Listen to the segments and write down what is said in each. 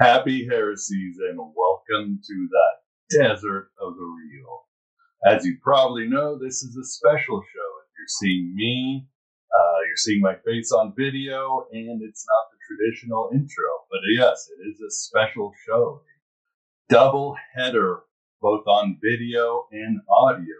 Happy heresies and welcome to the desert of the real. As you probably know, this is a special show. If you're seeing me, uh, you're seeing my face on video, and it's not the traditional intro. But yes, it is a special show. Double header, both on video and audio.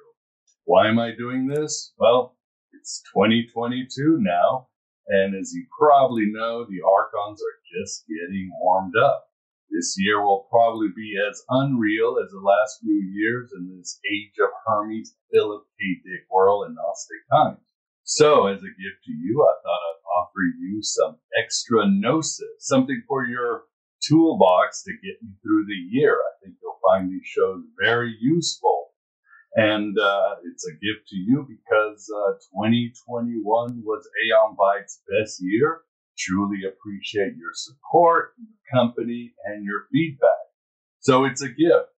Why am I doing this? Well, it's 2022 now, and as you probably know, the Archons are just getting warmed up. This year will probably be as unreal as the last few years in this age of Hermes, Philip K. Dick world and Gnostic times. So, as a gift to you, I thought I'd offer you some extra gnosis, something for your toolbox to get you through the year. I think you'll find these shows very useful. And uh, it's a gift to you because uh, 2021 was Aeon Bytes' best year truly appreciate your support, your company, and your feedback. So it's a gift.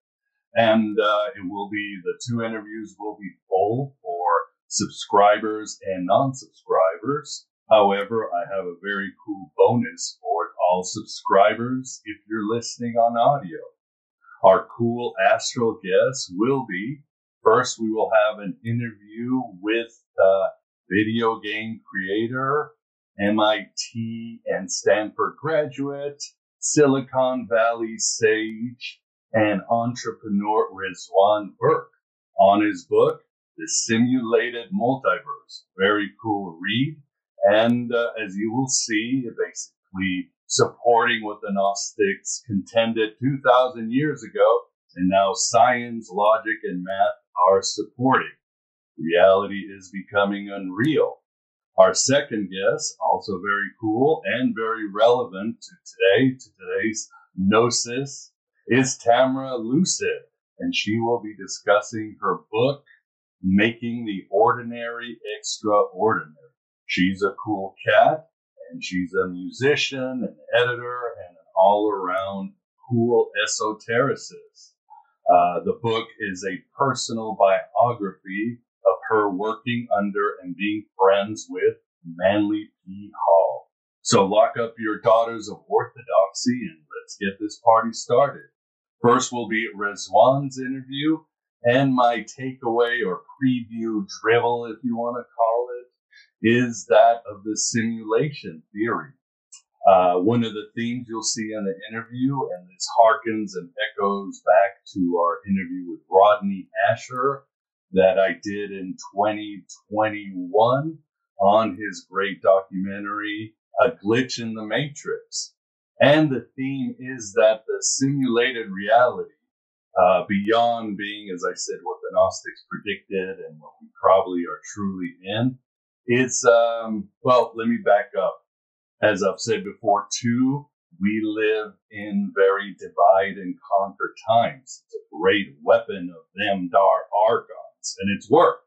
And uh, it will be the two interviews will be full for subscribers and non subscribers. However, I have a very cool bonus for all subscribers if you're listening on audio. Our cool astral guest will be first, we will have an interview with video game creator MIT and Stanford graduate, Silicon Valley sage, and entrepreneur Rizwan Virk on his book, The Simulated Multiverse. Very cool read. And uh, as you will see, basically supporting what the Gnostics contended 2,000 years ago, and now science, logic, and math are supporting. Reality is becoming unreal our second guest, also very cool and very relevant to today, to today's Gnosis, is Tamara Lucid, and she will be discussing her book, Making the Ordinary Extraordinary. She's a cool cat, and she's a musician, an editor, and an all around cool esotericist. Uh, the book is a personal biography of her working under and being friends with Manly P. Hall. So lock up your daughters of orthodoxy and let's get this party started. First will be Rizwan's interview and my takeaway or preview drivel, if you want to call it, is that of the simulation theory. Uh, one of the themes you'll see in the interview, and this harkens and echoes back to our interview with Rodney Ascher that I did in 2021 on his great documentary, A Glitch in the Matrix. And the theme is that the simulated reality, uh, beyond being, as I said, what the Gnostics predicted and what we probably are truly in, It's, um, well, let me back up. As I've said before, too, we live in very divide and conquer times. It's a great weapon of them dar argon and its work,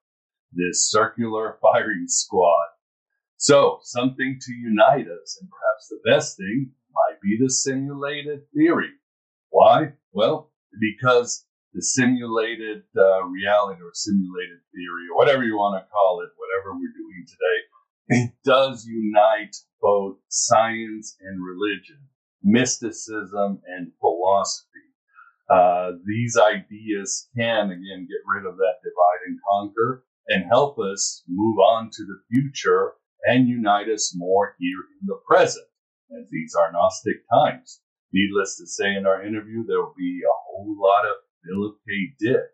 this circular firing squad. So, something to unite us, and perhaps the best thing might be the simulated theory. Why? Well, because the simulated uh, reality or simulated theory, or whatever you want to call it, whatever we're doing today, it does unite both science and religion, mysticism and philosophy. Uh, these ideas can again get rid of that divide and conquer and help us move on to the future and unite us more here in the present, as these are Gnostic times. Needless to say, in our interview, there will be a whole lot of Philip K. Dick.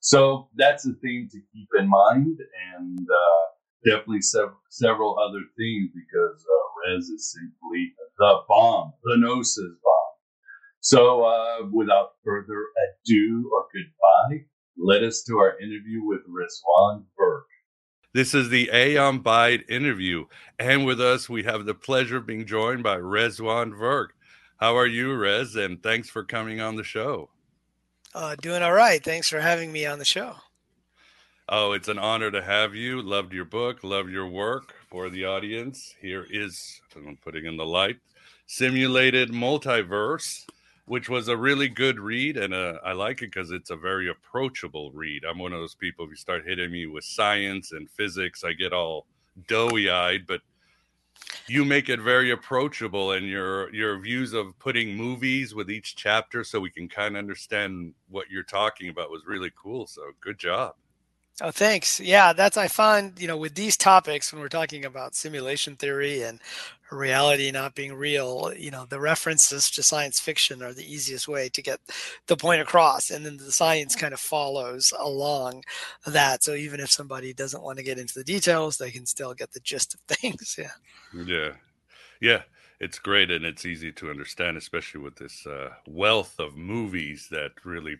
So that's a thing to keep in mind. And uh, definitely sev- several other things because uh, Rez is simply the bomb, the Gnosis bomb. So, uh, without further ado or goodbye, let us to our interview with Rizwan Virk. This is the Aeon Byte interview, and with us we have the pleasure of being joined by Rizwan Virk. How are you, Rez? And thanks for coming on the show. Uh, doing all right. Thanks for having me on the show. Oh, it's an honor to have you. Loved your book, love your work. For the audience, here is I'm putting in the light simulated multiverse which was a really good read, and uh, I like it because it's a very approachable read. I'm one of those people. If you start hitting me with science and physics, I get all doughy eyed. But you make it very approachable, and your your views of putting movies with each chapter, so we can kind of understand what you're talking about, was really cool. So good job. Oh, thanks. Yeah, that's I find you know with these topics when we're talking about simulation theory and reality not being real, you know, the references to science fiction are the easiest way to get the point across, and then the science kind of follows along that. So even if somebody doesn't want to get into the details, they can still get the gist of things. Yeah. Yeah. Yeah it's great and it's easy to understand, especially with this uh, wealth of movies that really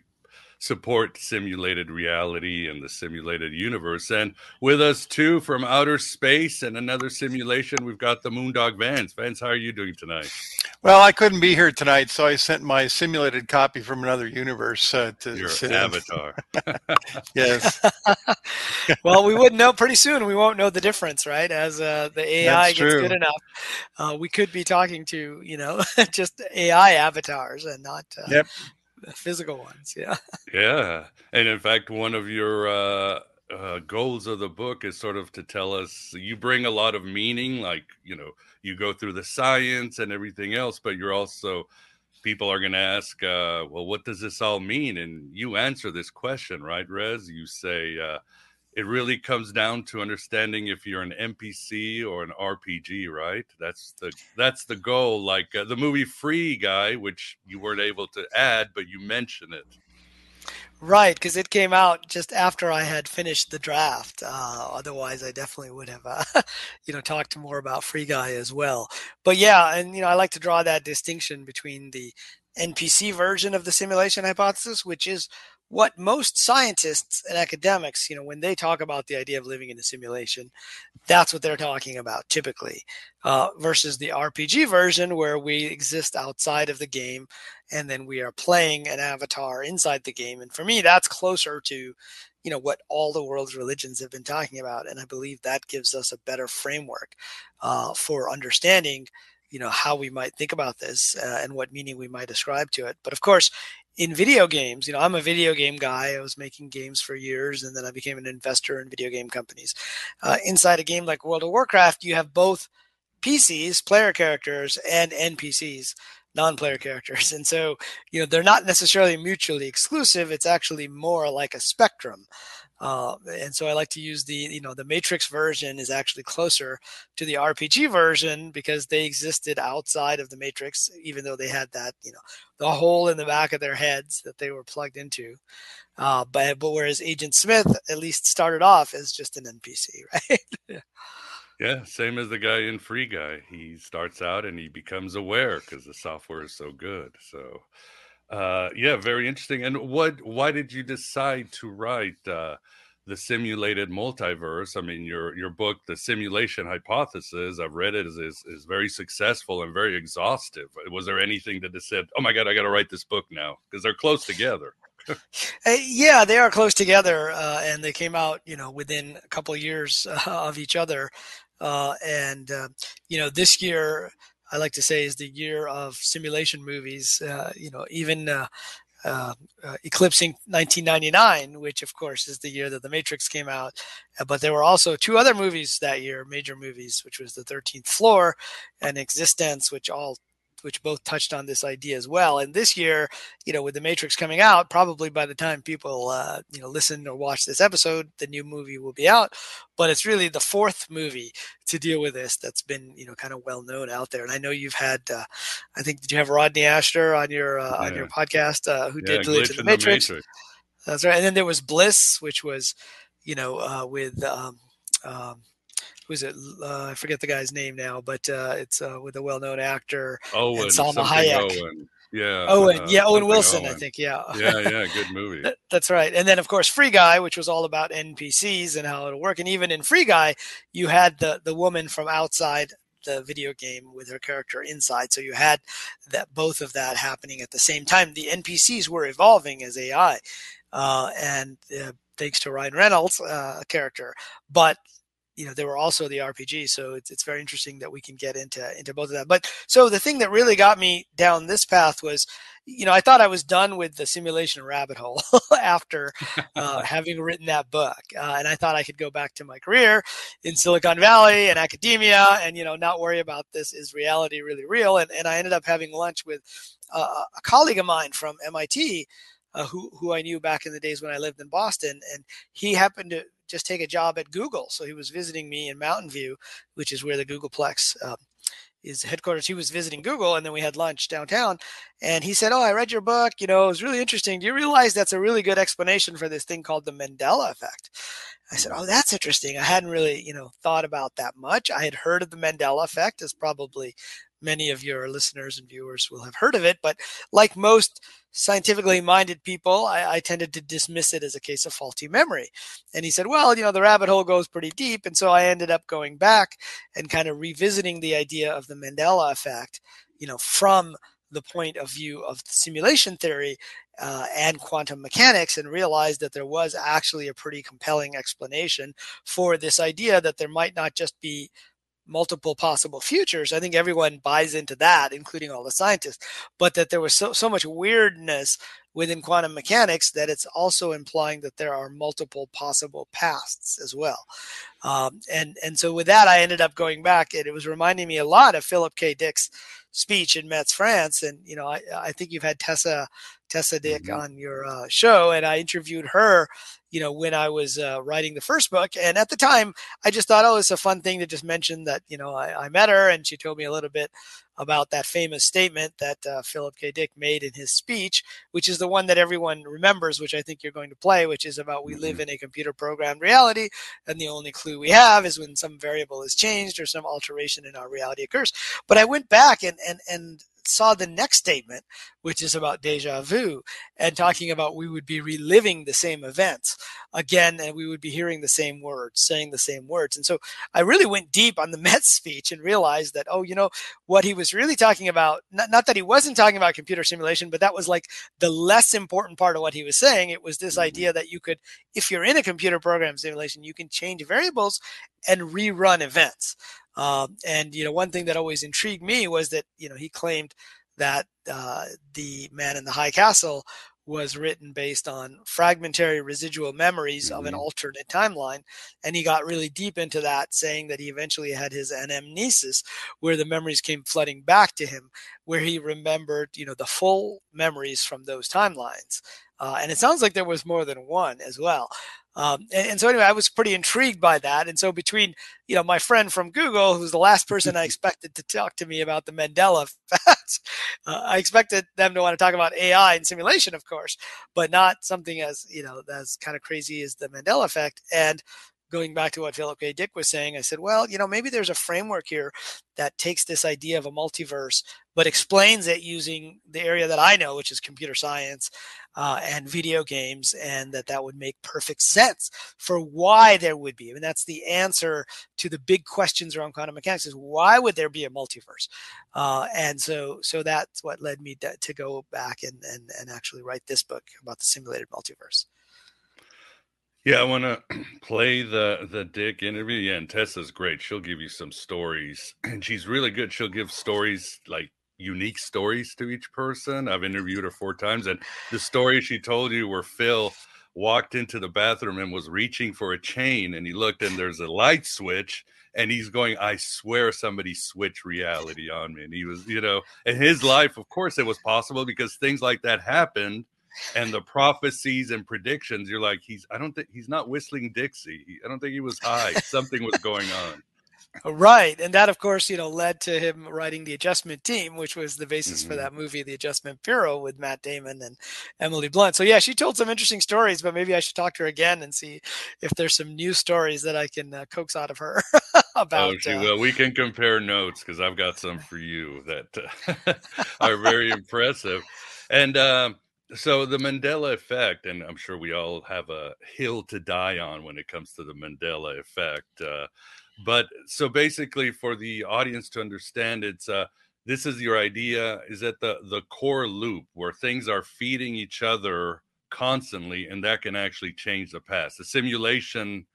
support simulated reality and the simulated universe. And with us too from outer space and another simulation, we've got the Moondog Vance. Vance, how are you doing tonight? Well, I couldn't be here tonight, so I sent my simulated copy from another universe uh, to your avatar. yes. well, we wouldn't know pretty soon. We won't know the difference, right? As uh, the AI That's gets true. good enough, uh, we could be talking to you know just AI avatars and not uh, yep physical ones. Yeah. Yeah, and in fact, one of your uh, uh, goals of the book is sort of to tell us you bring a lot of meaning, like you know, you go through the science and everything else, but you're also people are going to ask, uh, well, what does this all mean? And you answer this question, right, Rez? You say uh, it really comes down to understanding if you're an NPC or an RPG, right? That's the that's the goal. Like uh, the movie Free Guy, which you weren't able to add, but you mention it. Right, because it came out just after I had finished the draft. Uh, otherwise, I definitely would have, uh, you know, talked more about Free Guy as well. But yeah, and you know, I like to draw that distinction between the NPC version of the simulation hypothesis, which is what most scientists and academics, you know, when they talk about the idea of living in a simulation, that's what they're talking about typically, uh, versus the RPG version where we exist outside of the game and then we are playing an avatar inside the game. And for me, that's closer to, you know, what all the world's religions have been talking about. And I believe that gives us a better framework uh, for understanding you know how we might think about this uh, and what meaning we might ascribe to it but of course in video games, you know, I'm a video game guy. I was making games for years, and then I became an investor in video game companies. Uh, inside a game like World of Warcraft, you have both PCs, player characters, and NPCs, non-player characters, and so you know they're not necessarily mutually exclusive. It's actually more like a spectrum. Uh, and so I like to use the, you know, the Matrix version is actually closer to the RPG version because they existed outside of the Matrix, even though they had that, you know, the hole in the back of their heads that they were plugged into. Uh, but, but whereas Agent Smith at least started off as just an NPC, right? yeah. Yeah, same as the guy in Free Guy. He starts out and he becomes aware because the software is so good. So, uh, yeah, very interesting. And what? Why did you decide to write uh, the simulated multiverse? I mean, your your book, The Simulation Hypothesis. I've read it. is is, is very successful and very exhaustive. Was there anything that said, "Oh my God, I got to write this book now"? Because they're close together. uh, yeah, they are close together, uh, and they came out, you know, within a couple of years uh, of each other. Uh, and uh, you know, this year I like to say is the year of simulation movies. Uh, you know, even uh, uh, uh eclipsing 1999, which of course is the year that The Matrix came out. Uh, but there were also two other movies that year, major movies, which was The 13th Floor and eXistenZ, which all which both touched on this idea as well. And this year, you know, with the Matrix coming out, probably by the time people, uh, you know, listen or watch this episode, the new movie will be out. But it's really the fourth movie to deal with this that's been, you know, kind of well known out there. And I know you've had, uh, I think, did you have Rodney Ascher on your uh, yeah. on your podcast uh, who yeah, did Glitch in the Matrix? the Matrix? That's right. And then there was Bliss, which was, you know, uh, with. Um, um, was it uh, I forget the guy's name now, but uh, it's uh, with a well-known actor. Owen, and Salma Hayek. Owen. Yeah. Owen, uh, yeah, Owen Wilson, I think, yeah. Yeah, yeah, good movie. That- That's right. And then of course Free Guy, which was all about NPCs and how it'll work. And even in Free Guy, you had the the woman from outside the video game with her character inside. So you had that both of that happening at the same time. The NPCs were evolving as AI, uh, and uh, thanks to Ryan Reynolds' uh, character, but you know there were also the RPG. So it's it's very interesting that we can get into into both of that. But so the thing that really got me down this path was you know, I thought I was done with the simulation rabbit hole after uh, having written that book, uh, and I thought I could go back to my career in Silicon Valley and academia, and you know, not worry about this. Is reality really real? And and I ended up having lunch with uh, a colleague of mine from MIT, uh, who who I knew back in the days when I lived in Boston, and he happened to just take a job at Google, so he was visiting me in Mountain View, which is where the Googleplex. Uh, is headquarters. He was visiting Google, and then we had lunch downtown. And he said, "Oh, I read your book. You know, it was really interesting. Do you realize that's a really good explanation for this thing called the Mandela effect?" I said, "Oh, that's interesting. I hadn't really, you know, thought about that much. I had heard of the Mandela effect, as probably many of your listeners and viewers will have heard of it. But like most scientifically minded people, I, I tended to dismiss it as a case of faulty memory. And he said, well, you know, the rabbit hole goes pretty deep. And so I ended up going back and kind of revisiting the idea of the Mandela effect, you know, from the point of view of simulation theory uh, and quantum mechanics and realized that there was actually a pretty compelling explanation for this idea that there might not just be multiple possible futures. I think everyone buys into that, including all the scientists, but that there was so, so much weirdness within quantum mechanics that it's also implying that there are multiple possible pasts as well. Um, and, and so with that, I ended up going back and it was reminding me a lot of Philip K. Dick's speech in Metz, France. And, you know, I, I think you've had Tessa, Tessa Dick Mhm. on your uh, show and I interviewed her, you know, when I was uh, writing the first book. And at the time I just thought, oh, it's a fun thing to just mention that, you know, I, I met her and she told me a little bit about that famous statement that uh, Philip K. Dick made in his speech, which is the one that everyone remembers, which I think you're going to play, which is about we live in a computer programmed reality. And the only clue we have is when some variable is changed or some alteration in our reality occurs. But I went back and, and, and saw the next statement, which is about deja vu and talking about we would be reliving the same events again and we would be hearing the same words, saying the same words. And so I really went deep on the Metz speech and realized that, oh, you know, what he was really talking about, not, not that he wasn't talking about computer simulation, but that was like the less important part of what he was saying. It was this mm-hmm. idea that you could, if you're in a computer program simulation, you can change variables and rerun events. Um, and you know, one thing that always intrigued me was that you know he claimed that uh, the Man in the High Castle was written based on fragmentary residual memories of an Mhm. alternate timeline, and he got really deep into that, saying that he eventually had his anamnesis, where the memories came flooding back to him, where he remembered you know the full memories from those timelines. Uh, and it sounds like there was more than one as well. Um, and, and so anyway, I was pretty intrigued by that. And so between, you know, my friend from Google, who's the last person I expected to talk to me about the Mandela effect, uh, I expected them to want to talk about AI and simulation, of course, but not something as, you know, as kind of crazy as the Mandela effect. And going back to what Philip K. Dick was saying, I said, well, you know, maybe there's a framework here that takes this idea of a multiverse, but explains it using the area that I know, which is computer science uh, and video games, and that that would make perfect sense for why there would be. I mean, that's the answer to the big questions around quantum mechanics: is why would there be a multiverse? Uh, and so, so that's what led me to, to go back and, and and actually write this book about the simulated multiverse. Yeah, I want to play the the Dick interview. Yeah, and Tessa's great. She'll give you some stories, and she's really good. She'll give stories like unique stories to each person. I've interviewed her four times, and the story she told you where Phil walked into the bathroom and was reaching for a chain, and he looked, and there's a light switch, and he's going, "I swear somebody switched reality on me." And he was, you know, in his life, of course, it was possible because things like that happened and the prophecies and predictions you're like he's i don't think he's not whistling dixie i don't think he was high something was going on Right. And that, of course, you know, led to him writing The Adjustment Team, which was the basis mm-hmm. for that movie, The Adjustment Bureau, with Matt Damon and Emily Blunt. So, yeah, she told some interesting stories, but maybe I should talk to her again and see if there's some new stories that I can uh, coax out of her about. Oh, she uh, will. We can compare notes because I've got some for you that uh, are very impressive. And, um, so the Mandela effect, and I'm sure we all have a hill to die on when it comes to the Mandela effect. Uh, but so basically, for the audience to understand, it's uh, this is your idea is that the the core loop where things are feeding each other constantly, and that can actually change the past. The simulation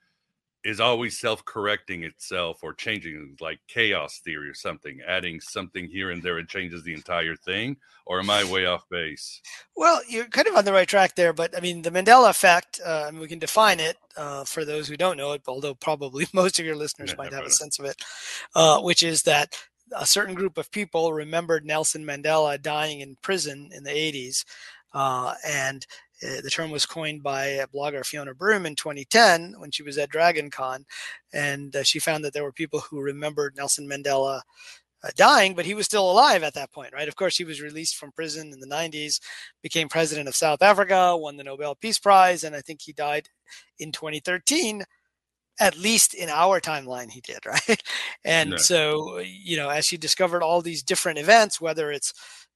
is always self-correcting itself or changing like chaos theory or something adding something here and there and changes the entire thing or am i way off base? Well you're kind of on the right track there but i mean the mandela effect uh, we can define it uh, for those who don't know it although probably most of your listeners yeah, might have a sense of it uh, which is that a certain group of people remembered nelson mandela dying in prison in the 80s uh, and uh, the term was coined by blogger Fiona Broome in 2010 when she was at Dragon Con. And uh, she found that there were people who remembered Nelson Mandela uh, dying, but he was still alive at that point, right? Of course, he was released from prison in the 90s, became president of South Africa, won the Nobel Peace Prize, and I think he died in 2013 at least in our timeline he did right and no. so you know as she discovered all these different events whether it's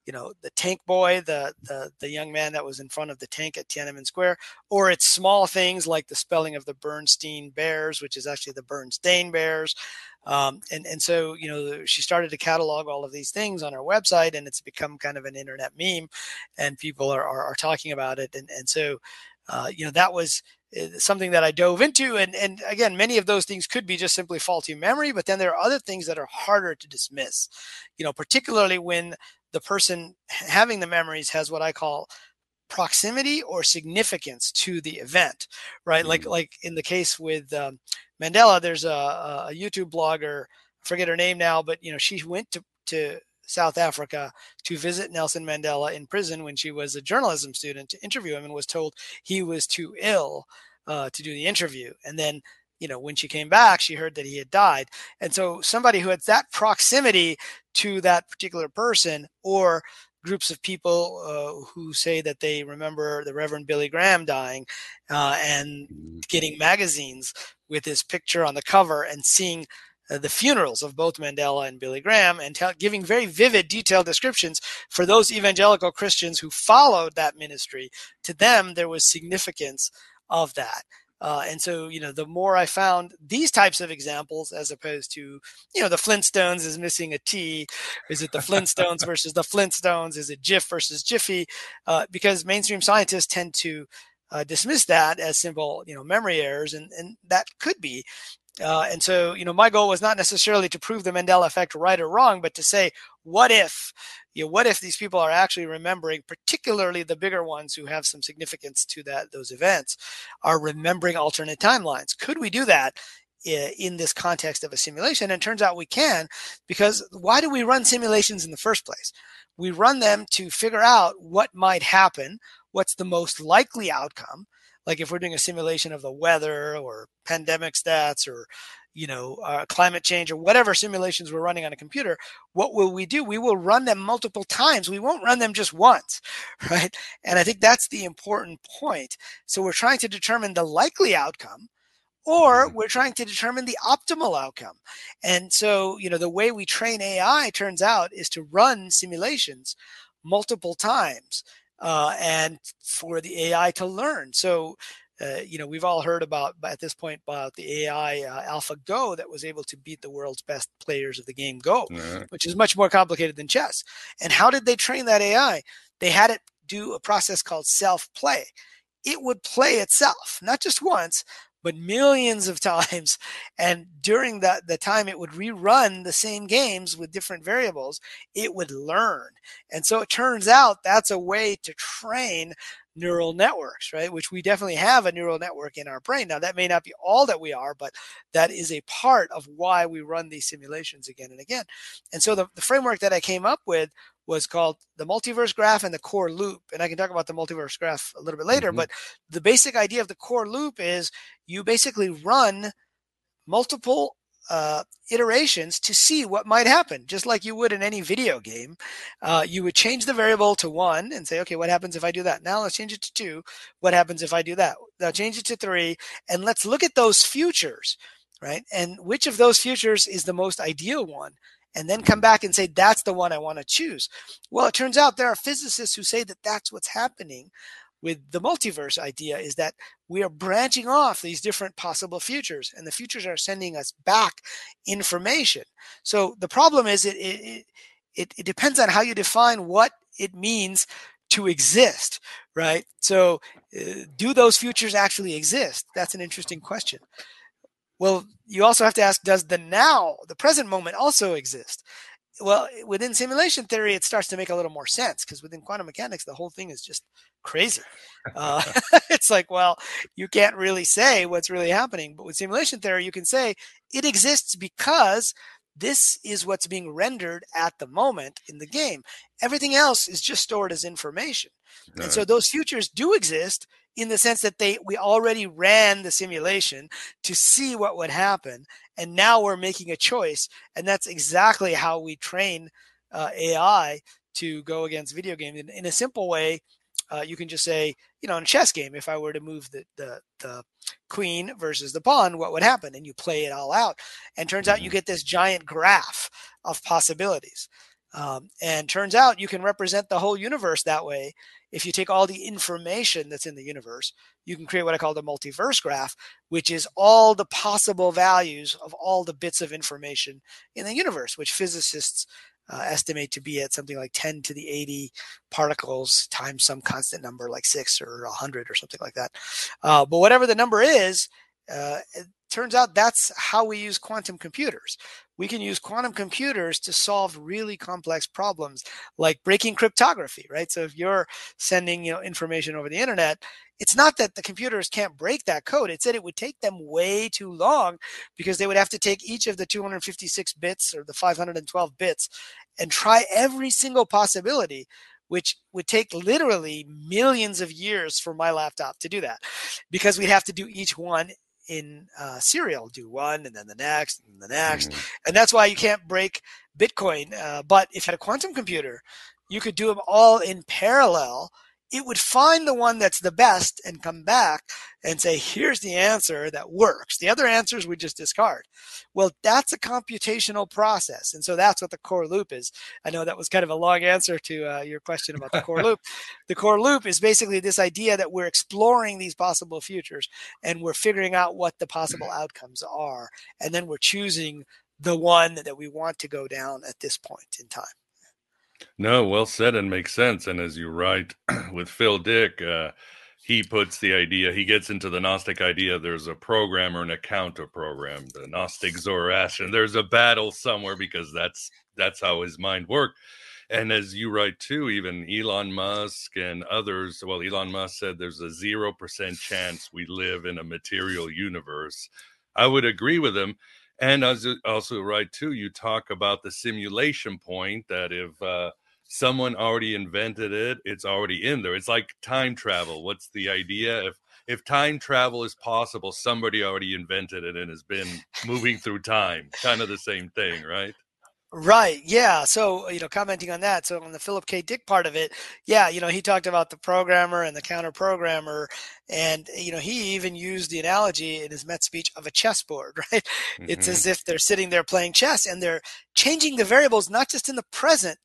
you know the tank boy the, the the young man that was in front of the tank at tiananmen square or it's small things like the spelling of the Berenstein Bears which is actually the Berenstain Bears. Um, and and so you know she started to catalog all of these things on her website and it's become kind of an internet meme and people are, are, are talking about it. And and so uh, you know that was uh, something that I dove into. And, and again, many of those things could be just simply faulty memory, but then there are other things that are harder to dismiss, you know, particularly when the person having the memories has what I call proximity or significance to the event, right? Mm-hmm. Like like in the case with um, Mandela, there's a, a YouTube blogger, I forget her name now, but you know she went to to South Africa to visit Nelson Mandela in prison when she was a journalism student to interview him and was told he was too ill uh, to do the interview. And then you know, when she came back, she heard that he had died. And so somebody who had that proximity to that particular person or groups of people uh, who say that they remember the Reverend Billy Graham dying uh, and mm-hmm. getting magazines with his picture on the cover and seeing uh, the funerals of both Mandela and Billy Graham and tell, giving very vivid, detailed descriptions for those evangelical Christians who followed that ministry. To them, there was significance of that. Uh, and so, you know, the more I found these types of examples, as opposed to, you know, the Flintstones is missing a T. Is it the Flintstones versus the Flintstones? Is it Jif versus Jiffy? Uh, because mainstream scientists tend to uh, dismiss that as simple, you know, memory errors, and and that could be. Uh, and so, you know, my goal was not necessarily to prove the Mandela effect right or wrong, but to say, what if, you know, what if these people are actually remembering, particularly the bigger ones who have some significance to that those events, are remembering alternate timelines? Could we do that in this context of a simulation? And turns out we can, because why do we run simulations in the first place? We run them to figure out what might happen, what's the most likely outcome, like if we're doing a simulation of the weather or pandemic stats or you know uh, climate change or whatever simulations we're running on a computer what will we do we will run them multiple times we won't run them just once right and i think that's the important point so we're trying to determine the likely outcome or mm-hmm. we're trying to determine the optimal outcome. And so, you know, the way we train AI turns out is to run simulations multiple times uh, and for the AI to learn. So, uh, you know, we've all heard about at this point about the AI uh, AlphaGo that was able to beat the world's best players of the game Go, mm-hmm. which is much more complicated than chess. And how did they train that AI? They had it do a process called self play. It would play itself, not just once, but millions of times. And during that the time it would rerun the same games with different variables, it would learn. And so it turns out that's a way to train neural networks, right? Which we definitely have a neural network in our brain. Now, that may not be all that we are, but that is a part of why we run these simulations again and again. And so the, the framework that I came up with was called the multiverse graph and the core loop. And I can talk about the multiverse graph a little bit later, mm-hmm. but the basic idea of the core loop is you basically run multiple uh, iterations to see what might happen, just like you would in any video game. Uh, you would change the variable to one and say, okay, what happens if I do that? Now let's change it to two. What happens if I do that? Now change it to three. And let's look at those futures, right? And which of those futures is the most ideal one? And then come back and say, that's the one I want to choose. Well, it turns out there are physicists who say that that's what's happening with the multiverse idea is that we are branching off these different possible futures and the futures are sending us back information. So the problem is it it, it, it depends on how you define what it means to exist right? So uh, do those futures actually exist? That's an interesting question. Well you also have to ask does the now the present moment also exist? Well within simulation theory it starts to make a little more sense because within quantum mechanics the whole thing is just crazy. Uh, it's like well you can't really say what's really happening but with simulation theory you can say it exists because this is what's being rendered at the moment in the game. Everything else is just stored as information. Right. and so those futures do exist in the sense that they we already ran the simulation to see what would happen and now we're making a choice and that's exactly how we train uh, ai to go against video games in, in a simple way uh, you can just say you know in a chess game if i were to move the, the, the queen versus the pawn what would happen and you play it all out and turns out you mm-hmm. get this giant graph of possibilities um, and turns out you can represent the whole universe that way. If you take all the information that's in the universe, you can create what I call the multiverse graph, which is all the possible values of all the bits of information in the universe, which physicists uh, estimate to be at something like 10 to the 80 particles times some constant number like six or 100 or something like that. Uh, but whatever the number is, uh, turns out that's how we use quantum computers. We can use quantum computers to solve really complex problems like breaking cryptography, right? So if you're sending, you know, information over the internet, it's not that the computers can't break that code. It's that it would take them way too long because they would have to take each of the 256 bits or the 512 bits and try every single possibility which would take literally millions of years for my laptop to do that because we'd have to do each one in uh, serial, do one and then the next and the next. Mm-hmm. And that's why you can't break Bitcoin. Uh, but if you had a quantum computer, you could do them all in parallel it would find the one that's the best and come back and say, here's the answer that works. The other answers we just discard. Well, that's a computational process. And so that's what the core loop is. I know that was kind of a long answer to uh, your question about the core loop. The core loop is basically this idea that we're exploring these possible futures and we're figuring out what the possible outcomes are. And then we're choosing the one that we want to go down at this point in time. No, well said and makes sense. And as you write with Phil Dick, uh, he puts the idea, he gets into the Gnostic idea there's a programmer and a counter program, the Gnostic Zoroastrian. There's a battle somewhere because that's that's how his mind worked. And as you write too, even Elon Musk and others, well, Elon Musk said there's a 0% chance we live in a material universe. I would agree with him. And as also right too, you talk about the simulation point that if uh, someone already invented it, it's already in there. It's like time travel. What's the idea? If if time travel is possible, somebody already invented it and has been moving through time. Kind of the same thing, right? Right. Yeah. So, you know, commenting on that. So, on the Philip K. Dick part of it, yeah, you know, he talked about the programmer and the counter programmer. And, you know, he even used the analogy in his Metz speech of a chessboard, right? Mm-hmm. It's as if they're sitting there playing chess and they're changing the variables, not just in the present,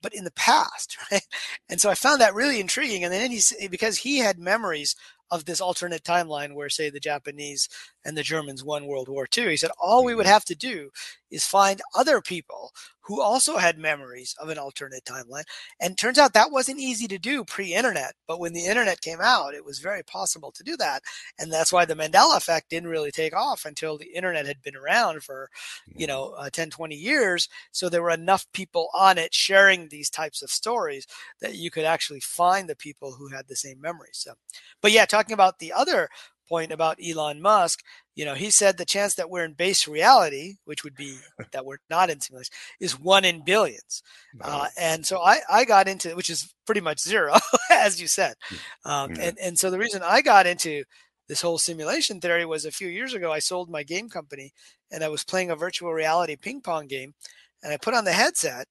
but in the past, right? And so I found that really intriguing. And then he's because he had memories of this alternate timeline where, say, the Japanese and the Germans won World War II. He said all we would mm-hmm. have to do is find other people who also had memories of an alternate timeline. And turns out that wasn't easy to do pre-internet, but when the internet came out, it was very possible to do that. And that's why the Mandela effect didn't really take off until the internet had been around for, you know, uh, 10, 20 years. So there were enough people on it sharing these types of stories that you could actually find the people who had the same memories. So, but yeah, talking about the other point about Elon Musk, you know, he said the chance that we're in base reality, which would be that we're not in simulation, is one in billions. Uh, and so I, I got into, which is pretty much zero, as you said. Hmm. Um, and, and so the reason I got into this whole simulation theory was a few years ago, I sold my game company and I was playing a virtual reality ping pong game, and I put on the headset,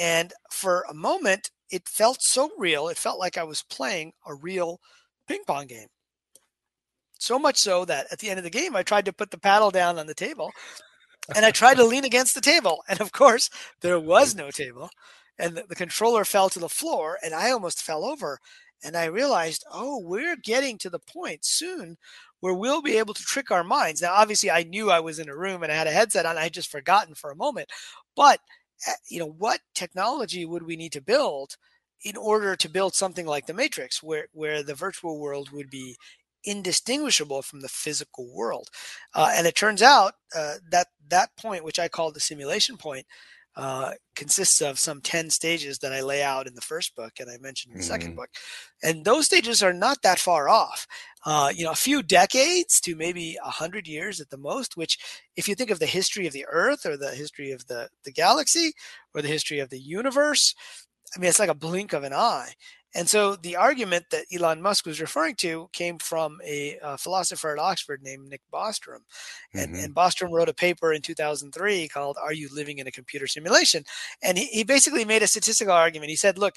and for a moment, it felt so real. It felt like I was playing a real ping pong game. So much so that at the end of the game, I tried to put the paddle down on the table and I tried to lean against the table. And of course, there was no table. And the, the, controller fell to the floor and I almost fell over. And I realized, oh, we're getting to the point soon where we'll be able to trick our minds. Now, obviously, I knew I was in a room and I had a headset on. I had just forgotten for a moment. But, eh, you know, what technology would we need to build in order to build something like the Matrix, where, where the virtual world would be indistinguishable from the physical world. Uh, and it turns out uh, that that point, which I call the simulation point, uh, consists of some 10 stages that I lay out in the first book and I mentioned in the mm-hmm. second book. And those stages are not that far off. Uh, you know, a few decades to maybe a hundred years at the most, which if you think of the history of the earth or the history of the, the galaxy or the history of the universe, I mean, it's like a blink of an eye. And so the argument that Elon Musk was referring to came from a, a philosopher at Oxford named Nick Bostrom. And, mm-hmm. and, Bostrom wrote a paper in 2003 called Are You Living in a Computer Simulation? And he, he basically made a statistical argument. He said, look,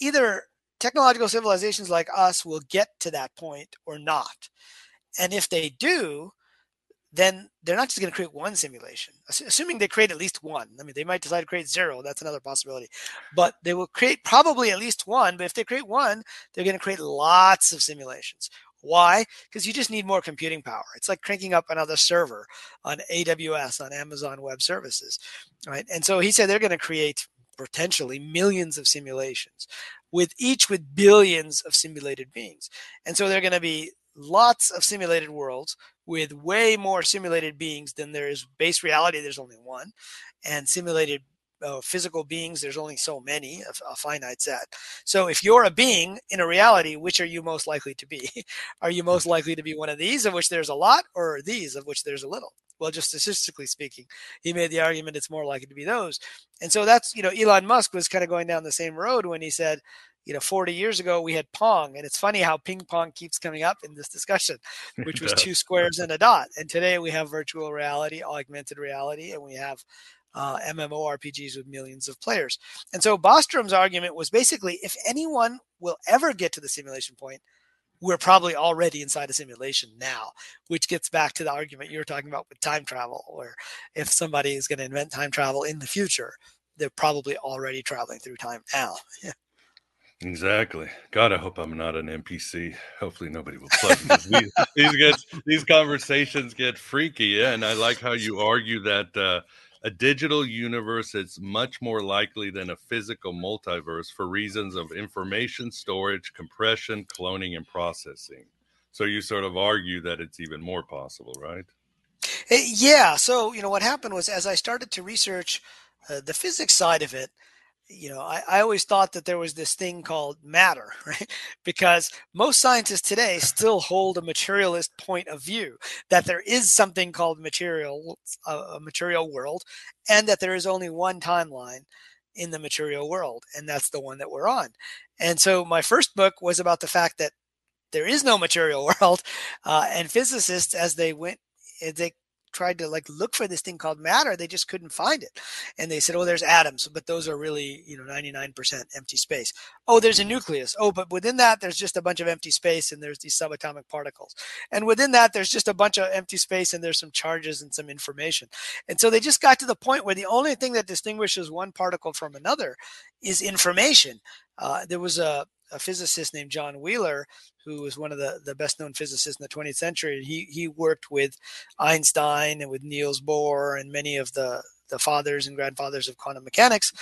either technological civilizations like us will get to that point or not. And if they do, then they're not just going to create one simulation, assuming they create at least one. I mean, they might decide to create zero. That's another possibility. But they will create probably at least one. But if they create one, they're going to create lots of simulations. Why? Because you just need more computing power. It's like cranking up another server on AWS, on Amazon Web Services, right? And so he said they're going to create potentially millions of simulations with each with billions of simulated beings. And so they're going to be lots of simulated worlds with way more simulated beings than there is base reality. There's only one, and simulated uh, physical beings. There's only so many, a, a, finite set. So if you're a being in a reality, which are you most likely to be? are you most likely to be one of these, of which there's a lot, or these, of which there's a little? Well, just statistically speaking, he made the argument it's more likely to be those. And so that's, you know, Elon Musk was kind of going down the same road when he said, you know 40 years ago we had pong and it's funny how ping pong keeps coming up in this discussion which was two squares and a dot and today we have virtual reality augmented reality and we have uh, MMORPGs with millions of players. And so Bostrom's argument was basically if anyone will ever get to the simulation point, we're probably already inside a simulation now, which gets back to the argument you were talking about with time travel, where if somebody is going to invent time travel in the future, they're probably already traveling through time now. Yeah. Exactly. God, I hope I'm not an NPC. Hopefully, nobody will plug me. these, these, get, these conversations get freaky, yeah, and I like how you argue that uh, a digital universe is much more likely than a physical multiverse for reasons of information storage, compression, cloning, and processing. So you sort of argue that it's even more possible, right? Eh, yeah. So you know what happened was as I started to research uh, the physics side of it you know, I, I always thought that there was this thing called matter, right? Because most scientists today still hold a materialist point of view that there is something called material, a material world, and that there is only one timeline in the material world, and that's the one that we're on. And so my first book was about the fact that there is no material world, uh, and physicists, as they went, as they tried to like look for this thing called matter they just couldn't find it. And they said oh there's atoms but those are really you know 99% empty space. Oh there's a nucleus. Oh but within that there's just a bunch of empty space and there's these subatomic particles. And within that there's just a bunch of empty space and there's some charges and some information. And so they just got to the point where the only thing that distinguishes one particle from another is information uh, there was a a physicist named John Wheeler, who was one of the, the best known physicists in the 20th century. He, he worked with Einstein and with Niels Bohr and many of the, the fathers and grandfathers of quantum mechanics.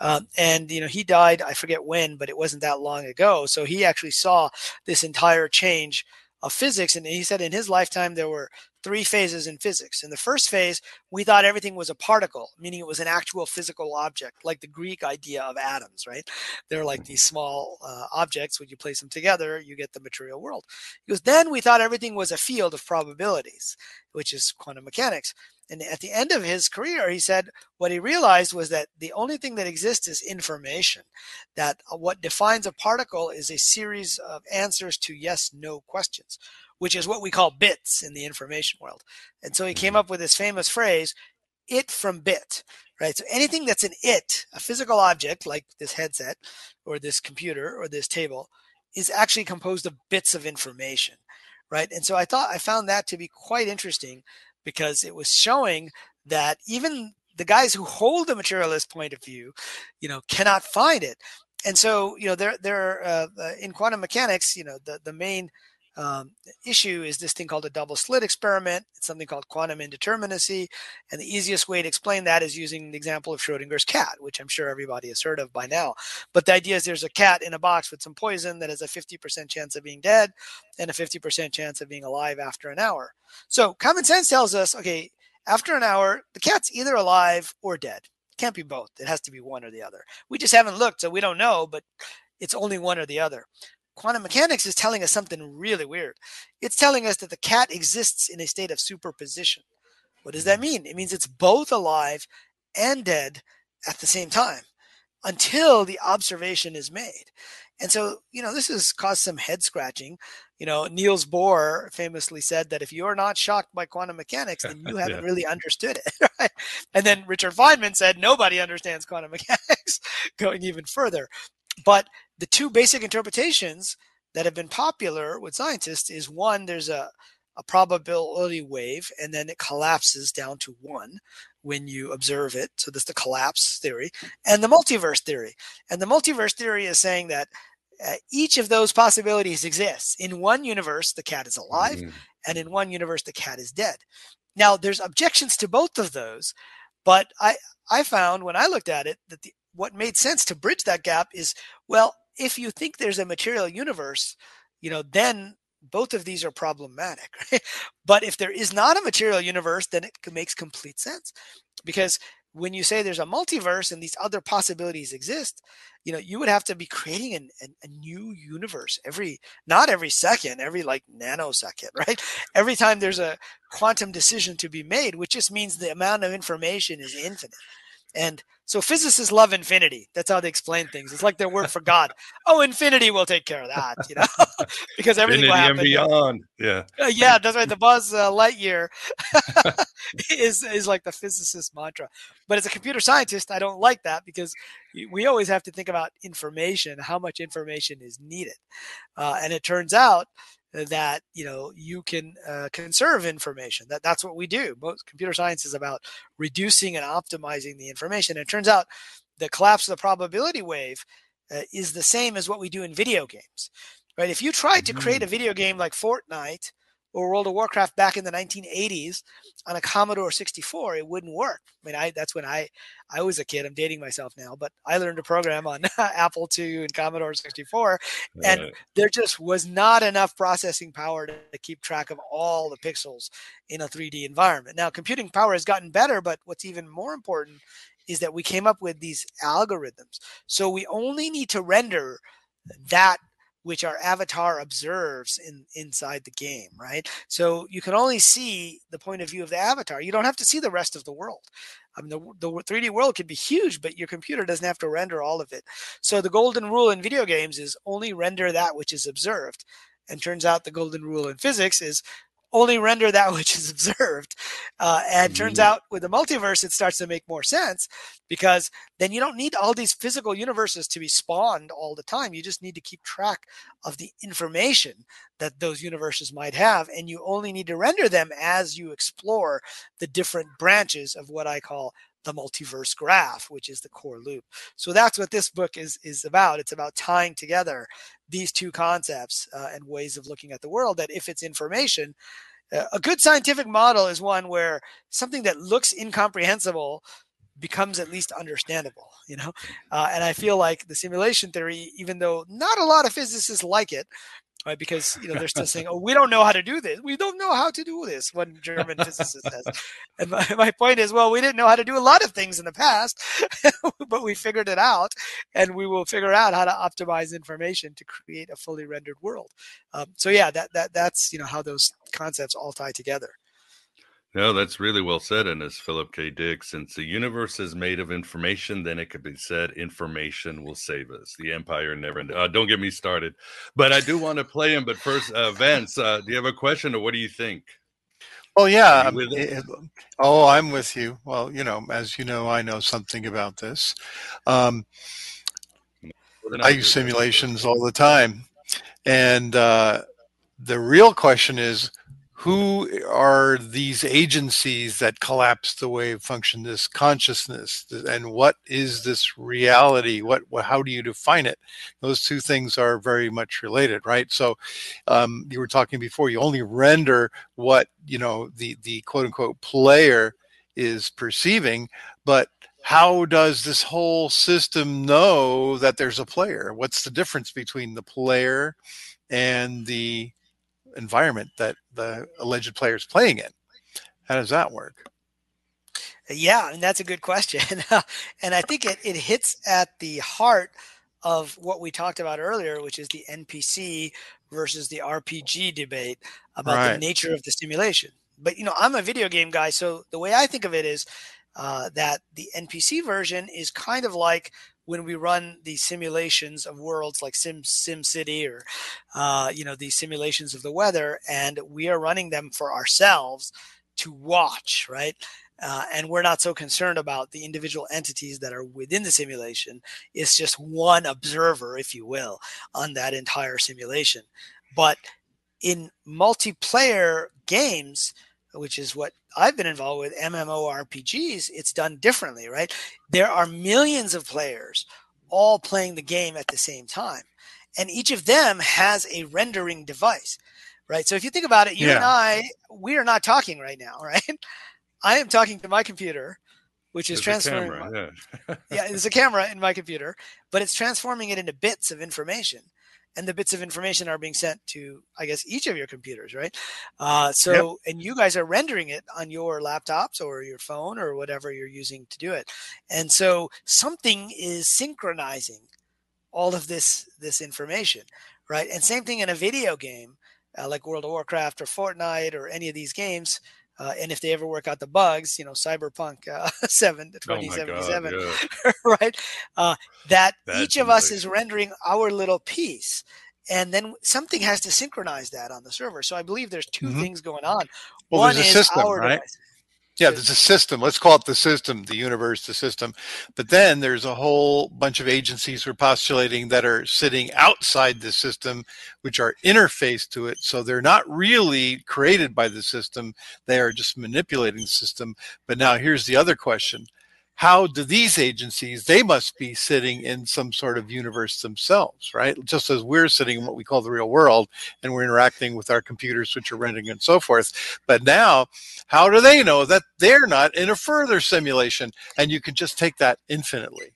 Uh, and, you know, he died, I forget when, but it wasn't that long ago. So he actually saw this entire change of physics. And he said in his lifetime, there were three phases in physics. In the first phase, we thought everything was a particle, meaning it was an actual physical object, like the Greek idea of atoms, right? They're like these small uh, objects. When you place them together, you get the material world. Because then we thought everything was a field of probabilities, which is quantum mechanics. And at the end of his career, he said what he realized was that the only thing that exists is information. That uh, what defines a particle is a series of answers to yes no questions which is what we call bits in the information world. And so he came Mhm. up with this famous phrase, it from bit, right? So anything that's an it, a physical object like this headset or this computer or this table, is actually composed of bits of information, right? And so I thought I found that to be quite interesting because it was showing that even the guys who hold the materialist point of view, you know, cannot find it. And so, you know, there, there, uh, uh, in quantum mechanics, you know, the the main um, issue is this thing called a double slit experiment. It's something called quantum indeterminacy. And the easiest way to explain that is using the example of Schrodinger's cat, which I'm sure everybody has heard of by now. But the idea is there's a cat in a box with some poison that has a 50% chance of being dead and a 50% chance of being alive after an hour. So common sense tells us, okay, after an hour, the cat's either alive or dead. It can't be both. It has to be one or the other. We just haven't looked, so we don't know, but it's only one or the other quantum mechanics is telling us something really weird. It's telling us that the cat exists in a state of superposition. What does that mm-hmm. mean? It means it's both alive and dead at the same time until the observation is made. And so, you know, this has caused some head scratching. You know, Niels Bohr famously said that if you're not shocked by quantum mechanics, then you haven't Yeah. really understood it. Right? And then Richard Feynman said nobody understands quantum mechanics, going even further. But the two basic interpretations that have been popular with scientists is one, there's a, a probability wave, and then it collapses down to one when you observe it. So that's the collapse theory, and the multiverse theory. And the multiverse theory is saying that uh, each of those possibilities exists. In one universe, the cat is alive, Mhm. and in one universe, the cat is dead. Now, there's objections to both of those, but I I found when I looked at it that the, what made sense to bridge that gap is well, if you think there's a material universe, you know, then both of these are problematic. But if there is not a material universe, then it makes complete sense because when you say there's a multiverse and these other possibilities exist, you know, you would have to be creating an, an, a new universe every, not every second, every like nanosecond, right? Every time there's a quantum decision to be made, which just means the amount of information is infinite. And so physicists love infinity. That's how they explain things. It's like their word for God. Oh, infinity will take care of that, you know, because everything will Infinity and happen. beyond. Yeah. Uh, yeah, that's right. The Buzz uh, Lightyear is is like the physicist mantra. But as a computer scientist, I don't like that because we always have to think about information, how much information is needed, uh, and it turns out that you know you can uh, conserve information. That that's what we do. Most computer science is about reducing and optimizing the information. And it turns out the collapse of the probability wave uh, is the same as what we do in video games. Right? If you tried to create a video game like Fortnite or World of Warcraft back in the 1980s on a Commodore 64, it wouldn't work. I mean, I that's when I I was a kid. I'm dating myself now, but I learned to program on Apple II and Commodore 64, and Uh, there just was not enough processing power to, to keep track of all the pixels in a 3D environment. Now, computing power has gotten better, but what's even more important is that we came up with these algorithms. So we only need to render that which our avatar observes in inside the game, right? So you can only see the point of view of the avatar. You don't have to see the rest of the world. I mean, the, the 3D world could be huge, but your computer doesn't have to render all of it. So the golden rule in video games is only render that which is observed. And turns out the golden rule in physics is only render that which is observed. Uh, and turns Mhm. out with the multiverse, it starts to make more sense because then you don't need all these physical universes to be spawned all the time. You just need to keep track of the information that those universes might have. And you only need to render them as you explore the different branches of what I call the multiverse graph, which is the core loop. So that's what this book is is about. It's about tying together these two concepts uh, and ways of looking at the world. That if it's information, uh, a good scientific model is one where something that looks incomprehensible becomes at least understandable. You know, uh, and I feel like the simulation theory, even though not a lot of physicists like it. Right, because you know they're still saying, "Oh, we don't know how to do this. We don't know how to do this." One German physicist says, and my, my point is, well, we didn't know how to do a lot of things in the past, but we figured it out, and we will figure out how to optimize information to create a fully rendered world. Um, so yeah, that that that's you know how those concepts all tie together. No, that's really well said. And as Philip K. Dick, since the universe is made of information, then it could be said information will save us. The empire never. Uh, don't get me started. But I do want to play him. But first, uh, Vance, uh, do you have a question or what do you think? Well, yeah. It, oh, I'm with you. Well, you know, as you know, I know something about this. Um, I use simulations all the time. And uh, the real question is who are these agencies that collapse the wave function this consciousness? And what is this reality? What, what how do you define it? Those two things are very much related right? So um, you were talking before you only render what you know the the quote unquote player is perceiving but how does this whole system know that there's a player? What's the difference between the player and the environment that the alleged player is playing in. How does that work? Yeah, and that's a good question. and I think it, it hits at the heart of what we talked about earlier, which is the NPC versus the RPG debate about right. the nature of the simulation. But you know, I'm a video game guy, so the way I think of it is uh, that the NPC version is kind of like when we run these simulations of worlds like Sim Sim City or uh, you know these simulations of the weather, and we are running them for ourselves to watch, right? Uh, and we're not so concerned about the individual entities that are within the simulation. It's just one observer, if you will, on that entire simulation. But in multiplayer games, which is what I've been involved with MMORPGs, it's done differently, right? There are millions of players all playing the game at the same time. And each of them has a rendering device, right? So if you think about it, you yeah. and I, we are not talking right now, right? I am talking to my computer, which is there's transforming. Camera, yeah. yeah, there's a camera in my computer, but it's transforming it into bits of information and the bits of information are being sent to i guess each of your computers right? Uh, so yep. and you guys are rendering it on your laptops or your phone or whatever you're using to do it. And so something is synchronizing all of this this information right? And same thing in a video game uh, like world of warcraft or fortnite or any of these games uh, and if they ever work out the bugs, you know, Cyberpunk uh, 7 2077, oh yeah. right? Uh, that That's each of us is rendering our little piece. And then something has to synchronize that on the server. So I believe there's 2 mm-hmm. things going on. Well, One is system, our right? device. Yeah, there's a system. Let's call it the system, the universe, the system. But then there's a whole bunch of agencies we're postulating that are sitting outside the system, which are interfaced to it. So they're not really created by the system. They are just manipulating the system. But now here's the other question how do these agencies they must be sitting in some sort of universe themselves right? Just as we're sitting in what we call the real world and we're interacting with our computers which are rendering and so forth. But now how do they know that they're not in a further simulation? And you can just take that infinitely.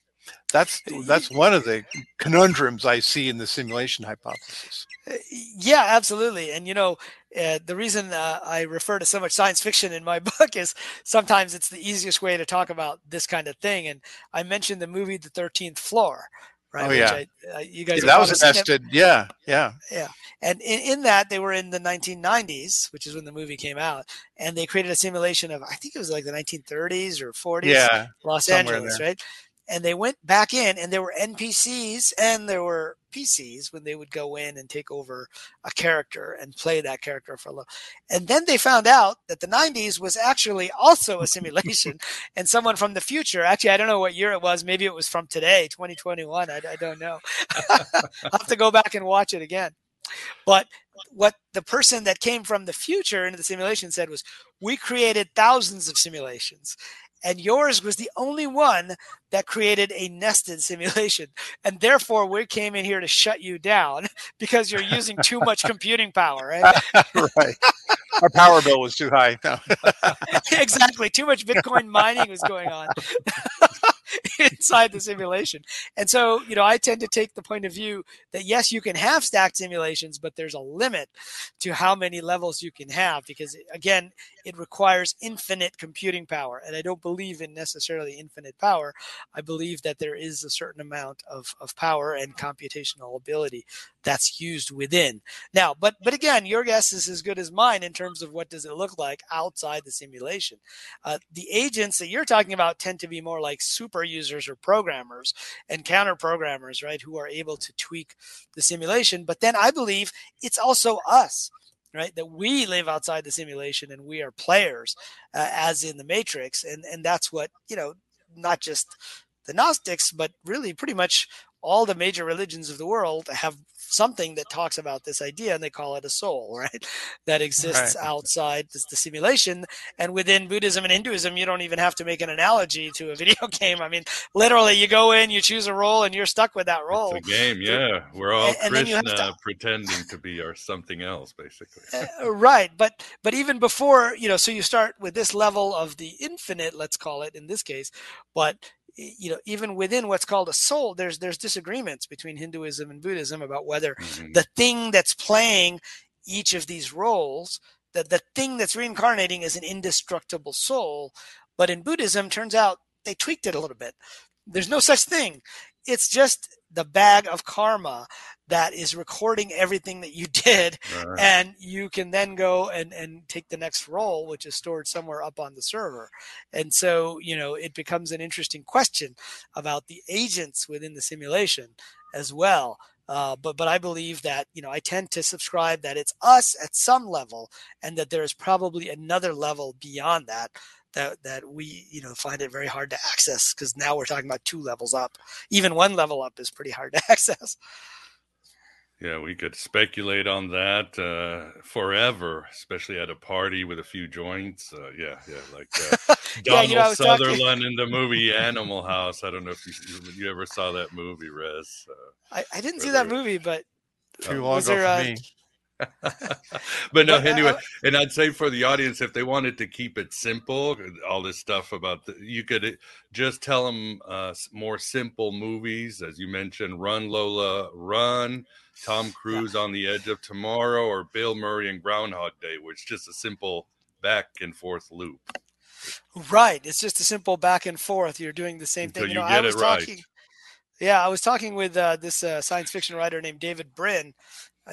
That's that's one of the conundrums i see in the simulation hypothesis yeah absolutely and you know uh, the reason uh, I refer to so much science fiction in my book is sometimes it's the easiest way to talk about this kind of thing. And I mentioned the movie The Thirteenth Floor, right? Oh yeah, I, uh, you guys. Yeah, that was invested. Yeah, yeah, yeah. And in, in that, they were in the 1990s, which is when the movie came out, and they created a simulation of I think it was like the 1930s or 40s, yeah, Los Angeles, right? and they went back in and there were npcs and there were pcs when they would go in and take over a character and play that character for a little and then they found out that the 90s was actually also a simulation and someone from the future actually i don't know what year it was maybe it was from today 2021 i, I don't know. I'll have to go back and watch it again. But what the person that came from the future into the simulation said was we created thousands of simulations and yours was the only one that created a nested simulation. And therefore we came in here to shut you down because you're using too much computing power right? Right. Our power bill was too high. Exactly. Too much bitcoin mining was going on inside the simulation. And so, you know, I tend to take the point of view that yes, you can have stacked simulations, but there's a limit to how many levels you can have because, again, it requires infinite computing power. And I don't believe in necessarily infinite power. I believe that there is a certain amount of, of power and computational ability that's used within. Now, but but again, your guess is as good as mine in terms of what does it look like outside the simulation. Uh, the agents that you're talking about tend to be more like super users or programmers and counter programmers, right, who are able to tweak the simulation. But then I believe it's also us right that we live outside the simulation and we are players uh, as in the matrix and and that's what you know not just the gnostics but really pretty much all the major religions of the world have something that talks about this idea and they call it a soul right? That exists right. outside the, the, simulation and within buddhism and hinduism you don't even have to make an analogy to a video game. I mean literally you go in you choose a role and you're stuck with that role it's a game yeah. We're all and, krishna and to, pretending to be or something else basically. Uh, right but but even before you know so you start with this level of the infinite let's call it in this case but you know even within what's called a soul there's there's disagreements between hinduism and buddhism about whether mm-hmm. the thing that's playing each of these roles that the thing that's reincarnating is an indestructible soul. But in buddhism turns out they tweaked it a little bit. There's no such thing. It's just the bag of karma that is recording everything that you did right. and you can then go and, and take the next role which is stored somewhere up on the server and so you know it becomes an interesting question about the agents within the simulation as well uh, but but I believe that you know I tend to subscribe that it's us at some level, and that there is probably another level beyond that that that we you know find it very hard to access because now we're talking about two levels up. Even one level up is pretty hard to access. Yeah, we could speculate on that uh, forever, especially at a party with a few joints. Uh, yeah, yeah, like uh, Donald yeah, you know, Sutherland talking... in the movie Animal House. I don't know if you, you ever saw that movie, Riz. Uh, I, I didn't see that movie, but too long ago for uh, me. but no, anyway, and I'd say for the audience, if they wanted to keep it simple, all this stuff about the, you could uh, just tell them uh, more simple movies, as you mentioned, Run Lola Run, Tom Cruise yeah. on the Edge of Tomorrow, or Bill Murray and Groundhog Day, which is just a simple back and forth loop. Right, it's just a simple back and forth. You're doing the same thing. you, you know, I was talking. Right. Yeah, I was talking with uh, this uh, science fiction writer named David Brin,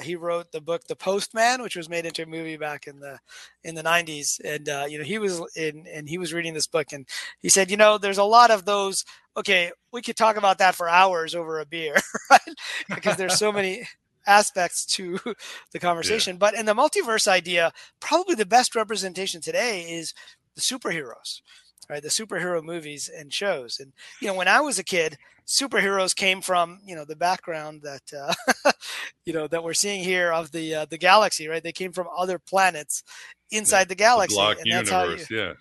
he wrote the book The Postman, which was made into a movie back in the in the 90s. And uh, you know, he was in and he was reading this book, and he said, you know, there's a lot of those. Okay, we could talk about that for hours over a beer, right? Because there's so many aspects to the conversation. Yeah. But in the multiverse idea, probably the best representation today is the superheroes right the superhero movies and shows and you know when i was a kid superheroes came from you know the background that uh, you know that we're seeing here of the uh, the galaxy right? They came from other planets inside yeah, the galaxy the and that's universe, how you, yeah.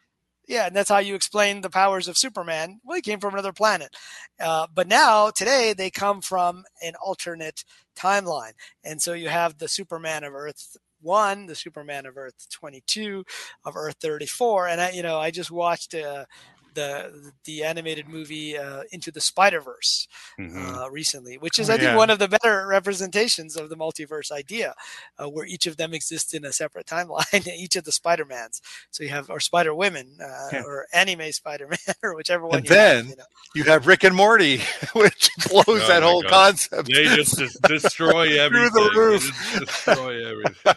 Yeah and that's how you explain the powers of superman. Well he came from another planet. Uh, but now today they come from an alternate timeline. And so you have the superman of earth 1, the Superman of Earth 22, of Earth 34. And I, you know, I just watched uh, the the animated movie uh, Into the Spider Verse mm-hmm. uh, recently, which is oh, I think yeah. one of the better representations of the multiverse idea, uh, where each of them exists in a separate timeline. each of the Spider Mans, so you have or Spider Women uh, yeah. or anime Spider Man or whichever one. And you then have, you, know. you, have Rick and Morty, which blows oh that whole God. concept. They just destroy everything. Through the roof. destroy everything.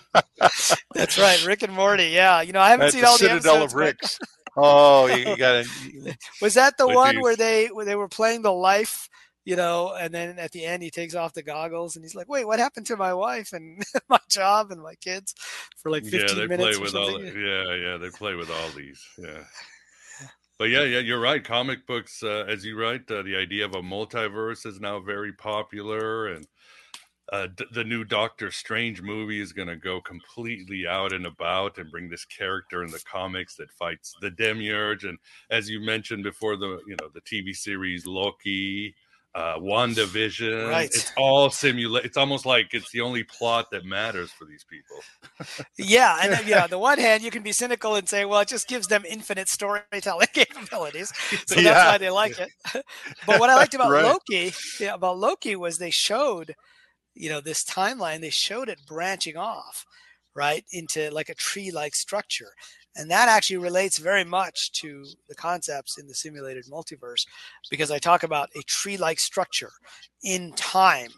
That's right, Rick and Morty. Yeah, you know I haven't That's seen all the Citadel episodes. Of Ricks. Oh, you got it. Was that the one where they where they were playing the life? You know, and then at the end he takes off the goggles and he's like, "Wait, what happened to my wife and my job and my kids?" For like fifteen yeah, they minutes. Play with all, yeah, yeah, they play with all these. Yeah. But yeah, yeah, you're right. Comic books, uh, as you write, uh, the idea of a multiverse is now very popular, and uh, d- the new Doctor Strange movie is going to go completely out and about and bring this character in the comics that fights the Demiurge. And as you mentioned before, the you know the TV series Loki, uh, WandaVision. Right. It's all simulate. It's almost like it's the only plot that matters for these people. yeah, and yeah. On the one hand, you can be cynical and say, well, it just gives them infinite storytelling capabilities, so yeah. that's why they like it. but what I liked about right. Loki, yeah, about Loki was they showed, you know, this timeline. They showed it branching off, right, into like a tree-like structure, and that actually relates very much to the concepts in the simulated multiverse because I talk about a tree like structure in time,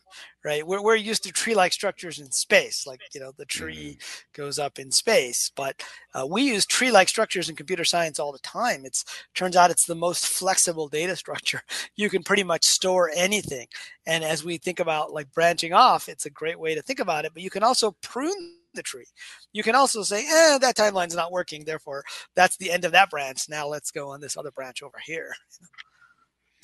right? We're, we're used to tree like structures in space, like, you know, the tree mm-hmm. goes up in space, but uh, we use tree like structures in computer science all the time. It's turns out it's the most flexible data structure. You can pretty much store anything. And as we think about like branching off, it's a great way to think about it, but you can also prune the tree. You can also say, eh, that timeline's not working. Therefore, that's the end of that branch. Now let's go on this other branch over here.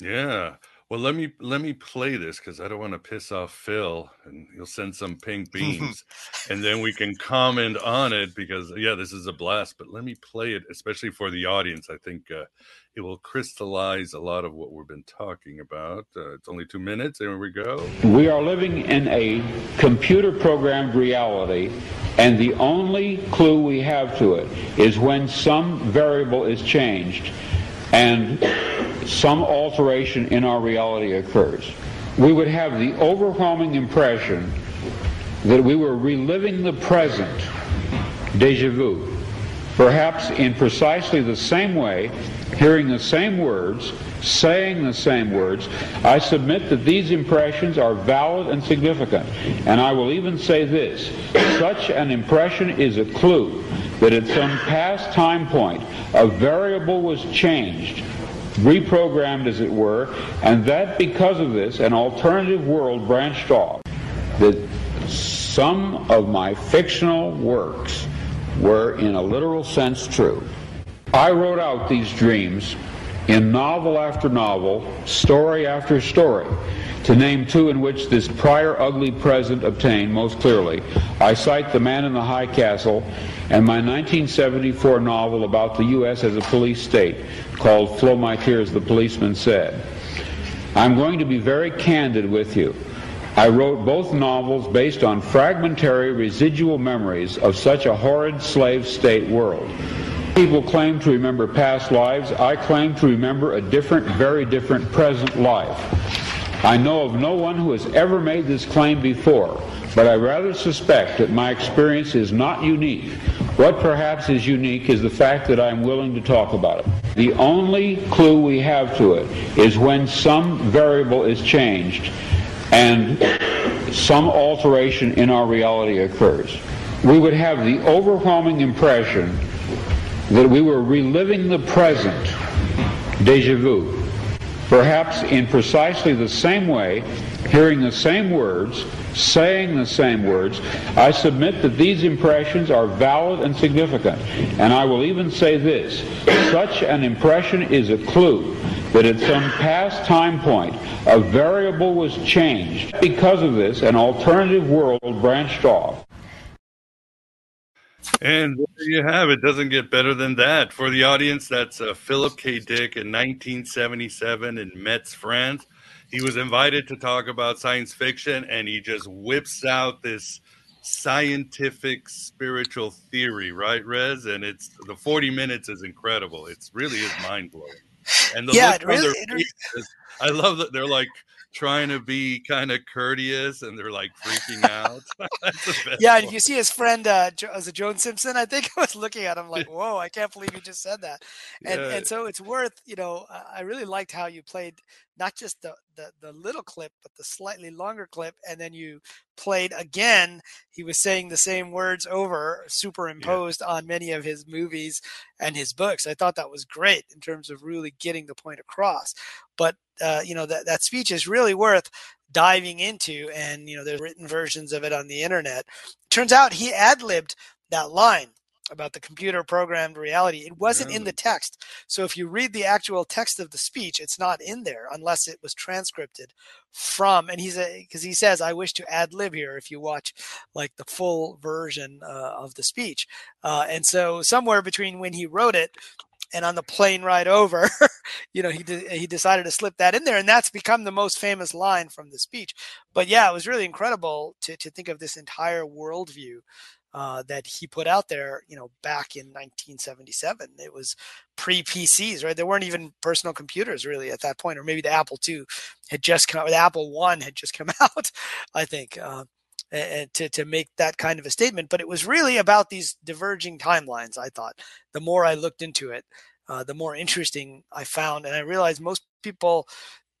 Yeah. Well, let me let me play this because I don't want to piss off Phil, and he'll send some pink beans, and then we can comment on it because yeah, this is a blast. But let me play it, especially for the audience. I think uh, it will crystallize a lot of what we've been talking about. Uh, it's only two minutes, and here we go. We are living in a computer programmed reality, and the only clue we have to it is when some variable is changed and some alteration in our reality occurs. We would have the overwhelming impression that we were reliving the present, deja vu perhaps in precisely the same way, hearing the same words, saying the same words, I submit that these impressions are valid and significant. And I will even say this such an impression is a clue that at some past time point a variable was changed reprogrammed as it were, and that because of this an alternative world branched off. That some of my fictional works were, in a literal sense, true. I wrote out these dreams in novel after novel, story after story. To name two in which this prior ugly present obtained most clearly, I cite The Man in the High Castle and my 1974 novel about the U.S. as a police state called Flow My Tears, the Policeman Said. I'm going to be very candid with you. I wrote both novels based on fragmentary residual memories of such a horrid slave state world. People claim to remember past lives. I claim to remember a different, very different present life. I know of no one who has ever made this claim before, but I rather suspect that my experience is not unique. What perhaps is unique is the fact that I'm willing to talk about it. The only clue we have to it is when some variable is changed and some alteration in our reality occurs, we would have the overwhelming impression that we were reliving the present, deja vu, perhaps in precisely the same way, hearing the same words, saying the same words. I submit that these impressions are valid and significant. And I will even say this such an impression is a clue that at some past time point a variable was changed. Because of this, an alternative world branched off. And there you have it. Doesn't get better than that. For the audience, that's uh, Philip K. Dick in 1977 in Metz, France. He was invited to talk about science fiction, and he just whips out this scientific spiritual theory, right, Riz? And it's the 40 minutes is incredible. It's really is mind blowing. And the yeah, it really, it really, I love that they're like trying to be kind of courteous and they're like freaking out. yeah, and you see his friend uh was it Joan Simpson? I think I was looking at him like, whoa, I can't believe you just said that. And yeah. and so it's worth, you know, I really liked how you played not just the, the the little clip, but the slightly longer clip, and then you played again. He was saying the same words over, superimposed yeah. on many of his movies and his books. I thought that was great in terms of really getting the point across. But uh, you know that that speech is really worth diving into, and you know there's written versions of it on the internet. Turns out he ad libbed that line about the computer programmed reality. It wasn't in the text. So if you read the actual text of the speech, it's not in there unless it was transcribed from. And he's a because he says, "I wish to ad lib here." If you watch like the full version uh, of the speech, uh, and so somewhere between when he wrote it and on the plane ride over, you know, he de- he decided to slip that in there, and that's become the most famous line from the speech. But yeah, it was really incredible to to think of this entire worldview uh, that he put out there, you know, back in 1977. It was pre PCs, right? There weren't even personal computers really at that point, or maybe the Apple II had just come out, the Apple One had just come out, I think, uh, and to, to make that kind of a statement. But it was really about these diverging timelines, I thought. The more I looked into it, uh, the more interesting I found. And I realized most people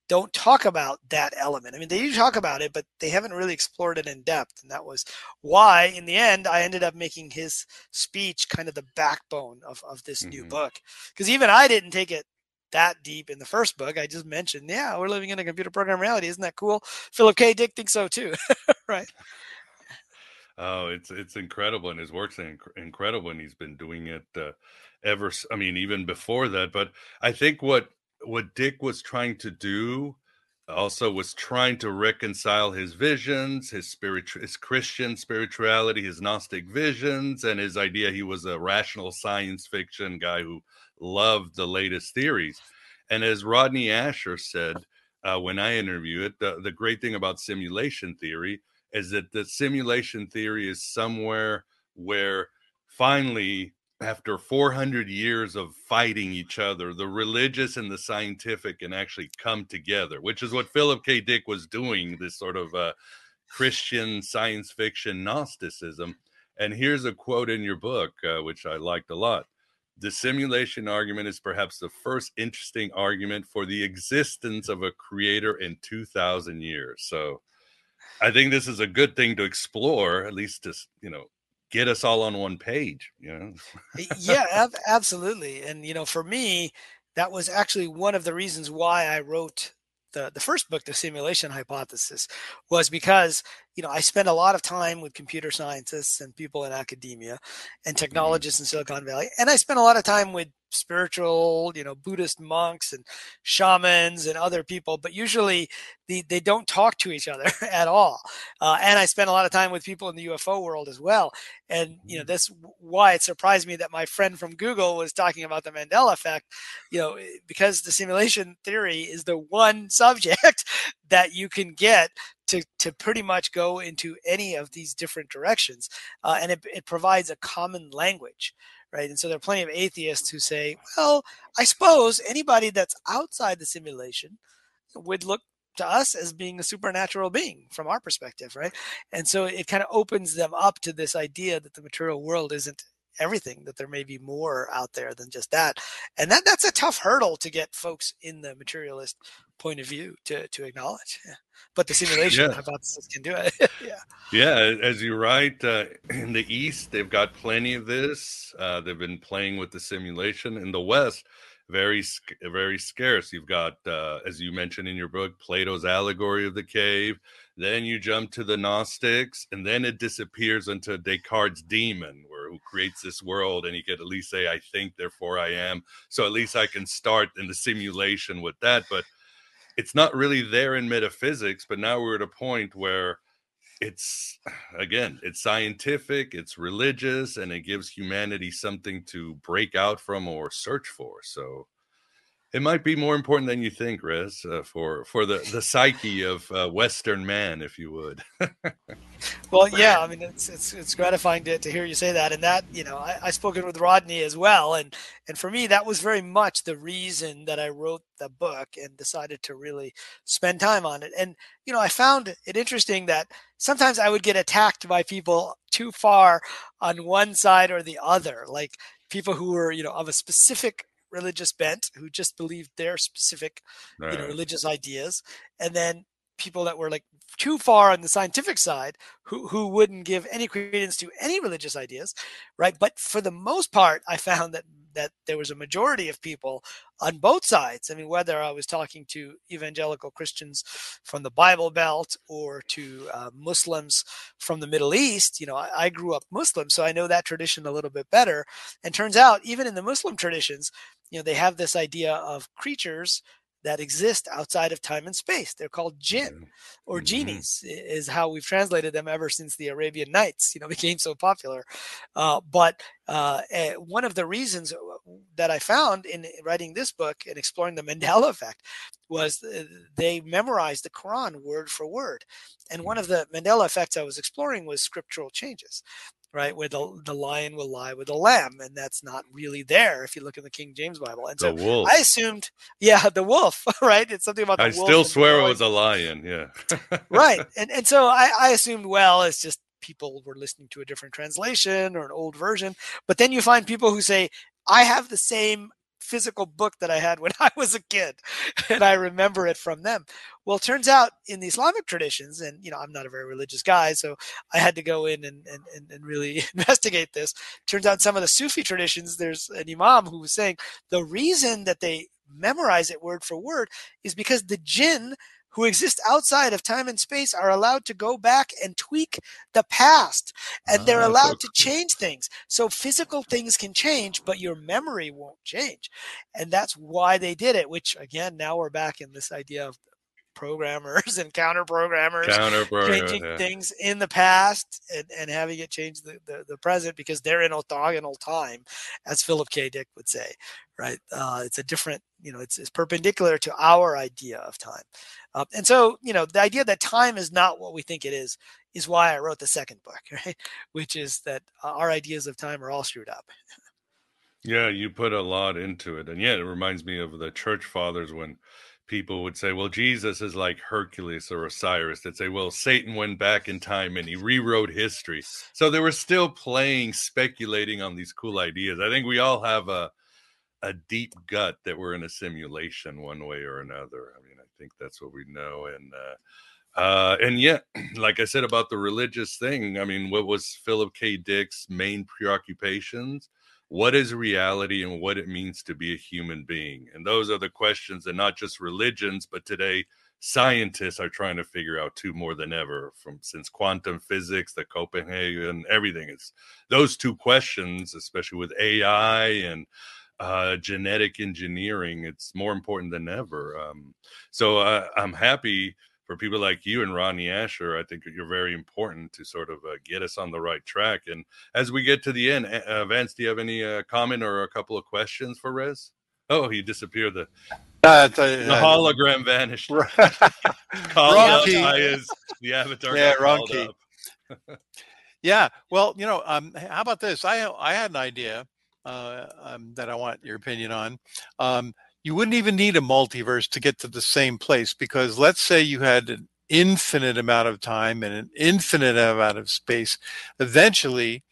don't talk about that element. I mean, they do talk about it, but they haven't really explored it in depth. And that was why, in the end, I ended up making his speech kind of the backbone of, of this mm-hmm. new book. Because even I didn't take it that deep in the first book. I just mentioned, yeah, we're living in a computer program reality. Isn't that cool? Philip K. Dick thinks so too, right? Oh, it's it's incredible, and his work's inc- incredible, and he's been doing it uh, ever. I mean, even before that. But I think what what Dick was trying to do also was trying to reconcile his visions, his spirit, his Christian spirituality, his Gnostic visions, and his idea he was a rational science fiction guy who loved the latest theories. And as Rodney Ascher said uh, when I interviewed it, the, the great thing about simulation theory is that the simulation theory is somewhere where finally after 400 years of fighting each other, the religious and the scientific can actually come together, which is what Philip K. Dick was doing, this sort of uh, Christian science fiction Gnosticism. And here's a quote in your book, uh, which I liked a lot. The simulation argument is perhaps the first interesting argument for the existence of a creator in 2000 years. So I think this is a good thing to explore, at least to, you know, get us all on one page you know yeah ab- absolutely and you know for me that was actually one of the reasons why i wrote the, the first book the simulation hypothesis was because you know i spent a lot of time with computer scientists and people in academia and mm-hmm. technologists mm-hmm. in silicon valley and i spent a lot of time with spiritual, you know, Buddhist monks and shamans and other people, but usually the, they don't talk to each other at all. Uh, and I spent a lot of time with people in the UFO world as well. And, you know, mm-hmm. this why it surprised me that my friend from Google was talking about the Mandela effect, you know, eh, because the simulation theory is the one subject that you can get to, to pretty much go into any of these different directions. Uh, and it, it provides a common language right? And so there are plenty of atheists who say, well, I suppose anybody that's outside the simulation would look to us as being a supernatural being from our perspective, right? And so it kind of opens them up to this idea that the material world isn't everything that there may be more out there than just that and that that's a tough hurdle to get folks in the materialist point of view to to acknowledge yeah. but the simulation yeah. hypothesis can do it yeah yeah as you write uh, in the east they've got plenty of this uh, they've been playing with the simulation in the west very very scarce you've got uh, as you mentioned in your book plato's allegory of the cave then you jump to the Gnostics, and then it disappears into Descartes' demon, where who creates this world, and he could at least say, "I think, therefore I am." So at least I can start in the simulation with that. But it's not really there in metaphysics. But now we're at a point where it's again, it's scientific, it's religious, and it gives humanity something to break out from or search for. So it might be more important than you think, Riz, uh, for for the the psyche of uh, Western man, if you would. well, yeah, I mean, it's it's it's gratifying to, to hear you say that, and that you know, I, I spoken with Rodney as well, and and for me, that was very much the reason that I wrote the book and decided to really spend time on it. And you know, I found it interesting that sometimes I would get attacked by people too far on one side or the other, like people who were you know of a specific religious bent who just believed their specific right. you know religious ideas and then people that were like too far on the scientific side who who wouldn't give any credence to any religious ideas right? But for the most part i found that that there was a majority of people on both sides. I mean whether i was talking to evangelical christians from the bible belt or to uh, muslims from the middle east you know I, I grew up muslim so i know that tradition a little bit better. And turns out even in the muslim traditions you know they have this idea of creatures that exist outside of time and space. They're called jinn or mm-hmm. genies, is how we've translated them ever since the Arabian Nights, you know, became so popular. Uh, but uh, eh, one of the reasons that I found in writing this book and exploring the Mandela effect was they memorized the Quran word for word. And one of the Mandela effects I was exploring was scriptural changes right? Where the the lion will lie with the lamb, and that's not really there if you look in the King James Bible. And the so wolf. I assumed, yeah, the wolf, right? It's something about the I wolf. still swear it was a lion. Yeah. right, and and so I, I assumed, well, it's just people were listening to a different translation or an old version. But then you find people who say, I have the same physical book that I had when I was a kid, and I remember it from them. Well, turns out in the Islamic traditions, and you know, I'm not a very religious guy, so I had to go in and, and, and really investigate this. Turns out some of the Sufi traditions, there's an imam who was saying the reason that they memorize it word for word is because the jinn who exist outside of time and space are allowed to go back and tweak the past and they're ah, allowed to change things. So physical things can change, but your memory won't change. And that's why they did it, which again, now we're back in this idea of programmers and counter programmers changing yeah. things in the past and, and having it change the, the, the, present because they're in orthogonal time, as Philip K. Dick would say, right? Uh, it's a different, you know, it's, it's perpendicular to our idea of time. Uh, and so, you know, the idea that time is not what we think it is is why I wrote the second book, right? Which is that uh, our ideas of time are all screwed up. yeah, you put a lot into it. And yeah, it reminds me of the church fathers when people would say, well, Jesus is like Hercules or Osiris. They'd say, well, Satan went back in time and he rewrote history. So they were still playing, speculating on these cool ideas. I think we all have a a deep gut that we're in a simulation one way or another. I mean, I think that's what we know. And uh, uh, and yet, like I said about the religious thing, I mean, what was Philip K. Dick's main preoccupations? what is reality and what it means to be a human being. And those are the questions that not just religions, but today scientists are trying to figure out too more than ever from since quantum physics, the Copenhagen, everything. It's those two questions, especially with AI and uh, genetic engineering, it's more important than ever. Um, so uh, I'm happy for people like you and Ronnie Ascher, I think you're very important to sort of uh, get us on the right track. And as we get to the end, uh, Vance, do you have any uh, comment or a couple of questions for Riz? Oh, he disappeared. The, uh, the hologram vanished. wrong. Is the avatar. Yeah, wrong yeah. Well, you know, um, how about this? I I had an idea uh, um, that I want your opinion on. Um, you wouldn't even need a multiverse to get to the same place because let's say you had an infinite amount of time and an infinite amount of space eventually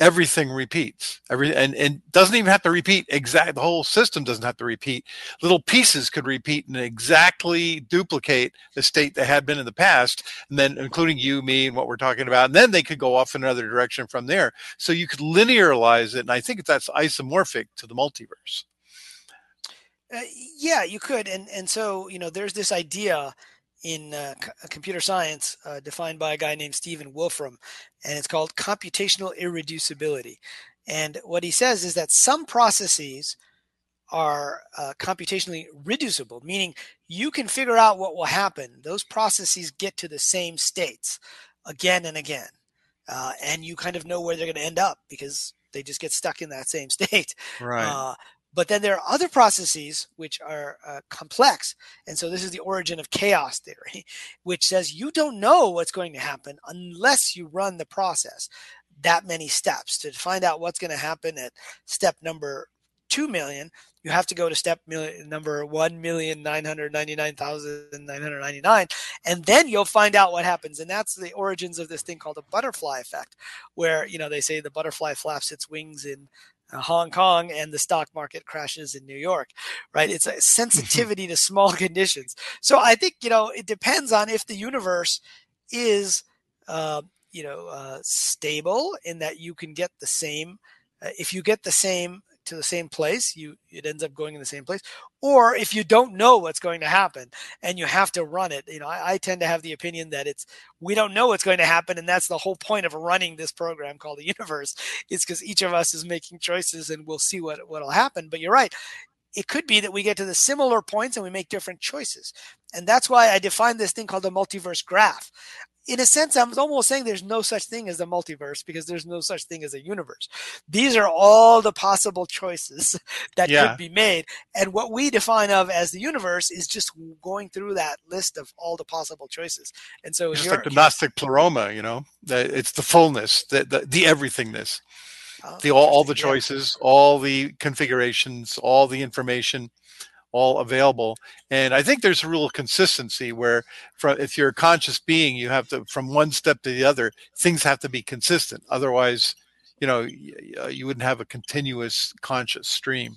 everything repeats. Every and, and doesn't even have to repeat exact the whole system doesn't have to repeat. Little pieces could repeat and exactly duplicate the state they had been in the past and then including you me and what we're talking about and then they could go off in another direction from there. So you could linearize it and i think that's isomorphic to the multiverse. Uh, yeah, you could, and and so you know, there's this idea in uh, c- computer science uh, defined by a guy named Stephen Wolfram, and it's called computational irreducibility. And what he says is that some processes are uh, computationally reducible, meaning you can figure out what will happen. Those processes get to the same states again and again, uh, and you kind of know where they're going to end up because they just get stuck in that same state. Right. But then there are other processes which are uh, complex. And so this is the origin of chaos theory, which says you don't know what's going to happen unless you run the process that many steps to find out what's going to happen at step number 2 million you have to go to step million, number 1,999,999 and then you'll find out what happens and that's the origins of this thing called the butterfly effect where you know they say the butterfly flaps its wings in Hong Kong and the stock market crashes in New York, right? It's a sensitivity to small conditions. So I think, you know, it depends on if the universe is, uh, you know, uh, stable in that you can get the same, uh, if you get the same to the same place, you it ends up going in the same place. Or if you don't know what's going to happen and you have to run it, you know, I, I tend to have the opinion that it's we don't know what's going to happen, and that's the whole point of running this program called the universe, is because each of us is making choices and we'll see what what'll happen. But you're right. It could be that we get to the similar points and we make different choices. And that's why I define this thing called the multiverse graph in a sense, I'm almost saying there's no such thing as a multiverse because there's no such thing as a universe. These are all the possible choices that yeah. could be made. And what we define of as the universe is just going through that list of all the possible choices. And so it's like the Gnostic pleroma, you know, it's the fullness, the, the, the everythingness, oh, the, all, all the choices, yeah. all the configurations, all the information all available. And I think there's a real consistency where, from, if you're a conscious being, you have to, from one step to the other, things have to be consistent. Otherwise, you know, you wouldn't have a continuous conscious stream.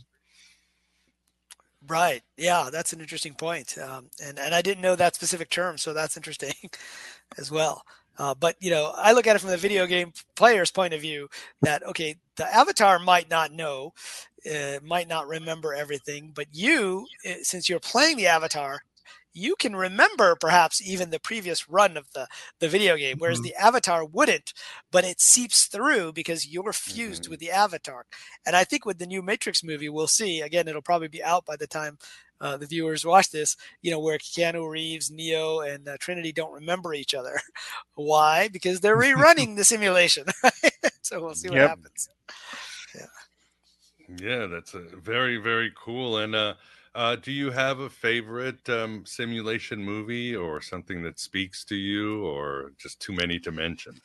Right. Yeah, that's an interesting point. Um, and and I didn't know that specific term, so that's interesting as well. Uh, but you know, I look at it from the video game player's point of view. That okay, the avatar might not know, uh, might not remember everything, but you, uh, since you're playing the avatar, you can remember perhaps even the previous run of the, the video game, whereas mm-hmm. the avatar wouldn't, but it seeps through because you're fused mm-hmm. with the avatar. And I think with the new Matrix movie, we'll see, again, it'll probably be out by the time uh, the viewers watch this, you know, where Keanu Reeves, Neo, and uh, Trinity don't remember each other. Why? Because they're rerunning the simulation. so we'll see what yep. happens. Yeah, Yeah, that's a very very cool. And uh, uh, do you have a favorite um, simulation movie or something that speaks to you, or just too many to mention?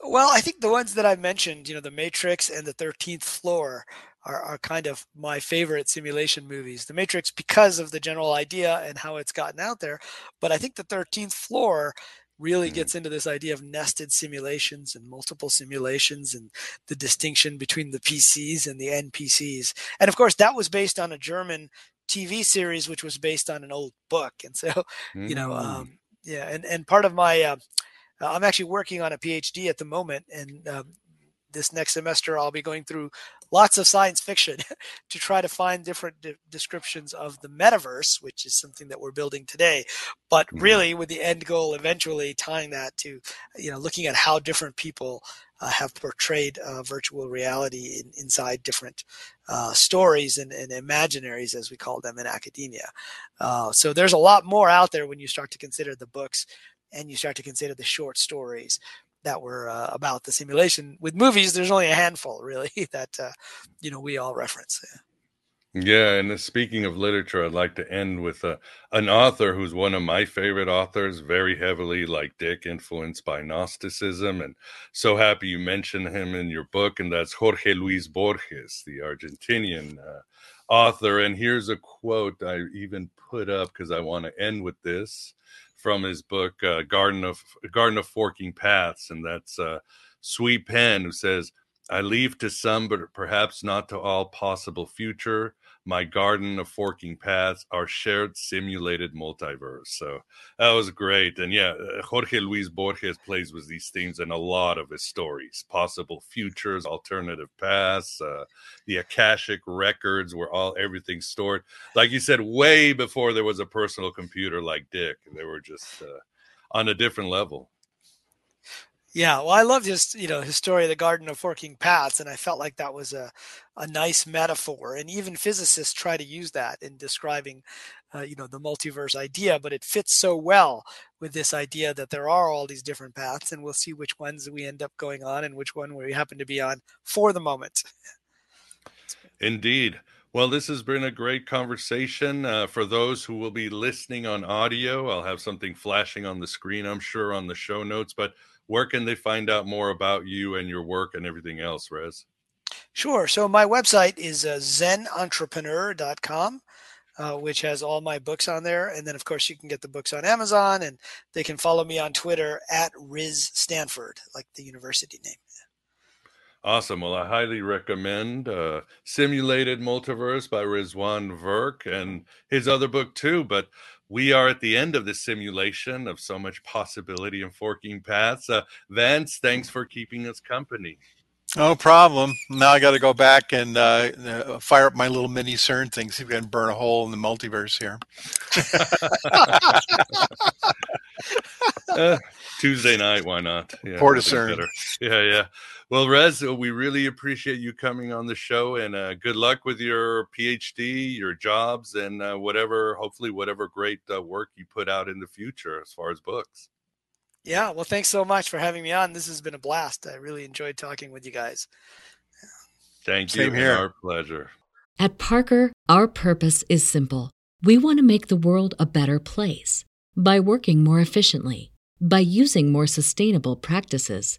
Well, I think the ones that I've mentioned, you know, The Matrix and The Thirteenth Floor, are, are kind of my favorite simulation movies. The Matrix because of the general idea and how it's gotten out there, but I think The Thirteenth Floor really mm-hmm. gets into this idea of nested simulations and multiple simulations and the distinction between the PCs and the NPCs. And of course, that was based on a German TV series, which was based on an old book. And so, mm. you know, mm. um, yeah, and, and part of my, uh, I'm actually working on a PhD at the moment, and um, this next semester I'll be going through lots of science fiction to try to find different de- descriptions of the metaverse, which is something that we're building today. But mm-hmm. really, with the end goal eventually tying that to, you know, looking at how different people uh, have portrayed uh, virtual reality in, inside different uh, stories and, and, imaginaries, as we call them in academia. Uh, so there's a lot more out there when you start to consider the books and you start to consider the short stories that were uh, about the simulation. With movies, there's only a handful really that uh, you know we all reference. Yeah. Yeah, and speaking of literature, I'd like to end with uh, an author who's one of my favorite authors, very heavily, like Dick, influenced by Gnosticism. And so happy you mentioned him in your book, and that's Jorge Luis Borges, the Argentinian uh, author. And here's a quote I even put up because I want to end with this from his book uh, Garden of Garden of Forking Paths, and that's uh, Ts'ui Pên who says, "I leave to some, but perhaps not to all, possible future my garden of forking paths, our shared simulated multiverse. So that was great. And yeah, uh, Jorge Luis Borges plays with these themes in a lot of his stories possible futures, alternative paths, uh, the Akashic records where all everything's stored. Like you said, way before there was a personal computer like Dick, they were just uh, on a different level. Yeah, well, I loved his, you know, his story of the Garden of Forking Paths, and I felt like that was a, a nice metaphor. And even physicists try to use that in describing, uh, you know, the multiverse idea. But it fits so well with this idea that there are all these different paths, and we'll see which ones we end up going on and which one we happen to be on for the moment. Indeed. Well, this has been a great conversation. Uh, for those who will be listening on audio, I'll have something flashing on the screen, I'm sure, on the show notes. But where can they find out more about you and your work and everything else, Riz? Sure. So my website is uh, zenentrepreneur.com, uh, which has all my books on there. And then, of course, you can get the books on Amazon and they can follow me on Twitter at Riz Stanford, like the university name. Awesome. Well, I highly recommend uh, Simulated Multiverse by Rizwan Virk and his other book too. But we are at the end of this simulation of so much possibility and forking paths. Uh, Vance, thanks for keeping us company. No problem. Now I got to go back and uh, uh, fire up my little mini CERN thing, see if we can burn a hole in the multiverse here. uh, Tuesday night, why not? Yeah, Port of CERN. Yeah, yeah. Well, Riz, uh, we really appreciate you coming on the show, and uh, good luck with your PhD, your jobs, and uh, whatever. Hopefully, whatever great uh, work you put out in the future as far as books. Yeah, well, thanks so much for having me on. This has been a blast. I really enjoyed talking with you guys. Thank you. Same here. Our pleasure. At Parker, our purpose is simple. We want to make the world a better place by working more efficiently, by using more sustainable practices,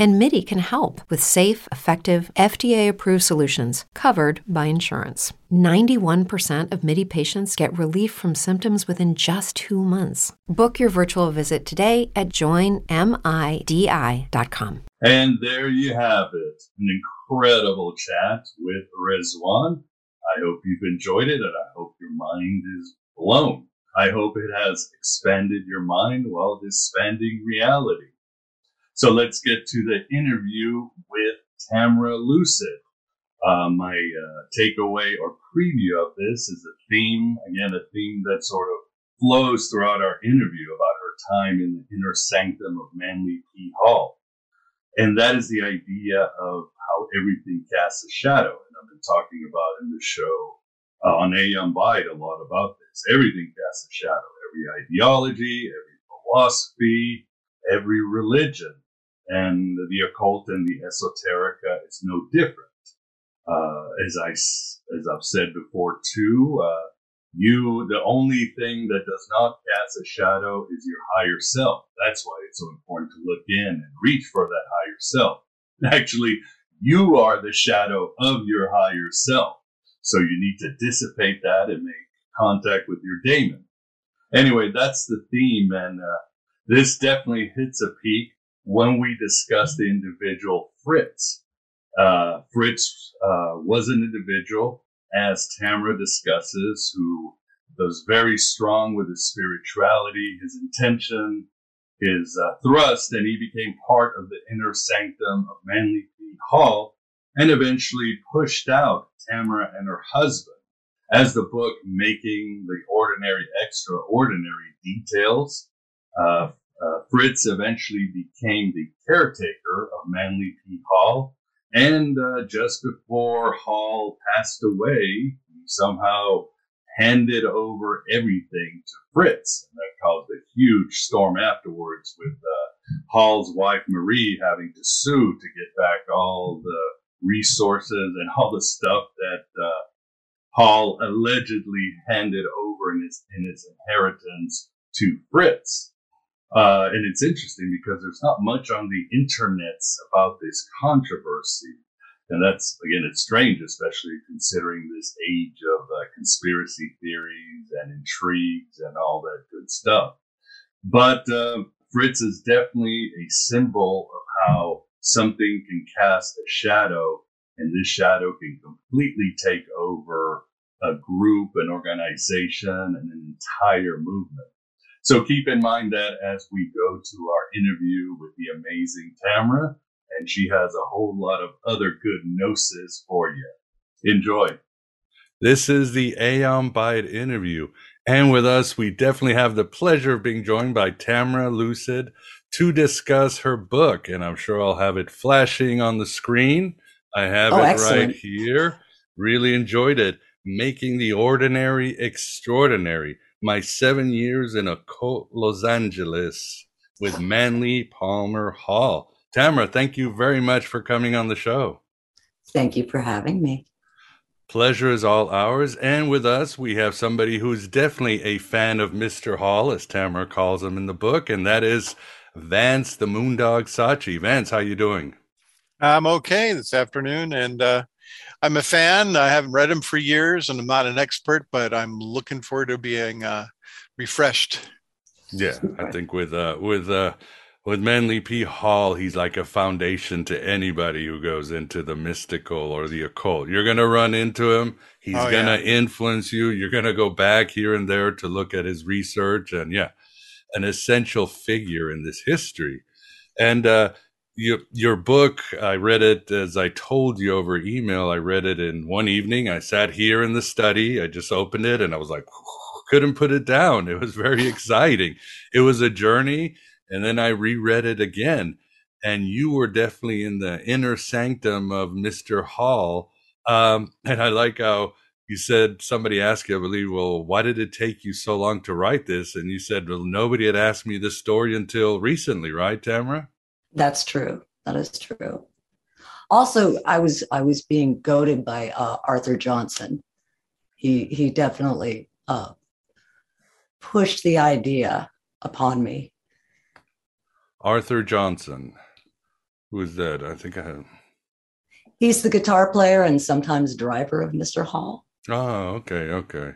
And MIDI can help with safe, effective, FDA approved solutions covered by insurance. 91% of MIDI patients get relief from symptoms within just two months. Book your virtual visit today at joinmidi.com. And there you have it an incredible chat with Rizwan. I hope you've enjoyed it and I hope your mind is blown. I hope it has expanded your mind while expanding reality. So let's get to the interview with Tamra Lucid. Uh, my uh, takeaway or preview of this is a theme, again, a theme that sort of flows throughout our interview about her time in the inner sanctum of Manly P. Hall. And that is the idea of how everything casts a shadow. And I've been talking about in the show uh, on Aeon Byte a lot about this. Everything casts a shadow. Every ideology, every philosophy, every religion, and the occult and the esoterica is no different. Uh, as I as I've said before too, uh, you the only thing that does not cast a shadow is your higher self. That's why it's so important to look in and reach for that higher self. Actually, you are the shadow of your higher self. So you need to dissipate that and make contact with your daemon. Anyway, that's the theme. And uh, this definitely hits a peak when we discuss the individual Fritz. Uh, Fritz uh, was an individual, as Tamra discusses, who was very strong with his spirituality, his intention, his uh, thrust, and he became part of the inner sanctum of Manly P. Hall and eventually pushed out Tamara and her husband. As the book Making the Ordinary Extraordinary details, uh, uh, Fritz eventually became the caretaker of Manly P. Hall. And uh, just before Hall passed away, he somehow handed over everything to Fritz. And that caused a huge storm afterwards with uh, Hall's wife Marie having to sue to get back all the resources and all the stuff that uh, Hall allegedly handed over in his in his inheritance to Fritz. Uh, and it's interesting because there's not much on the internets about this controversy. And that's, again, it's strange, especially considering this age of uh, conspiracy theories and intrigues and all that good stuff. But uh, Fritz is definitely a symbol of how something can cast a shadow, and this shadow can completely take over a group, an organization, and an entire movement. So keep in mind that as we go to our interview with the amazing Tamra, and she has a whole lot of other good gnosis for you. Enjoy. This is the Aeon Byte interview. And with us, we definitely have the pleasure of being joined by Tamra Lucid to discuss her book. And I'm sure I'll have it flashing on the screen. I have oh, it excellent. right here. Really enjoyed it. Making the Ordinary Extraordinary. My seven years in occult Los Angeles with Manly Palmer Hall. Tamara, thank you very much for coming on the show. Thank you for having me. Pleasure is all ours. And with us, we have somebody who's definitely a fan of Mr. Hall, as Tamara calls him in the book, and that is Vance the Moondog Sachi. Vance, how you doing? I'm okay this afternoon, and uh, I'm a fan. I haven't read him for years, and I'm not an expert, but I'm looking forward to being uh, refreshed. Yeah, I think with uh, with uh, with Manly P. Hall, he's like a foundation to anybody who goes into the mystical or the occult. You're going to run into him. He's oh, going to yeah. influence you. You're going to go back here and there to look at his research. And yeah, an essential figure in this history. And uh, your, your book, I read it as I told you over email. I read it in one evening. I sat here in the study. I just opened it and I was like, couldn't put it down. It was very exciting. It was a journey. And then I reread it again. And you were definitely in the inner sanctum of Mr. Hall. Um, and I like how you said somebody asked you, I believe, well, why did it take you so long to write this? And you said, well, nobody had asked me this story until recently, right, Tamara? That's true. That is true. Also, I was I was being goaded by uh, Arthur Johnson. He he definitely uh, pushed the idea upon me. Arthur Johnson. Who is that? I think I have. He's the guitar player and sometimes driver of Mr. Hall. Oh, okay, okay.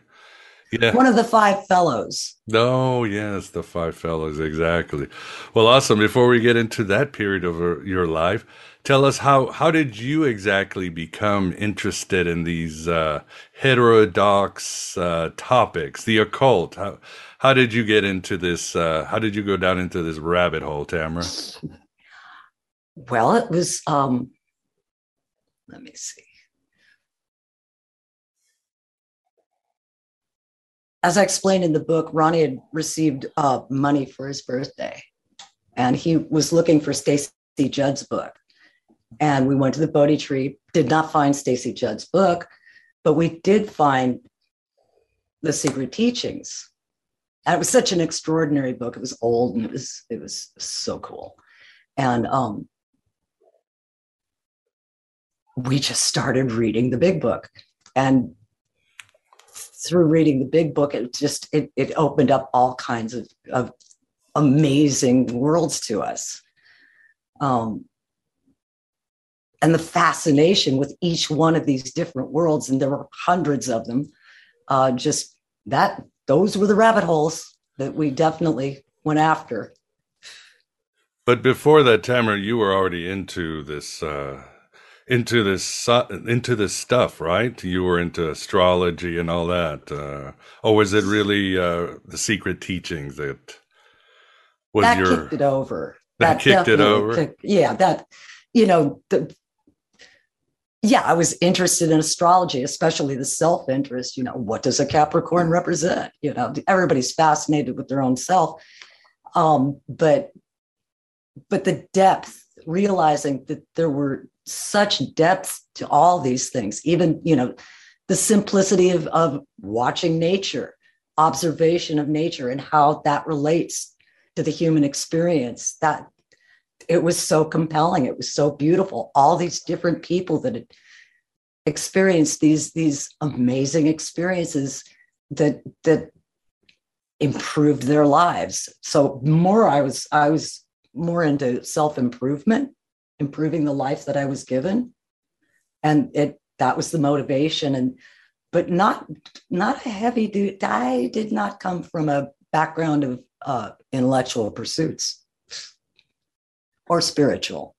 Yeah. One of the five fellows. Oh, yes, the five fellows, exactly. Well, awesome. Before we get into that period of uh, your life, tell us how how did you exactly become interested in these uh, heterodox uh, topics, the occult? How how did you get into this? Uh, how did you go down into this rabbit hole, Tamara? Well, it was. Um, let me see. As I explained in the book, Ronnie had received uh, money for his birthday, and he was looking for Stacy Judd's book. And we went to the Bodhi tree, did not find Stacy Judd's book, but we did find the Secret Teachings. And it was such an extraordinary book. It was old and it was it was so cool. And um, we just started reading the big book. And through reading the big book, it just it, it opened up all kinds of, of amazing worlds to us. Um, and the fascination with each one of these different worlds, and there were hundreds of them, uh, just that those were the rabbit holes that we definitely went after. But before that, Tamara, you were already into this uh, into this into this stuff, right? You were into astrology and all that, uh, or was it really uh, the secret teachings that was that your kicked it over? That, that kicked it over. Kicked, yeah, that you know the. Yeah, I was interested in astrology, especially the self interest. You know, what does a Capricorn represent? You know, everybody's fascinated with their own self, um, but but the depth realizing that there were such depth to all these things even you know the simplicity of, of watching nature observation of nature and how that relates to the human experience. That it was so compelling. It was so beautiful. All these different people that had experienced these these amazing experiences that that improved their lives. So more i was i was more into self improvement improving the life that I was given. And it that was the motivation. And but not not a heavy dude. I did not come from a background of uh, intellectual pursuits or spiritual.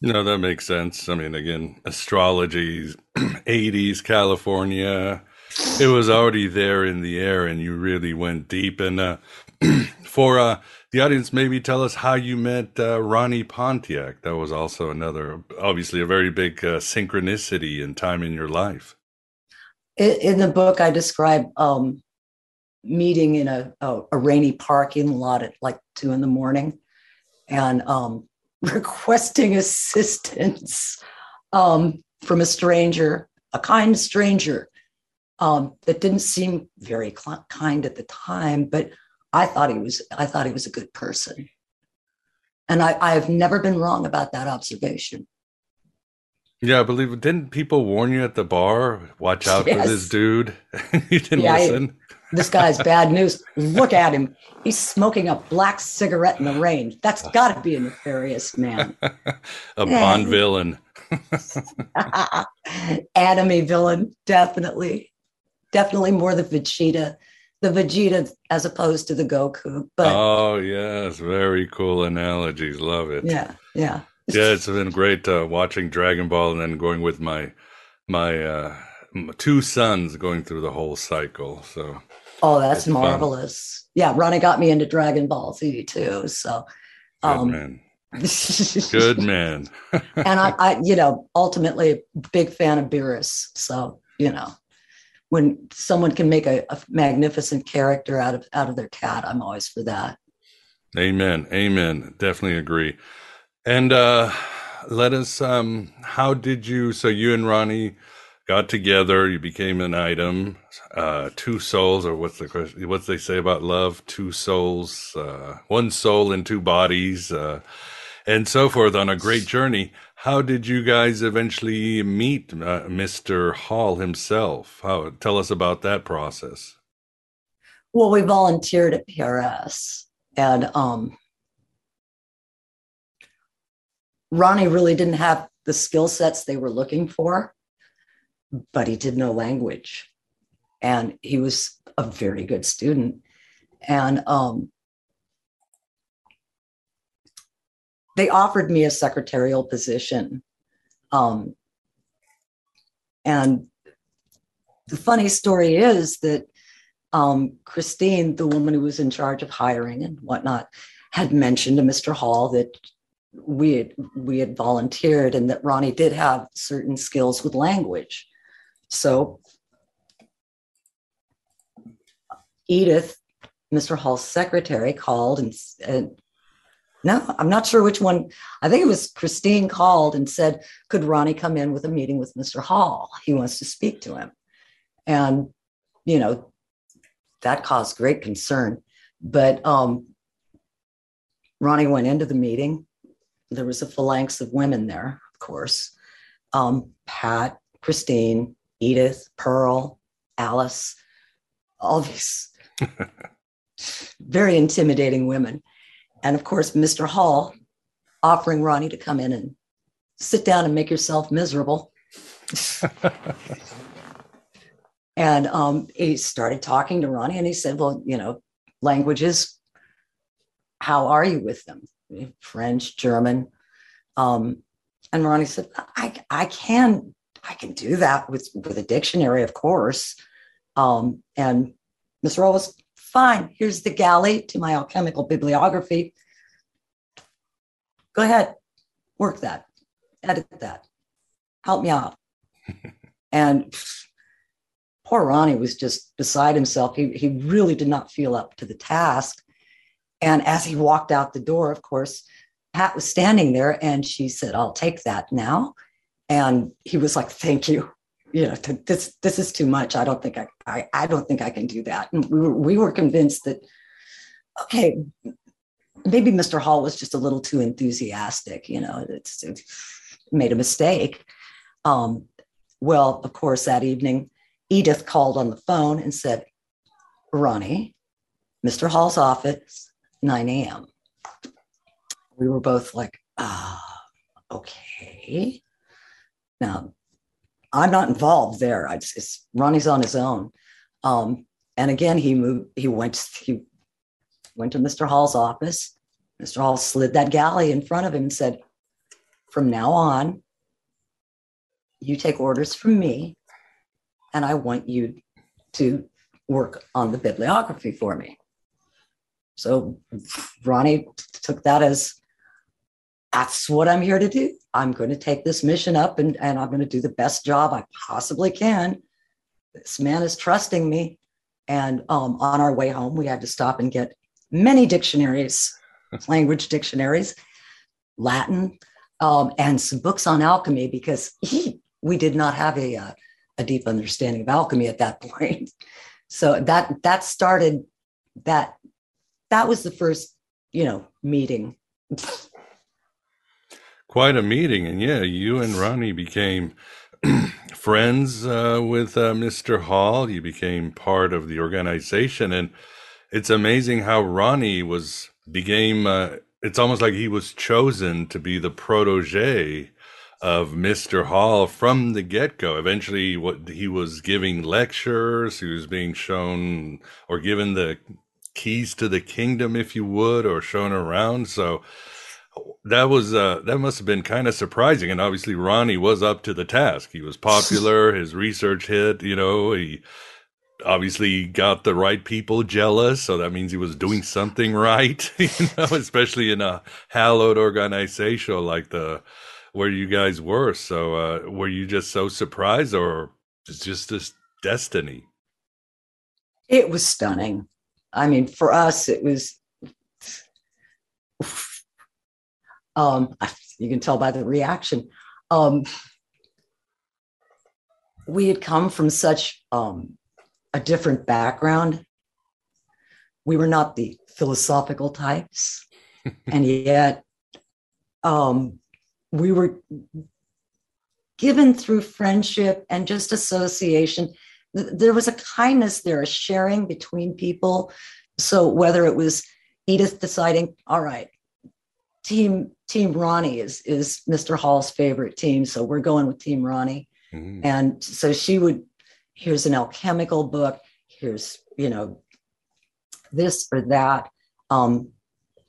No, that makes sense. I mean, again, astrology, 80s California, it was already there in the air, and you really went deep. And uh, for uh, the audience, maybe tell us how you met uh, Ronnie Pontiac. That was also another, obviously, a very big uh, synchronicity in time in your life. In, the book, I describe um, meeting in a, a, a, rainy parking lot at like two in the morning and um, requesting assistance um, from a stranger, a kind stranger um, that didn't seem very kind at the time, but I thought he was I thought he was a good person. And I, I have never been wrong about that observation. Yeah, I believe didn't people warn you at the bar? Watch out yes. for this dude. you didn't yeah, listen. I, this guy's bad news. Look at him. He's smoking a black cigarette in the rain. That's got to be a nefarious man. a Bond villain. Enemy villain, definitely. Definitely more than Vegeta the Vegeta as opposed to the Goku. But oh yes, very cool analogies. Love it. Yeah, yeah, yeah. It's been great uh, watching Dragon Ball and then going with my my uh, two sons going through the whole cycle. So oh, that's marvelous. Fun. Yeah, Ronnie got me into Dragon Ball Z too. So um, Good man. Good man. and I, I, you know, ultimately big fan of Beerus. So, you know, when someone can make a, a, magnificent character out of out of their cat, I'm always for that. Amen. Amen. Definitely agree. And uh let us um how did you so you and Ronnie got together, you became an item, uh two souls or what's the question what they say about love, two souls, uh one soul in two bodies, uh and so forth on a great journey. How did you guys eventually meet uh, Mr. Hall himself? How tell us about that process. Well, we volunteered at PRS, and um, Ronnie really didn't have the skill sets they were looking for, but he did know language, and he was a very good student. And um, they offered me a secretarial position. Um, and the funny story is that um, Christine, the woman who was in charge of hiring and whatnot, had mentioned to Mr. Hall that we had we had volunteered and that Ronnie did have certain skills with language. So Edith, Mr. Hall's secretary, called and, and no, I'm not sure which one. I think it was Christine called and said, Could Ronnie come in with a meeting with Mr. Hall? He wants to speak to him. And, you know, that caused great concern. But um, Ronnie went into the meeting. There was a phalanx of women there, of course um, Pat, Christine, Edith, Pearl, Alice, all these very intimidating women. And of course, Mr. Hall offering Ronnie to come in and sit down and make yourself miserable. and um, he started talking to Ronnie and he said, Well, you know, languages, how are you with them? French, German. Um, and Ronnie said, I, I can, I can do that with, with a dictionary, of course. Um, and Mr. Hall was Fine, here's the galley to my alchemical bibliography. Go ahead, work that, edit that, help me out. and poor Ronnie was just beside himself. He, he really did not feel up to the task. And as he walked out the door, of course, Pat was standing there and she said, I'll take that now. And he was like, Thank you you know, this this is too much. I don't think I, I, I don't think I can do that. And we were, we were convinced that, okay, maybe Mr. Hall was just a little too enthusiastic. You know, it's it made a mistake. Um, well, of course, that evening, Edith called on the phone and said, Ronnie, Mr. Hall's office, 9 a.m. We were both like, ah, okay. Now, I'm not involved there. It's, it's Ronnie's on his own. Um, and again, he moved. He went. He went to Mr. Hall's office. Mr. Hall slid that galley in front of him and said, "From now on, you take orders from me, and I want you to work on the bibliography for me." So Ronnie took that as that's what I'm here to do. I'm going to take this mission up and, and I'm going to do the best job I possibly can. This man is trusting me. And um, on our way home, we had to stop and get many dictionaries, language dictionaries, Latin, um, and some books on alchemy because he, we did not have a, uh, a deep understanding of alchemy at that point. So that that started that that was the first you know meeting quite a meeting. And yeah, you and Ronnie became friends uh, with uh, Mr. Hall. You became part of the organization, and it's amazing how Ronnie was became. Uh, it's almost like he was chosen to be the protege of Mr. Hall from the get go. Eventually, what he was giving lectures, he was being shown or given the keys to the kingdom, if you would, or shown around. So that was uh, that must have been kind of surprising. And obviously, Ronnie was up to the task. He was popular. his research hit. You know, he obviously got the right people jealous. So that means he was doing something right. You know, especially in a hallowed organization like the where you guys were. So uh, were you just so surprised, or it's just this destiny? It was stunning. I mean, for us, it was. Um, you can tell by the reaction. Um, we had come from such um, a different background. We were not the philosophical types, and yet um, we were given through friendship and just association. There was a kindness there, a sharing between people. So whether it was Edith deciding, all right, team Team Ronnie is is Mr. Hall's favorite team, so we're going with Team Ronnie. Mm-hmm. And so she would, here's an alchemical book, here's you know this or that. Um,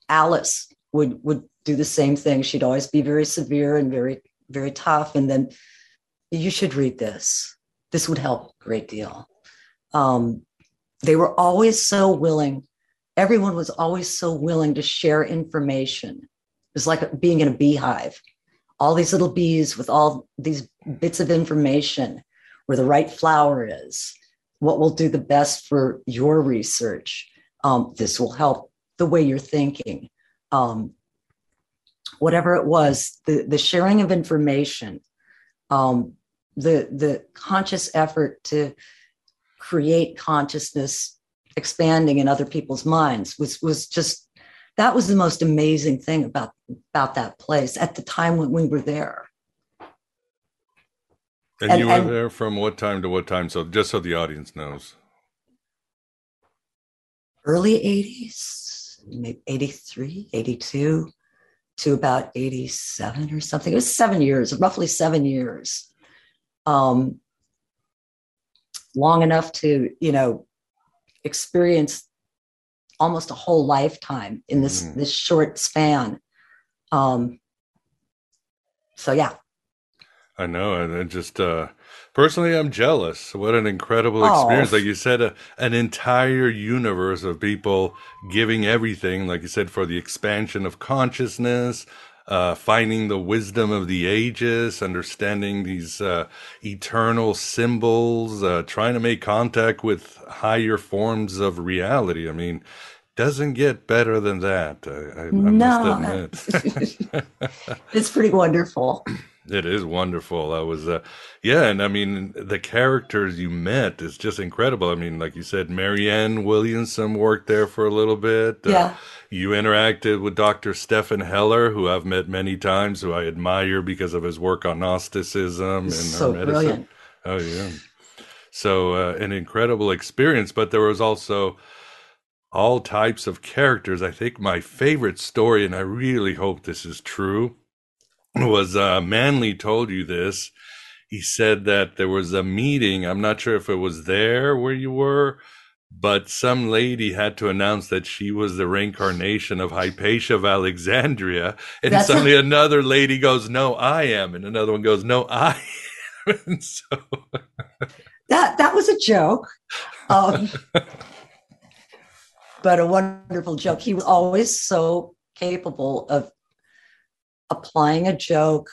Alice would would do the same thing. She'd always be very severe and very, very tough. And then you should read this. This would help a great deal. Um, they were always so willing. Everyone was always so willing to share information. It was like being in a beehive. All these little bees with all these bits of information where the right flower is, what will do the best for your research. Um, this will help the way you're thinking. Um, whatever it was, the, the sharing of information, um, the, the conscious effort to create consciousness expanding in other people's minds was, was just, that was the most amazing thing about, about that place at the time when we were there. And, and you were and, there from what time to what time? So just so the audience knows. Early 80s, maybe 83, 82 to about 87 or something. It was seven years, roughly seven years. Um, long enough to, you know, experience almost a whole lifetime in this mm. this short span. Um, so yeah. I know, and just uh, Personally, I'm jealous. What an incredible experience. Oh. Like you said, a, an entire universe of people giving everything, like you said, for the expansion of consciousness, uh, finding the wisdom of the ages, understanding these uh, eternal symbols, uh, trying to make contact with higher forms of reality. I mean, doesn't get better than that. I, I, no, it's pretty wonderful. It is wonderful. I was, uh, yeah, and I mean the characters you met is just incredible. I mean, like you said, Marianne Williamson worked there for a little bit. Uh, yeah. You interacted with Dr. Stephan Hoeller, who I've met many times, who I admire because of his work on Gnosticism and so medicine. Brilliant. Oh yeah. So uh, an incredible experience, but there was also all types of characters. I think my favorite story, and I really hope this is true was uh, Manly told you this. He said that there was a meeting. I'm not sure if it was there where you were, but some lady had to announce that she was the reincarnation of Hypatia of Alexandria. And That's suddenly a- another lady goes, No, I am. And another one goes, No, I am. so that that was a joke. Um, but a wonderful joke. He was always so capable of applying a joke,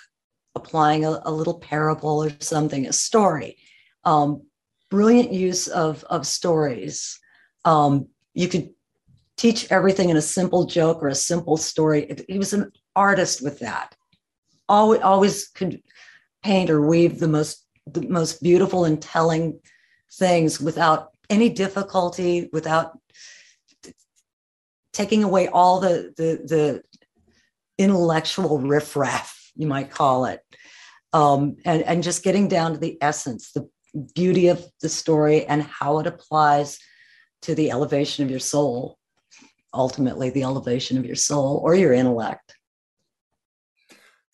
applying a, a little parable or something, a story. Um, brilliant use of, of stories. Um, you could teach everything in a simple joke or a simple story. He was an artist with that. Always, always could paint or weave the most the most beautiful and telling things without any difficulty, without taking away all the the the intellectual riffraff, you might call it, um, and, and just getting down to the essence, the beauty of the story, and how it applies to the elevation of your soul, ultimately, the elevation of your soul or your intellect.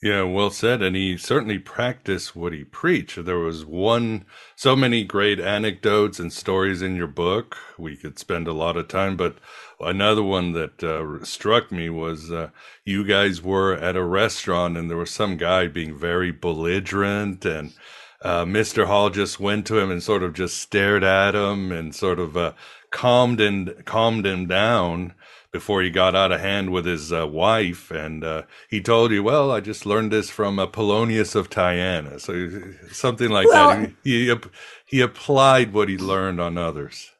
Yeah, well said. And he certainly practiced what he preached. There was one, so many great anecdotes and stories in your book. We could spend a lot of time, but another one that uh, struck me was uh, you guys were at a restaurant and there was some guy being very belligerent and uh, Mr. Hall just went to him and sort of just stared at him and sort of uh, calmed and calmed him down before he got out of hand with his uh, wife. And uh, he told you, well, I just learned this from Apollonius of Tyana. So something like well, that. He, he, he, applied what he learned on others.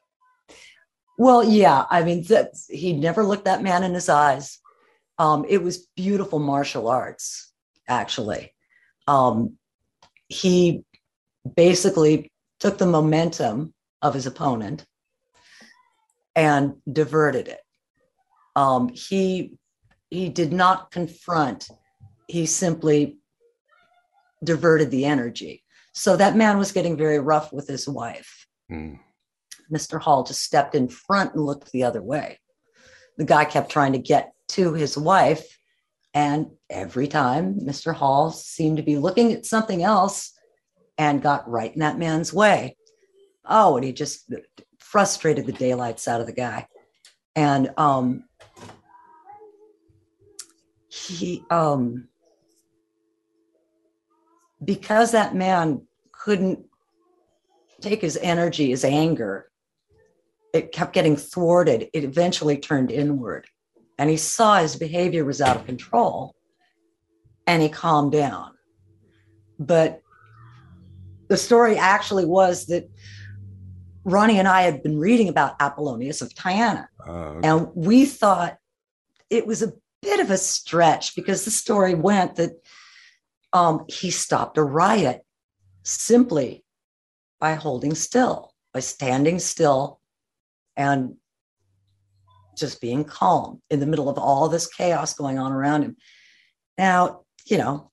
Well, yeah. I mean, he never looked that man in his eyes. Um, it was beautiful martial arts, actually. Um, he basically took the momentum of his opponent and diverted it um, he he did not confront. He simply diverted the energy. So that man was getting very rough with his wife. Mm. Mr. Hall just stepped in front and looked the other way. The guy kept trying to get to his wife. And every time Mr. Hall seemed to be looking at something else and got right in that man's way. Oh, and he just frustrated the daylights out of the guy. And um, he um because that man couldn't take his energy his anger it kept getting thwarted. It eventually turned inward. And he saw his behavior was out of control and he calmed down. But the story actually was that ronnie and i had been reading about apollonius of tyana. Uh, and we thought it was a bit of a stretch because the story went that um, he stopped a riot simply by holding still, by standing still and just being calm in the middle of all this chaos going on around him. Now, you know,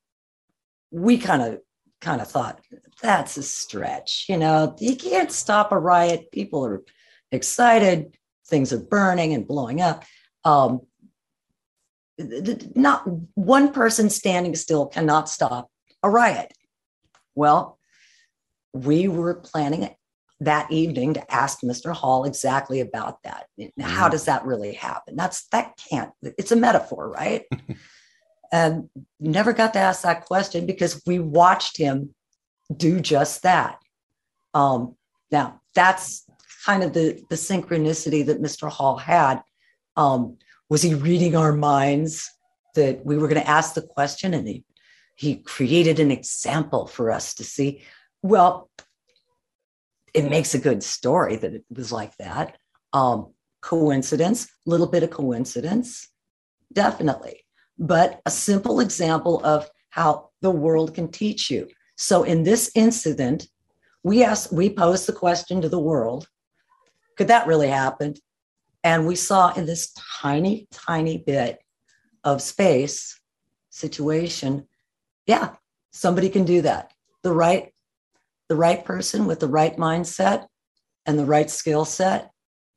we kind of kind of thought that's a stretch. You know, you can't stop a riot. People are excited, things are burning and blowing up. Um, not one person standing still cannot stop a riot. Well, we were planning that evening to ask Mr. Hall exactly about that. How mm-hmm. does that really happen? That's that can't, it's a metaphor, right? and never got to ask that question because we watched him do just that. Um, now, that's kind of the, the synchronicity that Mr. Hall had. Um, was he reading our minds that we were going to ask the question and he he created an example for us to see well it makes a good story that it was like that. Um, coincidence little bit of coincidence definitely. But a simple example of how the world can teach you. So in this incident we asked we posed the question to the world could that really happen? And we saw in this tiny, tiny bit of space situation, yeah, somebody can do that. The right, the right person with the right mindset and the right skill set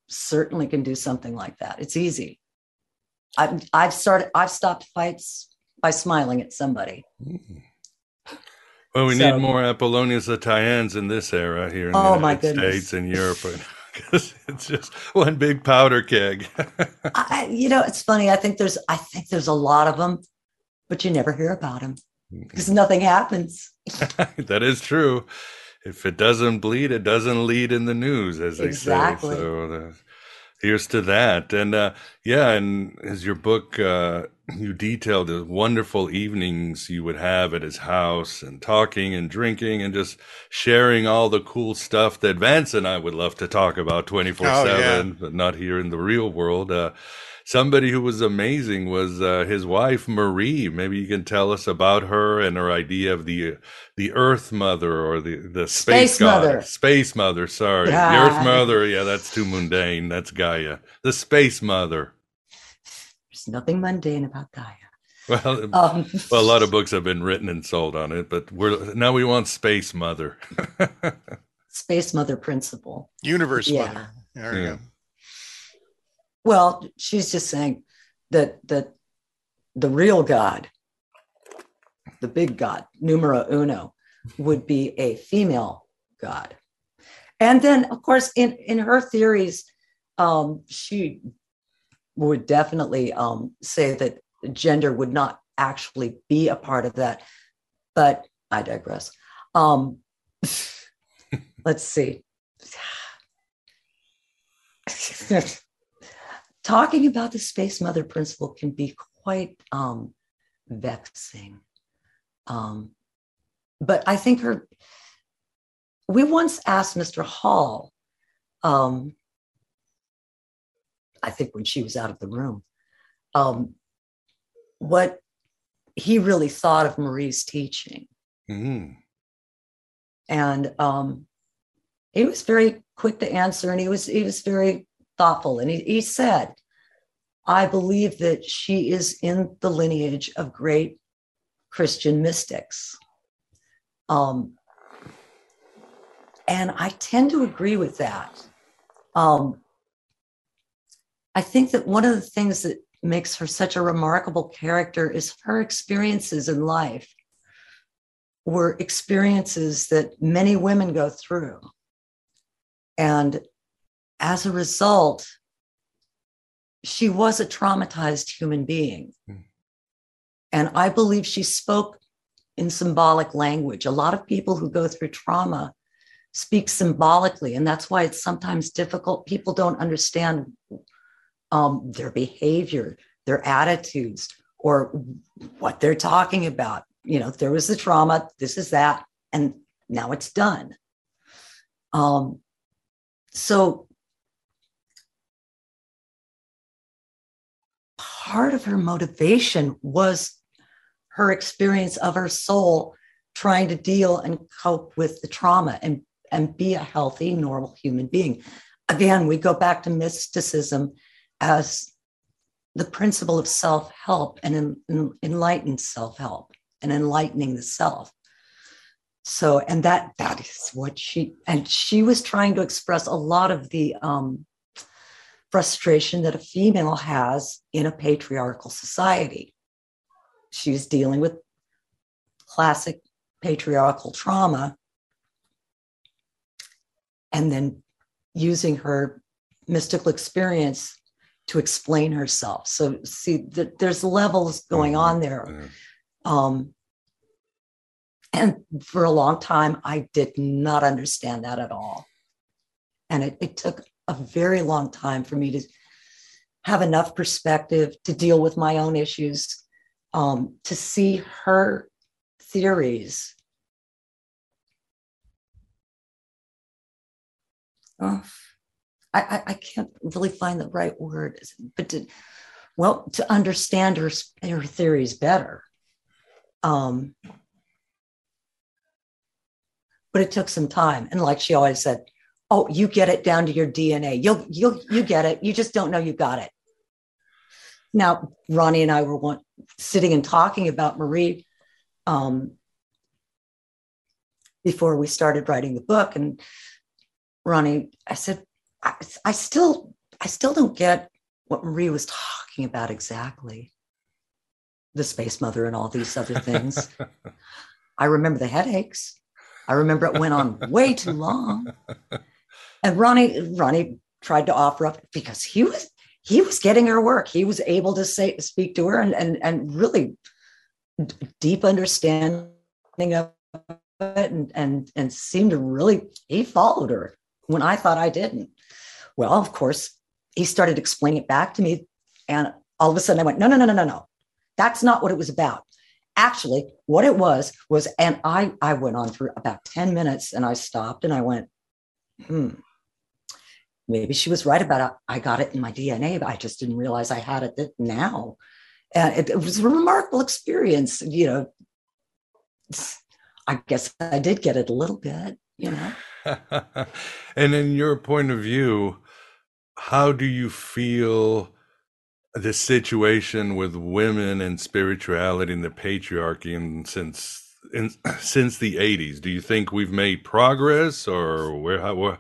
certainly can do something like that. It's easy. I've, I've started, I've stopped fights by smiling at somebody. Mm. Well, we so, need more Apollonius Tyans in this era here in oh the United States and Europe because it's just one big powder keg. I, you know, it's funny. I think there's, I think there's a lot of them, but you never hear about them because nothing happens. that is true. If it doesn't bleed, it doesn't lead in the news, as they exactly. say. So uh, here's to that. And uh, yeah, and as your book uh, you detailed the wonderful evenings you would have at his house and talking and drinking and just sharing all the cool stuff that Vance and I would love to talk about 24 oh, 7, yeah. but not here in the real world. Somebody who was amazing was uh, his wife, Marie. Maybe you can tell us about her and her idea of the the Earth Mother or the, the Space, space Mother. Space Mother, sorry. Yeah. The Earth Mother, yeah, that's too mundane. That's Gaia. The Space Mother. There's nothing mundane about Gaia. Well, um, well, a lot of books have been written and sold on it, but we're now we want Space Mother. Space Mother principle. Universe yeah. Mother. There yeah. go. Well, she's just saying that that the real God the big god, numero uno, would be a female god. And then, of course, in, in her theories, um, she would definitely um, say that gender would not actually be a part of that. But I digress. Um, let's see. Talking about the space mother principle can be quite um, vexing. Um, but I think her, we once asked Mr. Hall, um, I think when she was out of the room, um, what he really thought of Marie's teaching. Mm. And um, he was very quick to answer and he was he was very thoughtful. And he, he said, I believe that she is in the lineage of great Christian mystics. Um, and I tend to agree with that. Um, I think that one of the things that makes her such a remarkable character is her experiences in life were experiences that many women go through. And as a result, she was a traumatized human being. Mm. And I believe she spoke in symbolic language. A lot of people who go through trauma speak symbolically, and that's why it's sometimes difficult. People don't understand um, their behavior, their attitudes, or what they're talking about. You know, there was the trauma, this is that, and now it's done. Um, so part of her motivation was her experience of her soul trying to deal and cope with the trauma and, and be a healthy, normal human being. Again, we go back to mysticism as the principle of self help and en, en, enlightened self help and enlightening the self. So, and that that is what she and she was trying to express a lot of the um, frustration that a female has in a patriarchal society. She's dealing with classic patriarchal trauma and then using her mystical experience to explain herself. So, see, th- there's levels going on there. Um, and for a long time, I did not understand that at all. And it, it took a very long time for me to have enough perspective to deal with my own issues, um, to see her theories. Oh, I, I, can't really find the right word, but to, well, to understand her, her theories better. Um, but it took some time. And like she always said, oh, you get it down to your DNA. You'll you'll you get it. You just don't know you got it. Now, Ronnie and I were one, sitting and talking about Marie um, before we started writing the book, and Ronnie, I said, I, I still I still don't get what Marie was talking about exactly. The space mother and all these other things. I remember the headaches. I remember it went on way too long. And Ronnie, Ronnie tried to offer up because he was he was getting her work. He was able to say speak to her and and and really deep understanding of it and and and seemed to really he followed her when I thought I didn't. Well, of course, he started explaining it back to me, and all of a sudden I went, no, no, no, no, no, no. That's not what it was about. Actually, what it was was, and I I went on for about 10 minutes and I stopped and I went, hmm, maybe she was right about it. I got it in my DNA, but I just didn't realize I had it now. And it, it was a remarkable experience. You know, I guess I did get it a little bit, you know. and in your point of view, how do you feel the situation with women and spirituality and the patriarchy and since in, since the 80s? Do you think we've made progress or where, how, where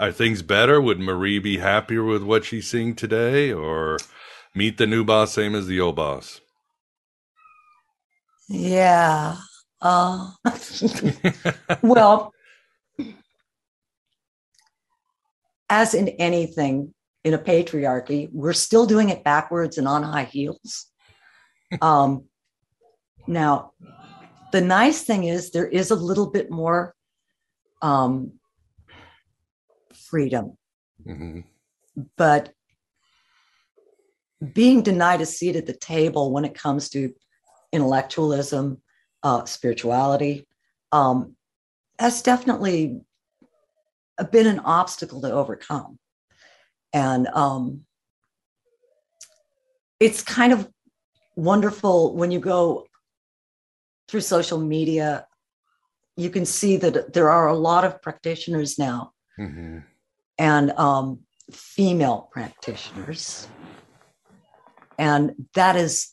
are things better? Would Marie be happier with what she's seeing today, or meet the new boss same as the old boss? Yeah. Uh, well, as in anything in a patriarchy, we're still doing it backwards and on high heels. Um, now, the nice thing is there is a little bit more um, freedom, mm-hmm. but being denied a seat at the table when it comes to intellectualism, uh, spirituality, um, has definitely been an obstacle to overcome. And um, it's kind of wonderful when you go through social media, you can see that there are a lot of practitioners now mm-hmm. And um, female practitioners. And that is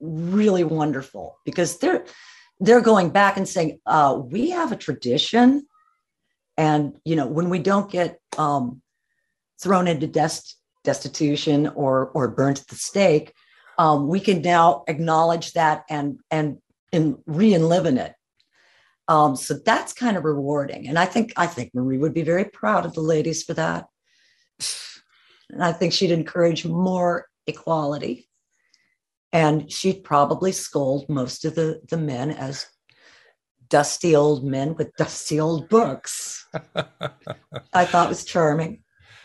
really wonderful because they're they're going back and saying, uh, we have a tradition. And you know, when we don't get um, thrown into dest- destitution or or burnt at the stake, um, we can now acknowledge that and and in it. Um, so that's kind of rewarding, and I think I think Marie would be very proud of the ladies for that. And I think she'd encourage more equality, and she'd probably scold most of the the men as dusty old men with dusty old books. I thought was charming.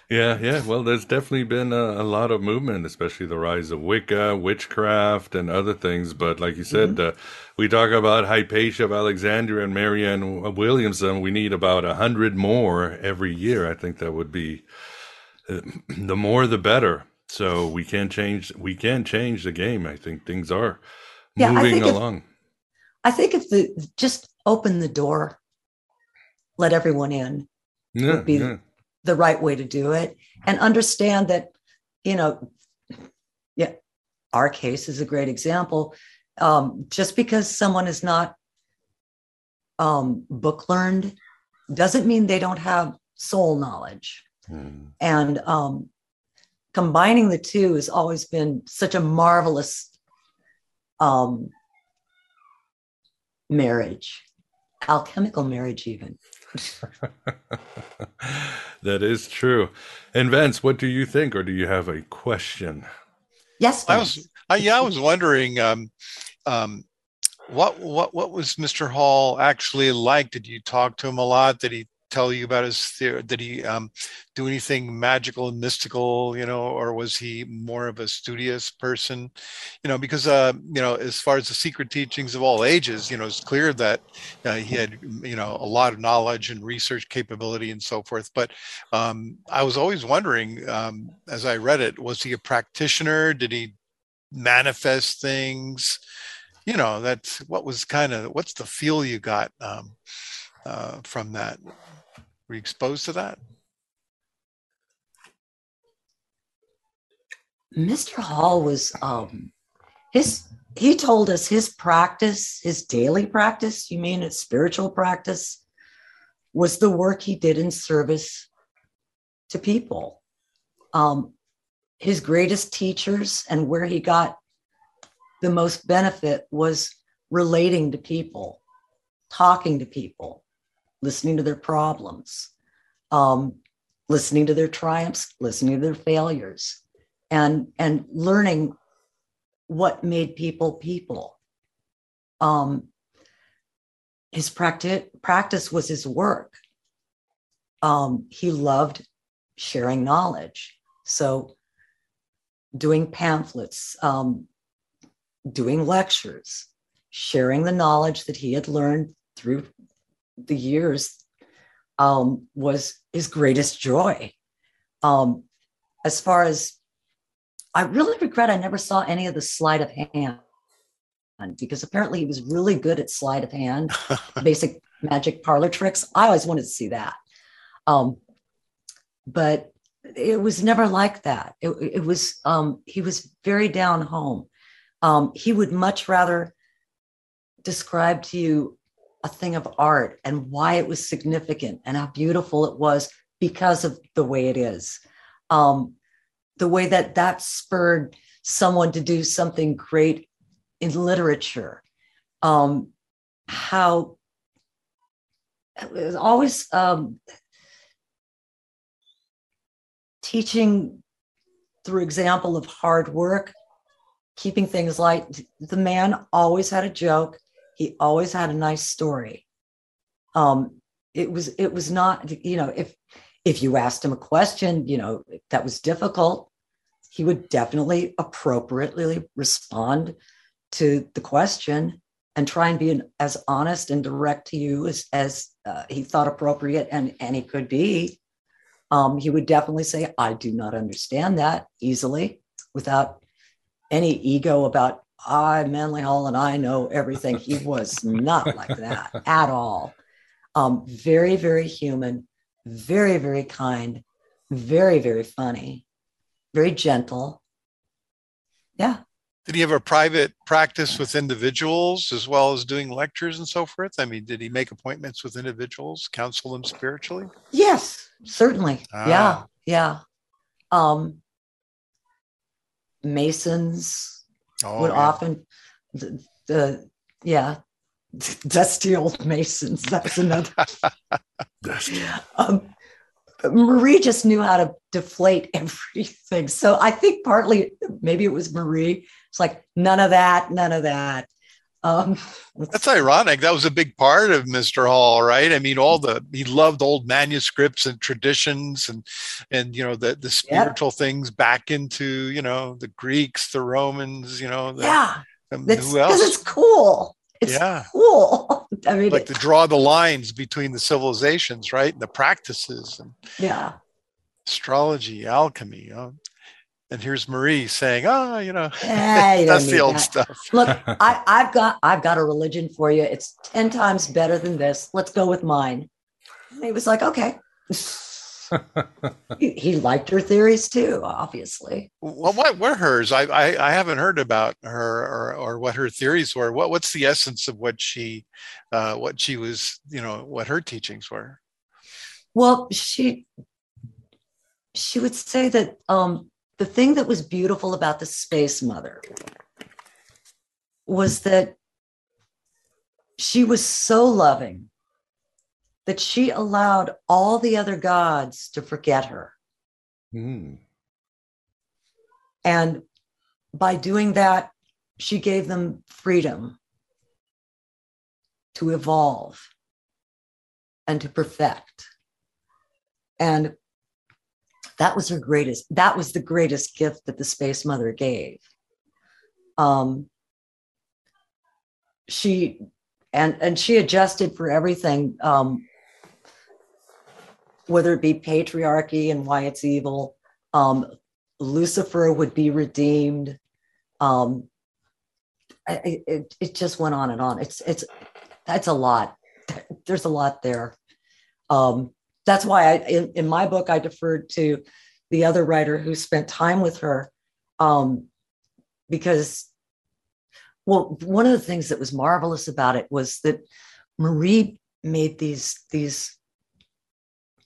Yeah, yeah. Well, there's definitely been a, a, lot of movement, especially the rise of Wicca, witchcraft, and other things. But like you said, mm-hmm. uh, we talk about Hypatia of Alexandria and Marianne Williamson. We need about a hundred more every year. I think that would be uh, the more the better. So we can change. We can change the game. I think things are yeah, moving I along. If, I think if the just open the door, let everyone in. Yeah, would be yeah the right way to do it and understand that you know yeah our case is a great example um, just because someone is not um, book learned doesn't mean they don't have soul knowledge mm. and um, combining the two has always been such a marvelous um, marriage alchemical marriage even that is true. And Vince, what do you think, or do you have a question? Yes, I was. I, yeah, I was wondering. Um, um, what what what was Mr. Hall actually like? Did you talk to him a lot? Did he tell you about his theory? Did he um, do anything magical and mystical, you know, or was he more of a studious person? You know, because, uh, you know, as far as the secret teachings of all ages, you know, it's clear that uh, he had, you know, a lot of knowledge and research capability and so forth. But um, I was always wondering, um, as I read it, was he a practitioner? Did he manifest things? You know, that's what was kind of, what's the feel you got um, uh, from that? Were you exposed to that? Mr. Hall was um his he told us his practice, his daily practice, you mean his spiritual practice, was the work he did in service to people. Um, his greatest teachers and where he got the most benefit was relating to people, talking to people, listening to their problems, um, listening to their triumphs, listening to their failures, and and learning what made people people. Um, his practice practice was his work. Um, he loved sharing knowledge, so doing pamphlets, um, doing lectures, sharing the knowledge that he had learned through the years um, was his greatest joy. Um, as far as I really regret I never saw any of the sleight of hand because apparently he was really good at sleight of hand, basic magic parlor tricks. I always wanted to see that. Um, but it was never like that. It, it was, um, he was very down home. Um, he would much rather describe to you a thing of art and why it was significant and how beautiful it was because of the way it is. Um, the way that that spurred someone to do something great in literature um, how it was always um, teaching through example of hard work, keeping things light. The man always had a joke. He always had a nice story. Um, it was it was not you know if if you asked him a question you know that was difficult he would definitely appropriately respond to the question and try and be an, as honest and direct to you as, as uh, he thought appropriate and, and he could be. Um, he would definitely say, I do not understand that easily without any ego about, I, Manly Hall, and I know everything. He was not like that at all. Um, very, very human, very, very kind, very, very funny, very gentle. Yeah. Did he have a private practice with individuals as well as doing lectures and so forth? I mean, did he make appointments with individuals, counsel them spiritually? Yes, certainly. Ah. Yeah, yeah. Um, Masons oh, would yeah. often the, the yeah dusty old masons. That's another. um, Marie just knew how to deflate everything. So I think partly maybe it was Marie. It's like none of that, none of that. Um, That's ironic. That was a big part of Mr. Hall, right? I mean, all the he loved old manuscripts and traditions, and and you know the the spiritual yep. things back into you know the Greeks, the Romans, you know. The, yeah, because it's cool. It's yeah. cool. I mean, like to draw the lines between the civilizations, right? And the practices and yeah, astrology, alchemy. And here's Marie saying, "Oh, you know, yeah, that's the old that. stuff." Look, I, I've got I've got a religion for you. It's ten times better than this. Let's go with mine. And he was like, "Okay." he, he, liked her theories too, obviously. Well, what were hers? I, I, I haven't heard about her or, or what her theories were. What what's the essence of what she uh, what she was you know what her teachings were? Well, she she would say that um, the thing that was beautiful about the space mother was that she was so loving that she allowed all the other gods to forget her. Mm. And by doing that, she gave them freedom to evolve and to perfect. And that was her greatest, that was the greatest gift that the Space Mother gave. Um, she and and she adjusted for everything um, whether it be patriarchy and why it's evil. Um, Lucifer would be redeemed. Um, it, it, it just went on and on. It's it's that's a lot. There's a lot there. Um, that's why I in, in my book I deferred to the other writer who spent time with her um, because well one of the things that was marvelous about it was that Marie made these these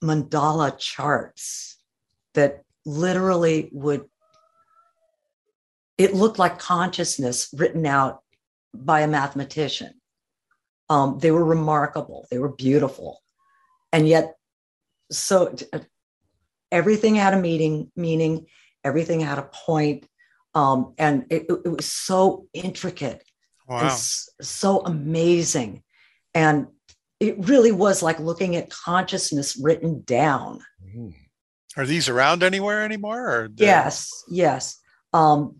mandala charts that literally would it looked like consciousness written out by a mathematician. Um, they were remarkable. They were beautiful. And yet so everything had a meaning meaning everything had a point um, and it, it, was so intricate wow. and so amazing and it really was like looking at consciousness written down. Mm-hmm. Are these around anywhere anymore? yes, yes. Um,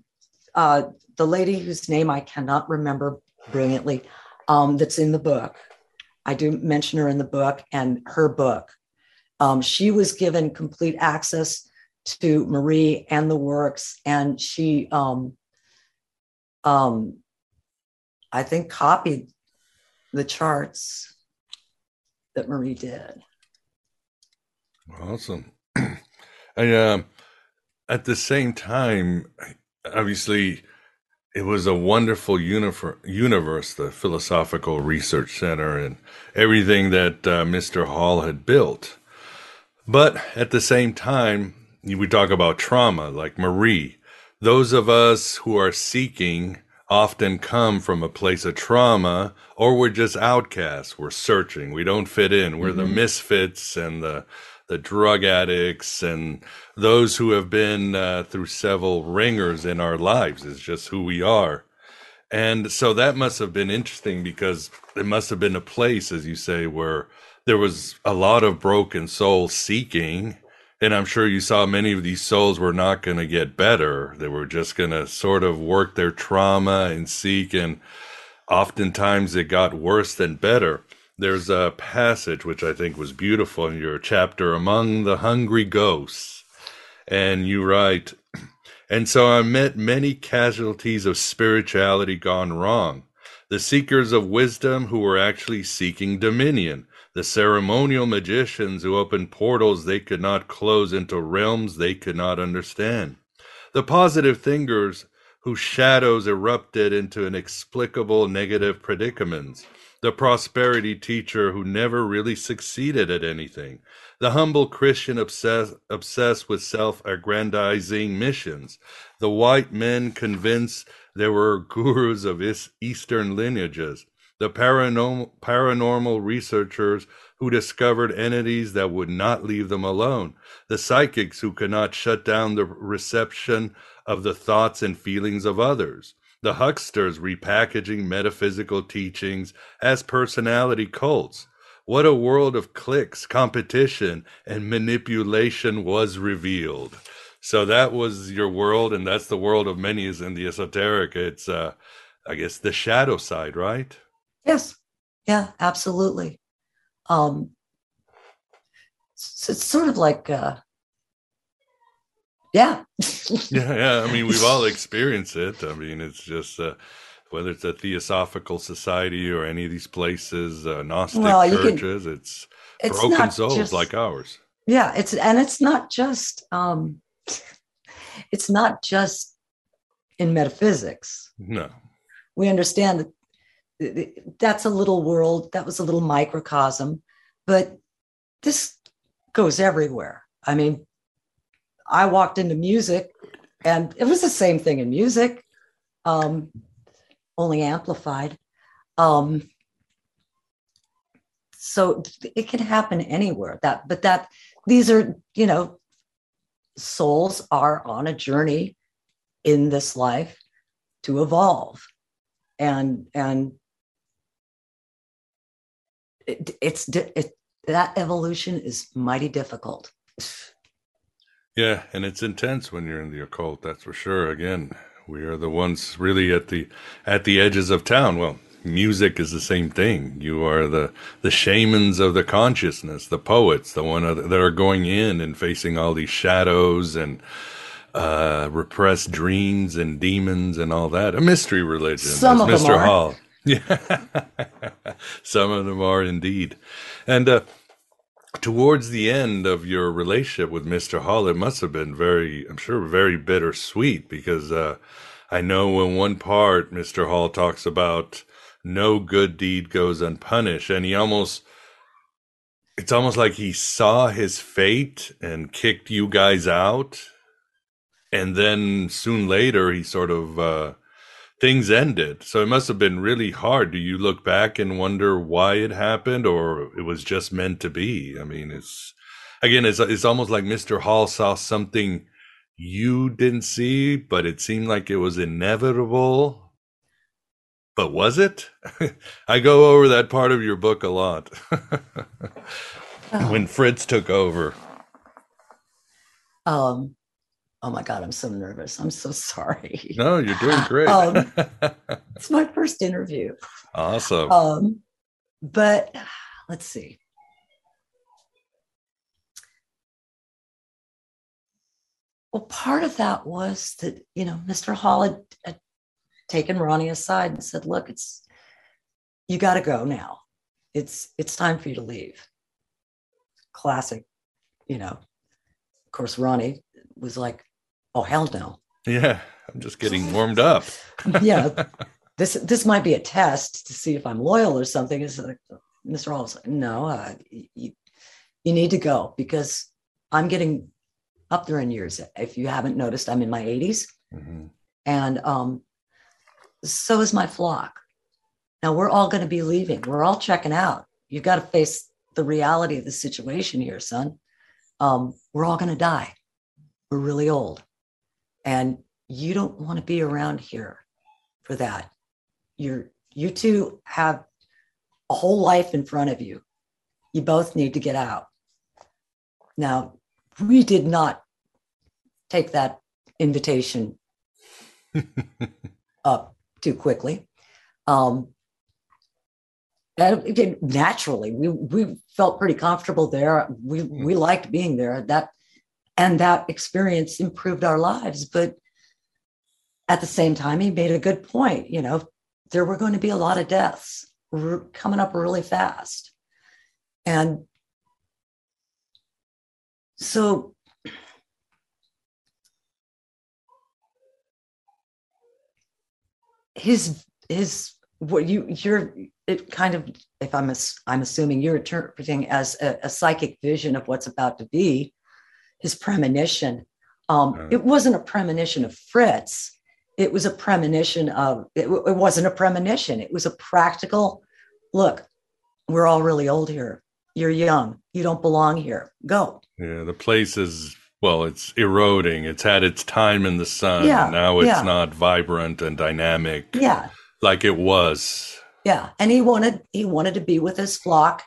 uh, the lady whose name I cannot remember brilliantly, um, that's in the book. I do mention her in the book and her book. Um, she was given complete access to Marie and the works, and she, um, um, I think, copied the charts that Marie did. Awesome. I um at the same time, obviously it was a wonderful universe, the Philosophical Research Center and everything that uh, Mr. Hall had built. But at the same time, we talk about trauma like Marie. Those of us who are seeking often come from a place of trauma or we're just outcasts. We're searching. We don't fit in. We're mm-hmm. the misfits and the the drug addicts and those who have been uh, through several ringers in our lives. Is just who we are. And so that must have been interesting because it must have been a place as you say where there was a lot of broken souls seeking and I'm sure you saw many of these souls were not going to get better. They were just going to sort of work their trauma and seek, and oftentimes it got worse than better. There's a passage which I think was beautiful in your chapter, Among the Hungry Ghosts. And you write, And so I met many casualties of spirituality gone wrong, the seekers of wisdom who were actually seeking dominion the ceremonial magicians who opened portals they could not close into realms they could not understand, the positive thinkers whose shadows erupted into inexplicable negative predicaments, the prosperity teacher who never really succeeded at anything, the humble Christian obsessed, obsessed with self aggrandizing missions, the white men convinced there were gurus of Eastern lineages, the paranormal, paranormal researchers who discovered entities that would not leave them alone, the psychics who could not shut down the reception of the thoughts and feelings of others, the hucksters repackaging metaphysical teachings as personality cults. What a world of cliques, competition, and manipulation was revealed. So that was your world, and that's the world of many is in the esoteric. It's, uh, I guess, the shadow side, right? Yes. Yeah, absolutely. Um, so it's sort of like, uh, yeah. yeah, yeah. I mean, we've all experienced it. I mean, it's just uh, whether it's a Theosophical Society or any of these places, uh, Gnostic well, churches, can, it's, it's broken souls just, like ours. Yeah, it's and it's not just um, it's not just in metaphysics. No, we understand that that's a little world that was a little microcosm but this goes everywhere. I mean i walked into music and it was the same thing in music um, only amplified. Um, so it can happen anywhere that but that these are you know souls are on a journey in this life to evolve and and it, it's it, that evolution is mighty difficult. Yeah, and it's intense when you're in the occult. That's for sure. Again, we are the ones really at the at the edges of town. Well, music is the same thing. You are the the shamans of the consciousness, the poets, the one that are going in and facing all these shadows and uh, repressed dreams and demons and all that. A mystery religion, Some of Mr. Them are. Hall. Yeah, some of them are indeed. And uh, towards the end of your relationship with Mr. Hall, it must have been very, I'm sure, very bittersweet because uh, I know in one part, Mr. Hall talks about no good deed goes unpunished. And he almost, it's almost like he saw his fate and kicked you guys out. And then soon later, he sort of, uh, things ended. So it must have been really hard. Do you look back and wonder why it happened or it was just meant to be? I mean, it's again, it's, it's almost like Mr. Hall saw something you didn't see, but it seemed like it was inevitable. But was it? I go over that part of your book a lot. when Fritz took over. Um, Oh my God, I'm so nervous. I'm so sorry. No, you're doing great. um, it's my first interview. Awesome. Um, but let's see. Well, part of that was that, you know, Mr. Hall had, had taken Ronnie aside and said, look, it's, you got to go now. It's, it's time for you to leave. Classic, you know, of course, Ronnie was like, Oh hell no. Yeah, I'm just getting warmed up. yeah, this this might be a test to see if I'm loyal or something. Is like, Mr. Like, no, uh, you, you need to go because I'm getting up there in years. If you haven't noticed, I'm in my 80s, mm-hmm. and um, so is my flock. Now we're all going to be leaving. We're all checking out. You've got to face the reality of the situation here, son. Um, we're all going to die. We're really old. And you don't want to be around here for that. You're, you two have a whole life in front of you. You both need to get out. Now, we did not take that invitation up too quickly. Um, and again, naturally, we we felt pretty comfortable there. We we liked being there. That and that experience improved our lives. But at the same time, he made a good point. You know, there were going to be a lot of deaths coming up really fast, and so his his what you you're it kind of if i'm i'm assuming you're interpreting as a, a, psychic vision of what's about to be his premonition. Um it wasn't a premonition of fritz. It was a premonition of it, it wasn't a premonition. It was a practical look we're all really old here. You're young. You don't belong here. Go. Yeah the place is well it's eroding. It's had its time in the sun. Yeah, now it's yeah. not vibrant and dynamic. Yeah. Like it was. Yeah, and he wanted he wanted to be with his flock,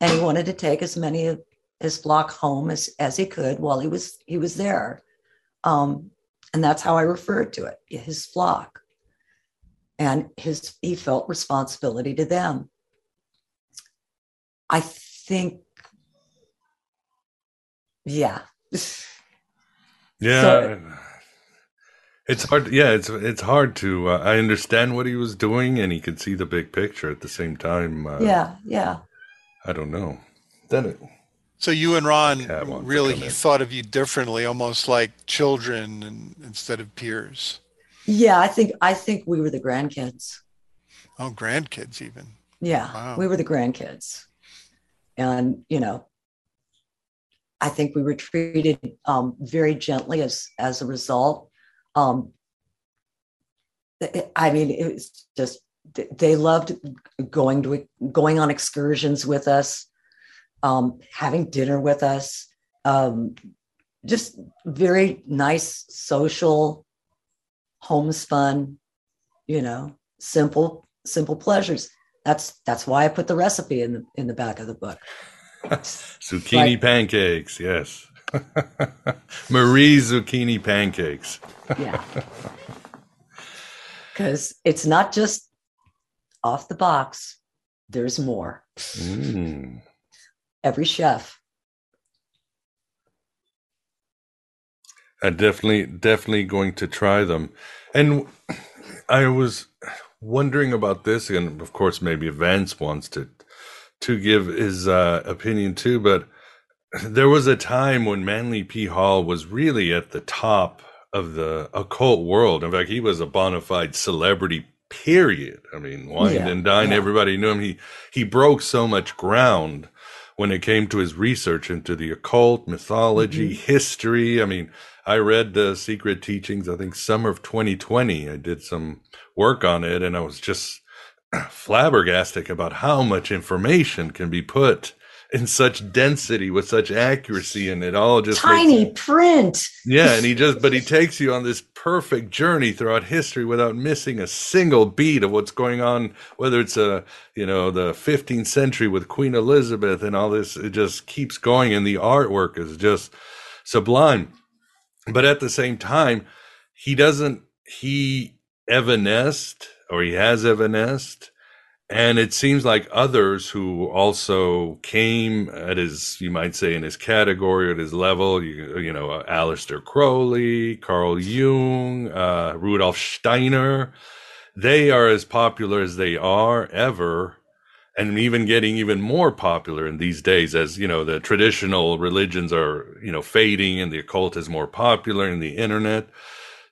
and he wanted to take as many of his flock home as as he could while he was he was there, um, and that's how I referred to it, his flock, and his he felt responsibility to them. I think, yeah. Yeah. So, it's hard. Yeah, it's it's hard to. Uh, I understand what he was doing, and he could see the big picture at the same time. Uh, yeah, yeah. I don't know. Then it. So you and Ron really he thought of you differently, almost like children and, instead of peers. Yeah, I think I think we were the grandkids. Oh, grandkids even. Yeah, wow. we were the grandkids, and you know, I think we were treated um, very gently as as a result. Um, I mean, it was just they loved going to going on excursions with us, um, having dinner with us. Um, just very nice social homespun, you know, simple simple pleasures. That's that's why I put the recipe in the in the back of the book. Zucchini like, pancakes, yes. Marie zucchini pancakes. yeah. Because it's not just off the box, there's more. Mm. Every chef. I'm definitely, definitely going to try them. And I was wondering about this, and of course, maybe Vance wants to to give his uh, opinion too, but there was a time when Manly P. Hall was really at the top of the occult world. In fact, he was a bona fide celebrity. Period. I mean, wine yeah, and dine. Yeah. Everybody knew him. He he broke so much ground when it came to his research into the occult, mythology, mm-hmm. history. I mean, I read the Secret Teachings. I think summer of 2020. I did some work on it, and I was just flabbergasted about how much information can be put in such density with such accuracy and it all just tiny print. Yeah and he just but he takes you on this perfect journey throughout history without missing a single beat of what's going on whether it's a you know the 15th century with queen elizabeth and all this it just keeps going and the artwork is just sublime. But at the same time he doesn't he evanesced or he has evanesced and it seems like others who also came at his, you might say, in his category, at his level, you, you know, uh, Aleister Crowley, Carl Jung, uh, Rudolf Steiner, they are as popular as they are ever, and even getting even more popular in these days as, you know, the traditional religions are, you know, fading and the occult is more popular in the internet.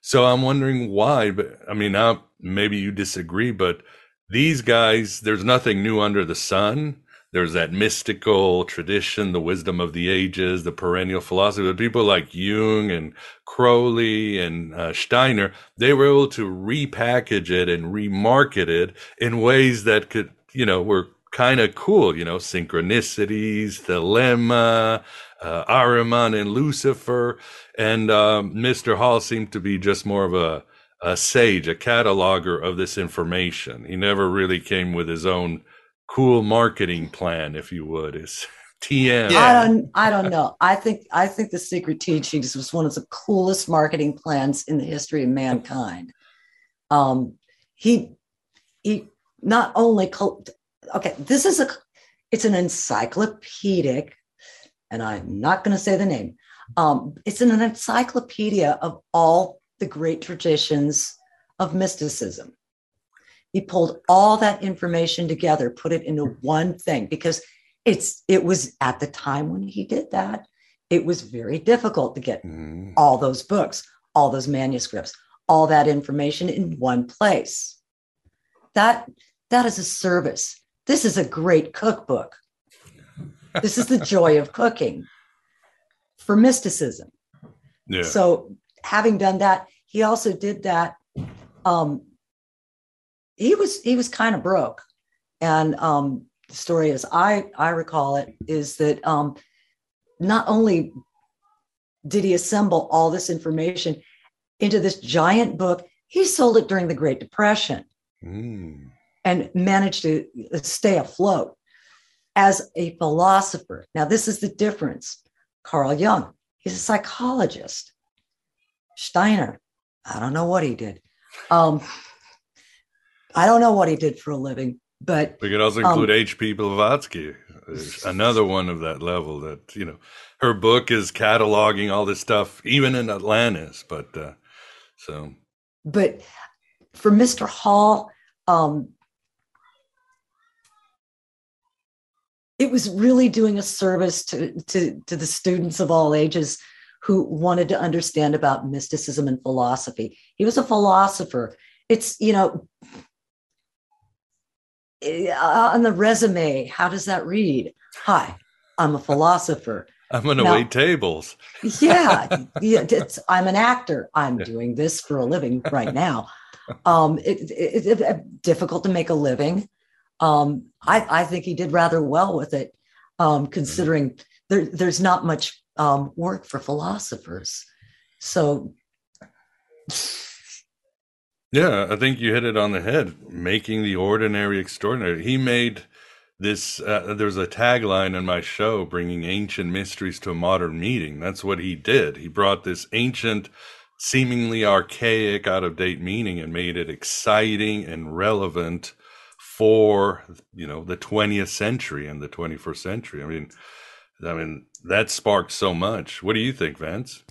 So I'm wondering why, but I mean, now maybe you disagree, but these guys, there's nothing new under the sun. there's that mystical tradition, the wisdom of the ages, the perennial philosophy. But people like Jung and Crowley and uh, Steiner, they were able to repackage it and remarket it in ways that could, you know, were kind of cool, you know, synchronicities, dilemma, uh, Ahriman and Lucifer. And um, Mr. Hall seemed to be just more of a, a sage, a cataloger of this information. He never really came with his own cool marketing plan, if you would, is TM. Yeah. I don't I don't know. I think I think the secret teachings was one of the coolest marketing plans in the history of mankind. Um he he not only okay, this is a it's an encyclopedic, and I'm not going to say the name. Um, it's an encyclopedia of all the great traditions of mysticism. He pulled all that information together, put it into one thing because it's it was at the time when he did that, it was very difficult to get mm. all those books, all those manuscripts, all that information in one place. That that is a service. This is a great cookbook. this is the joy of cooking for mysticism. Yeah. So having done that, he also did that um, he was he was kind of broke. And um the story as i i recall it is that um not only did he assemble all this information into this giant book he sold it during the great depression mm. and managed to stay afloat as a philosopher. Now this is the difference. Carl jung he's a psychologist steiner i don't know what he did um, I don't know what he did for a living, but we could also include um, H.P. Blavatsky, another one of that level. That you know, her book is cataloging all this stuff, even in Atlantis. But uh, so, but for Mr. Hall, um, it was really doing a service to, to, to the students of all ages who wanted to understand about mysticism and philosophy. He was a philosopher. It's, you know, uh, on the resume, how does that read? Hi, I'm a philosopher. I'm going to wait tables. yeah, yeah I'm an actor. I'm doing this for a living right now. Um, it, it, it, difficult to make a living. Um, I, I think he did rather well with it, um, considering there, there's not much um, work for philosophers. So yeah, I think you hit it on the head. Making the ordinary extraordinary. He made this. Uh, there's a tagline in my show, bringing ancient mysteries to a modern meeting. That's what he did. He brought this ancient, seemingly archaic, out of date meaning and made it exciting and relevant for you know the 20th century and the 21st century. I mean, I mean that sparked so much. What do you think, Vance?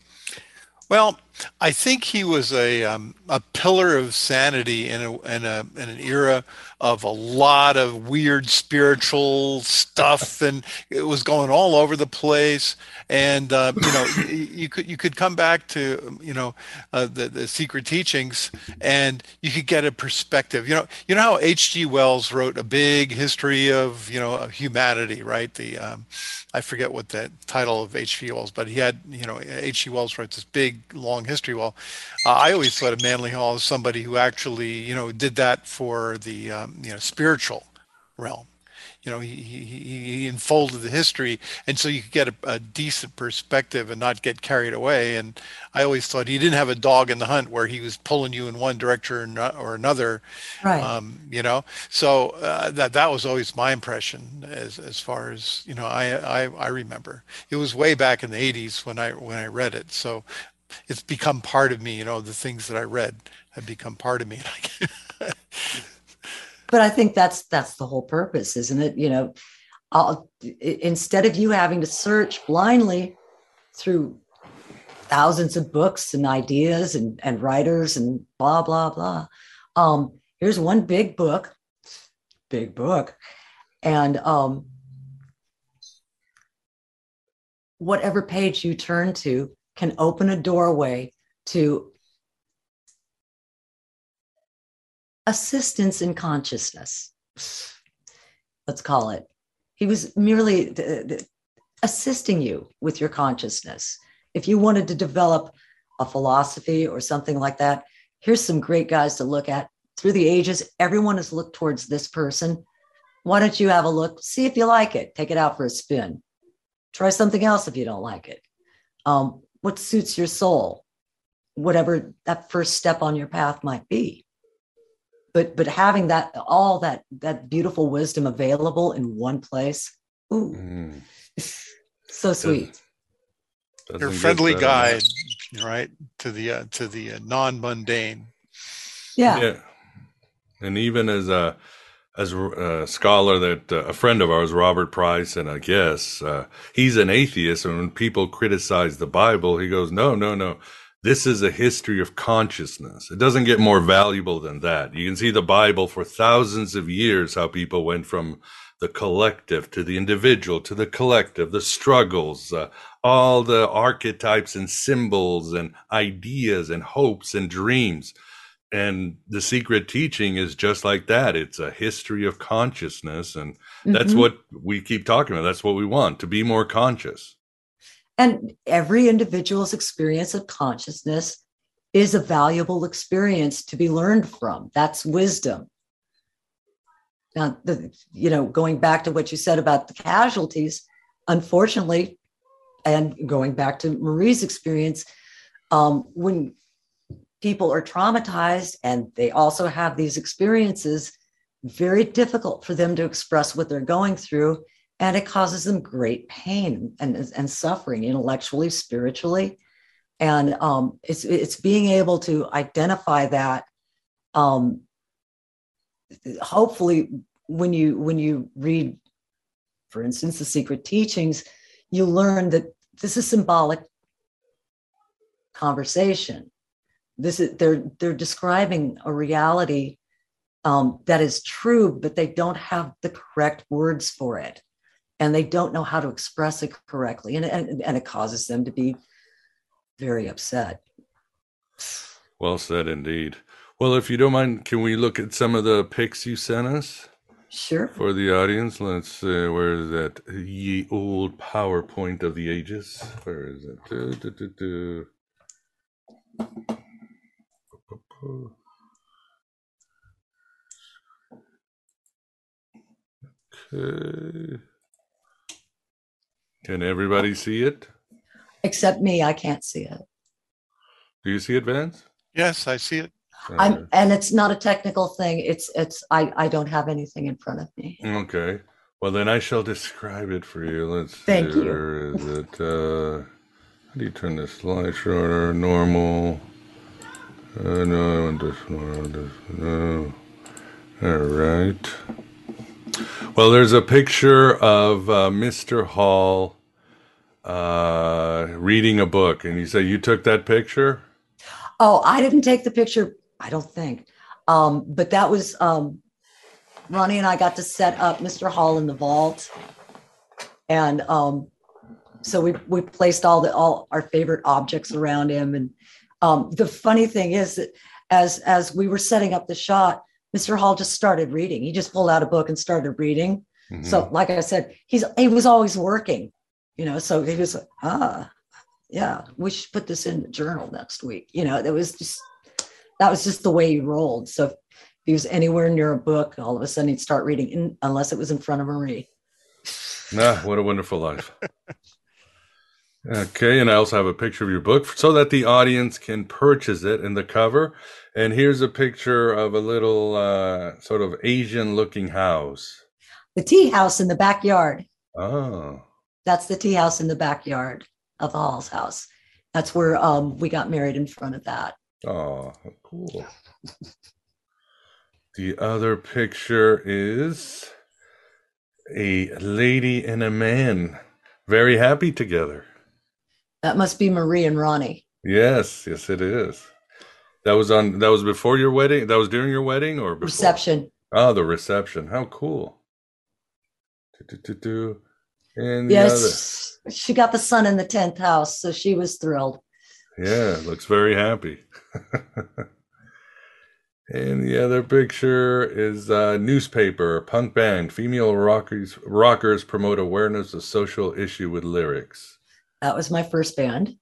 Well, I think he was a um, a pillar of sanity in a, in a in an era of a lot of weird spiritual stuff, and it was going all over the place. And uh, you know, you, could you could come back to you know uh, the the secret teachings, and you could get a perspective. You know, you know how H.G. Wells wrote a big history of you know humanity, right? The um, I forget what the title of H.G. Wells, but he had you know H.G. Wells wrote this big long history. Well, uh, I always thought of Manly Hall as somebody who actually, you know, did that for the, um, you know, spiritual realm. You know, he, he, he unfolded the history, and so you could get a, a, decent perspective and not get carried away. And I always thought he didn't have a dog in the hunt where he was pulling you in one direction or another. Right. Um, you know, so uh, that that was always my impression as as far as you know. I, I I remember it was way back in the '80s when I when I read it. So it's become part of me. You know, the things that I read have become part of me. but I think that's that's the whole purpose, isn't it? You know, I'll, instead of you having to search blindly through thousands of books and ideas and, and writers and blah blah blah, um, here's one big book, big book, and um, whatever page you turn to can open a doorway to assistance in consciousness. Let's call it. He was merely the, the, assisting you with your consciousness. If you wanted to develop a philosophy or something like that, here's some great guys to look at. Through the ages, everyone has looked towards this person. Why don't you have a look? See if you like it. Take it out for a spin. Try something else if you don't like it. Um, what suits your soul? Whatever that first step on your path might be. But but having that all that that beautiful wisdom available in one place, ooh, mm. so sweet. Your friendly guide, right, to the uh, to the uh, non mundane. Yeah. yeah, and even as a as a scholar that uh, a friend of ours, Robert Price, and I guess uh, he's an atheist, and when people criticize the Bible, he goes, "No, no, no." This is a history of consciousness. It doesn't get more valuable than that. You can see the Bible for thousands of years, how people went from the collective to the individual to the collective, the struggles, uh, all the archetypes and symbols and ideas and hopes and dreams. And the secret teaching is just like that. It's a history of consciousness. And that's mm-hmm. what we keep talking about. That's what we want to be more conscious. And every individual's experience of consciousness is a valuable experience to be learned from. That's wisdom. Now, the, you know, going back to what you said about the casualties, unfortunately, and going back to Marie's experience, um, when people are traumatized and they also have these experiences, very difficult for them to express what they're going through. And it causes them great pain and, and suffering intellectually, spiritually. And um, it's, it's being able to identify that um, hopefully when you when you read for instance the secret teachings you learn that this is symbolic conversation this is they're they're describing a reality um, that is true but they don't have the correct words for it and they don't know how to express it correctly and, and, and it causes them to be very upset well said indeed well, if you don't mind, can we look at some of the pics you sent us? Sure. For the audience, let's see, where is that ye old PowerPoint of the ages? Where is it? Do, do, do. Okay. Can everybody see it? Except me, I can't see it. Do you see it, Vance? Yes, I see it. I'm, and it's not a technical thing. It's it's I I don't have anything in front of me. Okay. Well, then I shall describe it for you. Let's Thank see. You. Where is it? Uh, how do you turn this slide shorter? Normal. Uh, no, I want this one. No. All right. Well, there's a picture of uh, Mr. Hall uh, reading a book, and you say you took that picture. Oh, I didn't take the picture I don't think. Um, but that was um, Ronnie and I got to set up Mr. Hall in the vault, and um, so we we placed all the all our favorite objects around him. And um, the funny thing is that as as we were setting up the shot, Mr. Hall just started reading. He just pulled out a book and started reading. Mm-hmm. So, like I said, he's he was always working, you know. So he was like, ah, yeah, we should put this in the journal next week. You know, it was just that was just the way he rolled. So if he was anywhere near a book, all of a sudden he'd start reading, in, unless it was in front of Marie. Ah, what a wonderful life. okay, and I also have a picture of your book so that the audience can purchase it in the cover. And here's a picture of a little uh, sort of Asian looking house. The tea house in the backyard. Oh. That's the tea house in the backyard of the Hall's house. That's where um, we got married in front of that. Oh, cool. the other picture is a lady and a man very happy together. That must be Marie and Ronnie. Yes, yes, it is. That was on. That was before your wedding. That was during your wedding or before? reception. Oh, the reception. How cool. And yes, she got the sun in the tenth house, so she was thrilled. Yeah, looks very happy. And the other picture is a newspaper, punk band, female rockers rockers promote awareness of social issue with lyrics. That was my first band.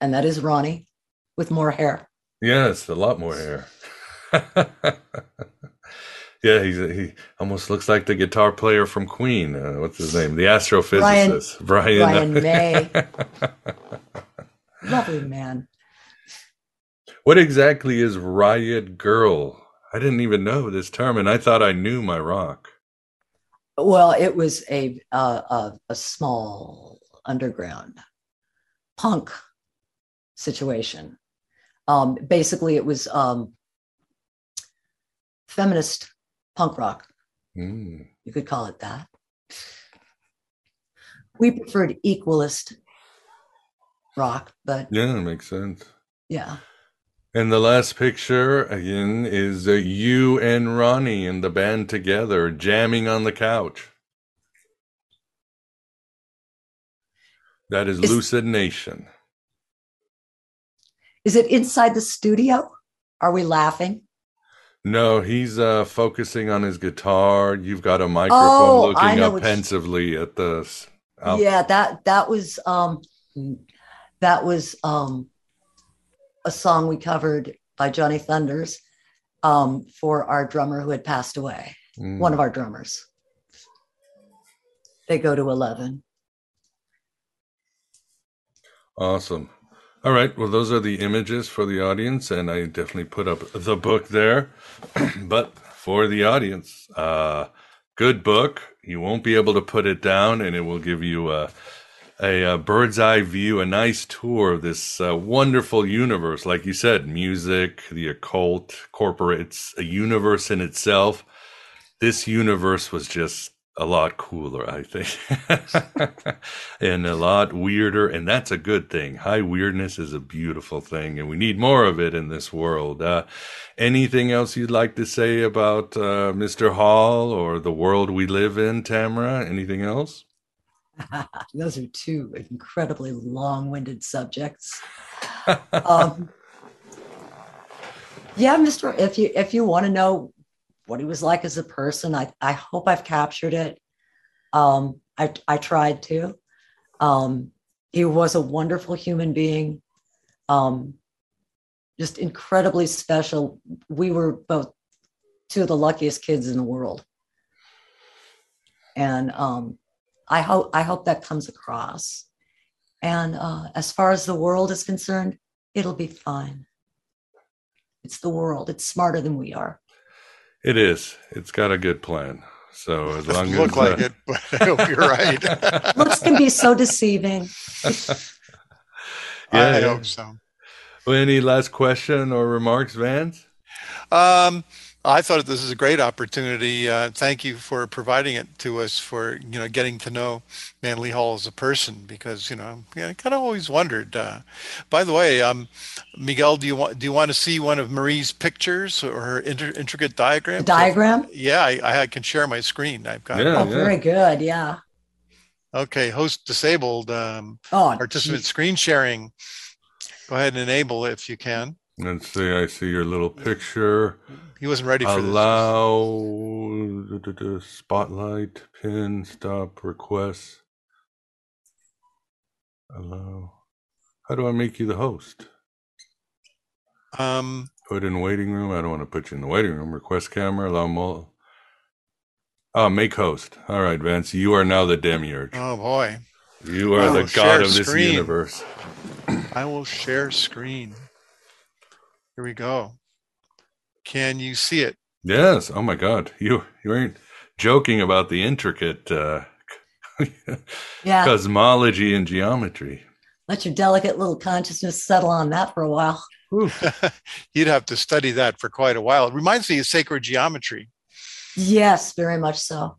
And that is Ronnie with more hair. Yes, a lot more hair. yeah, he's he almost looks like the guitar player from Queen. Uh, what's his name? The astrophysicist, Brian. Brian, Brian May. Lovely man. What exactly is Riot Grrrl? I didn't even know this term, and I thought I knew my rock. Well, it was a uh, a, a small underground punk situation. Um, basically, it was um, feminist punk rock. Mm. You could call it that. We preferred equalist rock, but yeah, that makes sense. Yeah. And the last picture again is uh, you and Ronnie and the band together jamming on the couch. That is, is Lucid Nation. Is it inside the studio? Are we laughing? No, he's uh, focusing on his guitar. You've got a microphone oh, looking up pensively at this. Yeah, that that was um that was um a song we covered by Johnny Thunders um, for our drummer who had passed away, mm. one of our drummers. They go to 11. Awesome. All right. Well, those are the images for the audience, and I definitely put up the book there. but for the audience, uh, good book. You won't be able to put it down, and it will give you a a, a, bird's eye view, a nice tour of this uh, wonderful universe. Like you said, music, the occult, corporate, it's a universe in itself. This universe was just a lot cooler, I think, and a lot weirder. And that's a good thing. High weirdness is a beautiful thing, and we need more of it in this world. Uh, anything else you'd like to say about uh, Mr. Hall or the world we live in, Tamara? Anything else? Those are two incredibly long-winded subjects. um, yeah, Mr. If you if you want to know what he was like as a person, I I hope I've captured it. Um, I I tried to. Um, he was a wonderful human being. Um, just incredibly special. We were both two of the luckiest kids in the world. And um, I hope I hope that comes across. And uh, as far as the world is concerned, it'll be fine. It's the world. It's smarter than we are. It is. It's got a good plan. So as long as look like uh, it, but I hope you're right. Looks can be so deceiving. yeah, I yeah. hope so. Well, any last question or remarks, Vance? Um, I thought this is a great opportunity. Uh, thank you for providing it to us for you know getting to know Manly Hall as a person because you know I kind of always wondered. Uh, by the way, um, Miguel, do you want do you want to see one of Marie's pictures or her inter- intricate diagram? Diagram? So, yeah, I, I, can share my screen. I've got. Yeah, oh, yeah. very good. Yeah. Okay, host disabled. Um, oh, participant geez. screen sharing. Go ahead and enable if you can. Let's see. I see your little picture. He wasn't ready for Allow this. spotlight, pin, stop, request. Allow. How do I make you the host? Um, put in waiting room. I don't want to put you in the waiting room. Request camera. Allow more. Oh, make host. All right, Vance. You are now the demiurge. Oh boy. You are the god of this screen. universe. I will share screen. Here we go. Can you see it? Yes. Oh my God. You you aren't joking about the intricate uh, yeah. cosmology and geometry. Let your delicate little consciousness settle on that for a while. You'd have to study that for quite a while. It reminds me of sacred geometry. Yes, very much so.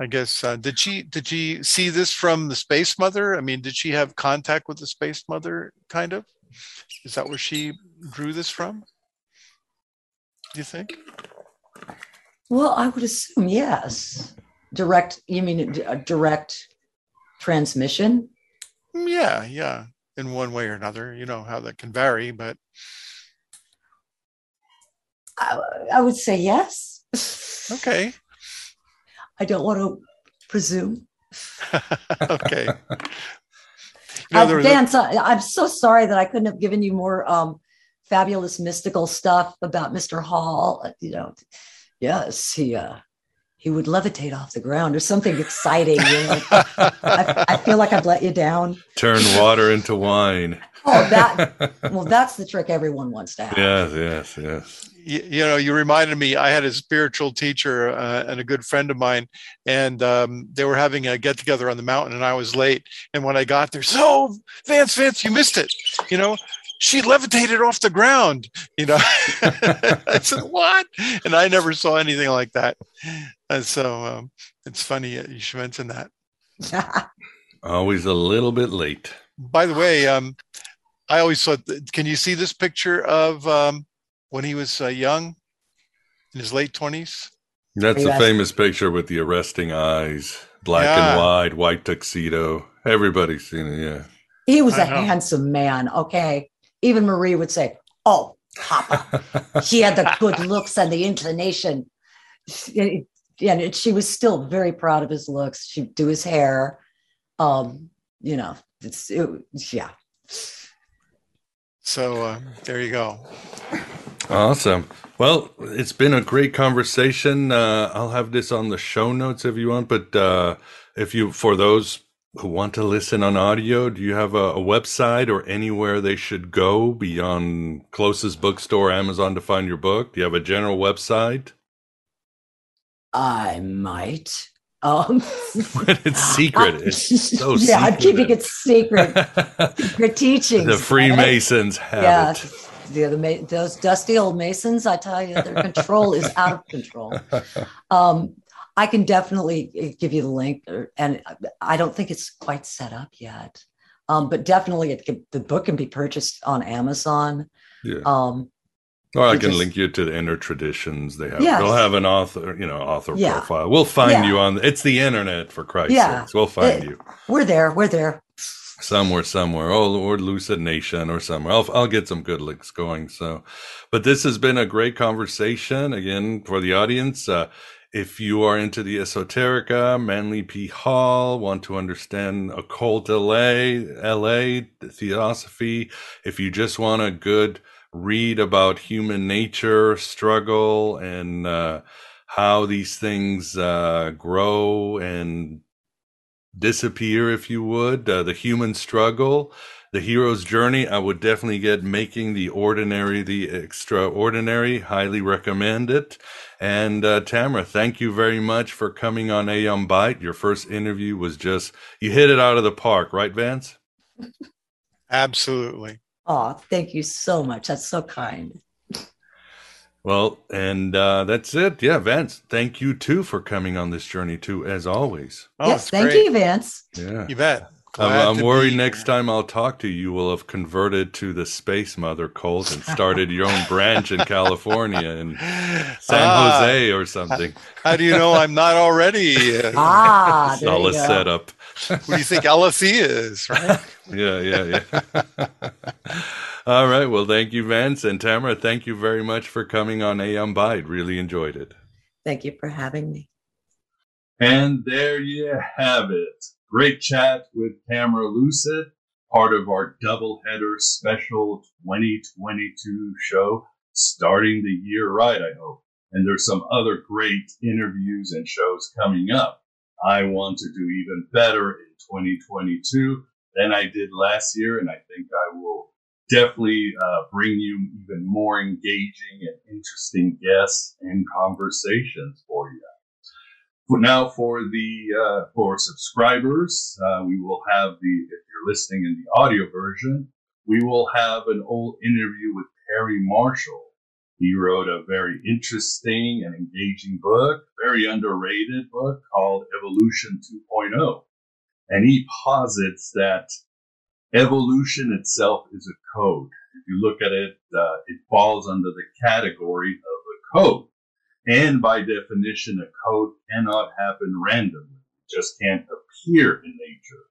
I guess uh, did she did she see this from the space mother? I mean, did she have contact with the space mother? Kind of. Is that where she drew this from? Do you think? Well, I would assume yes. Direct, you mean a direct transmission? Mm, yeah, yeah. In one way or another, you know how that can vary, but I, I would say yes. Okay. I don't want to presume. okay. You know, Vance, a- I'm so sorry that I couldn't have given you more um, fabulous mystical stuff about Mr. Hall. You know, yes, he uh, he would levitate off the ground or something exciting. You know? I, I, feel like I've let you down. Turn water into wine. Oh, that. Well, that's the trick everyone wants to have. Yes, yes, yes. You, you know, you reminded me. I had a spiritual teacher uh, and a good friend of mine, and um, they were having a get together on the mountain, and I was late. And when I got there, so Vance, Vance, you missed it. You know, she levitated off the ground. You know, I said, what? And I never saw anything like that. And so um, it's funny you should mention that. always a little bit late. By the way, um, I always thought, can you see this picture of um, when he was uh, young in his late 20s? That's a famous picture with the arresting eyes, black yeah. and white, white tuxedo. Everybody's seen it, yeah. He was I a know. handsome man, okay? Even Marie would say, Oh, Papa. he had the good looks and the inclination. Yeah, she was still very proud of his looks. She'd do his hair. Um, you know, it's it, yeah. So uh, there you go. Awesome. Well, it's been a great conversation. Uh, I'll have this on the show notes if you want, but uh, if you, for those who want to listen on audio, do you have a, a, website or anywhere they should go beyond closest bookstore, Amazon to find your book? Do you have a general website? I might. Um, but it's secret. It's so yeah, I'm keeping it secret. secret teachings. The Freemasons have yeah. it. Yeah, the, those dusty old Masons, I tell you, their control is out of control. Um, I can definitely eh, give you the link, and I don't think it's quite set up yet. Um, but definitely, it can, the book can be purchased on Amazon. Yeah. Um, or I can just, link you to the inner traditions. They have. Yes. They'll have an author, you know, author yeah. profile. We'll find yeah. you on. It's the internet for Christ's yeah. We'll find it, you. We're there. We're there. Somewhere, somewhere. Oh, or Lucid Nation or somewhere. I'll, I'll get some good links going. So, but this has been a great conversation again for the audience. Uh, if you are into the esoterica, Manly P. Hall, want to understand occult LA, LA, theosophy, if you just want a good read about human nature, struggle, and uh, how these things uh, grow and disappear, if you would, uh, the human struggle, the hero's journey, I would definitely get making the ordinary the extraordinary. Highly recommend it. And uh, Tamara, thank you very much for coming on Aeon Byte. Your first interview was just you hit it out of the park, right, Vance? Absolutely. Oh, thank you so much. That's so kind. Well, and uh, that's it. Yeah, Vance, thank you too for coming on this journey too, as always. Oh, yes, thank great. you, Vance. Yeah, you bet. I'm, I'm worried next time I'll talk to you, you will have converted to the space mother cult and started your own branch in California in San ah, Jose or something. How do you know I'm not already? ah, it's all a go. setup. What do you think LSE is, right? yeah, yeah, yeah. all right. Well, thank you, Vance and Tamara. Thank you very much for coming on Aeon Byte. Really enjoyed it. Thank you for having me. And there you have it. Great chat with Tamara Lucid, part of our doubleheader special 2022 show, starting the year right, I hope. And there's some other great interviews and shows coming up. I want to do even better in 2022 than I did last year, and I think I will definitely uh, bring you even more engaging and interesting guests and conversations for you. But now for the uh, for subscribers, uh, we will have the if you're listening in the audio version, we will have an old interview with Perry Marshall he wrote a very interesting and engaging book, very underrated book called Evolution 2.0. And he posits that evolution itself is a code. If you look at it, uh, it falls under the category of a code. And by definition, a code cannot happen randomly. It just can't appear in nature.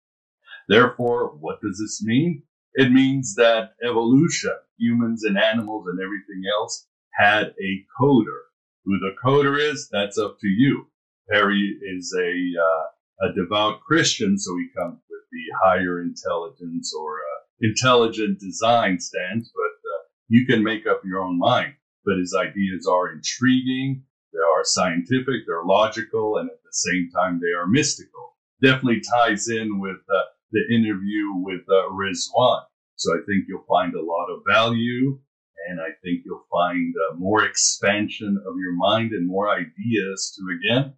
Therefore, what does this mean? It means that evolution, humans and animals and everything else, had a coder. Who the coder is, that's up to you. Perry is a, uh, a devout Christian, so he comes with the higher intelligence or uh, intelligent design stance, but uh, you can make up your own mind. But his ideas are intriguing, they are scientific, they're logical, and at the same time, they are mystical. Definitely ties in with uh, the interview with uh, Rizwan. So I think you'll find a lot of value, and I think you'll find uh, more expansion of your mind and more ideas to again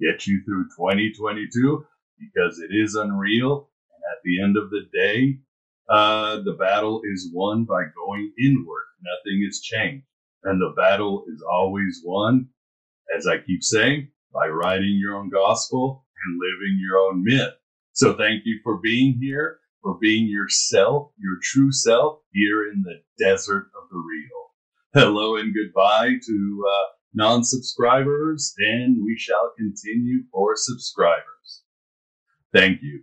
get you through 2022 because it is unreal. And at the end of the day, uh, the battle is won by going inward. Nothing is changed. And the battle is always won, as I keep saying, by writing your own gospel and living your own myth. So thank you for being here, for being yourself, your true self here in the desert of the real. Hello and goodbye to uh, non-subscribers, and we shall continue for subscribers. Thank you.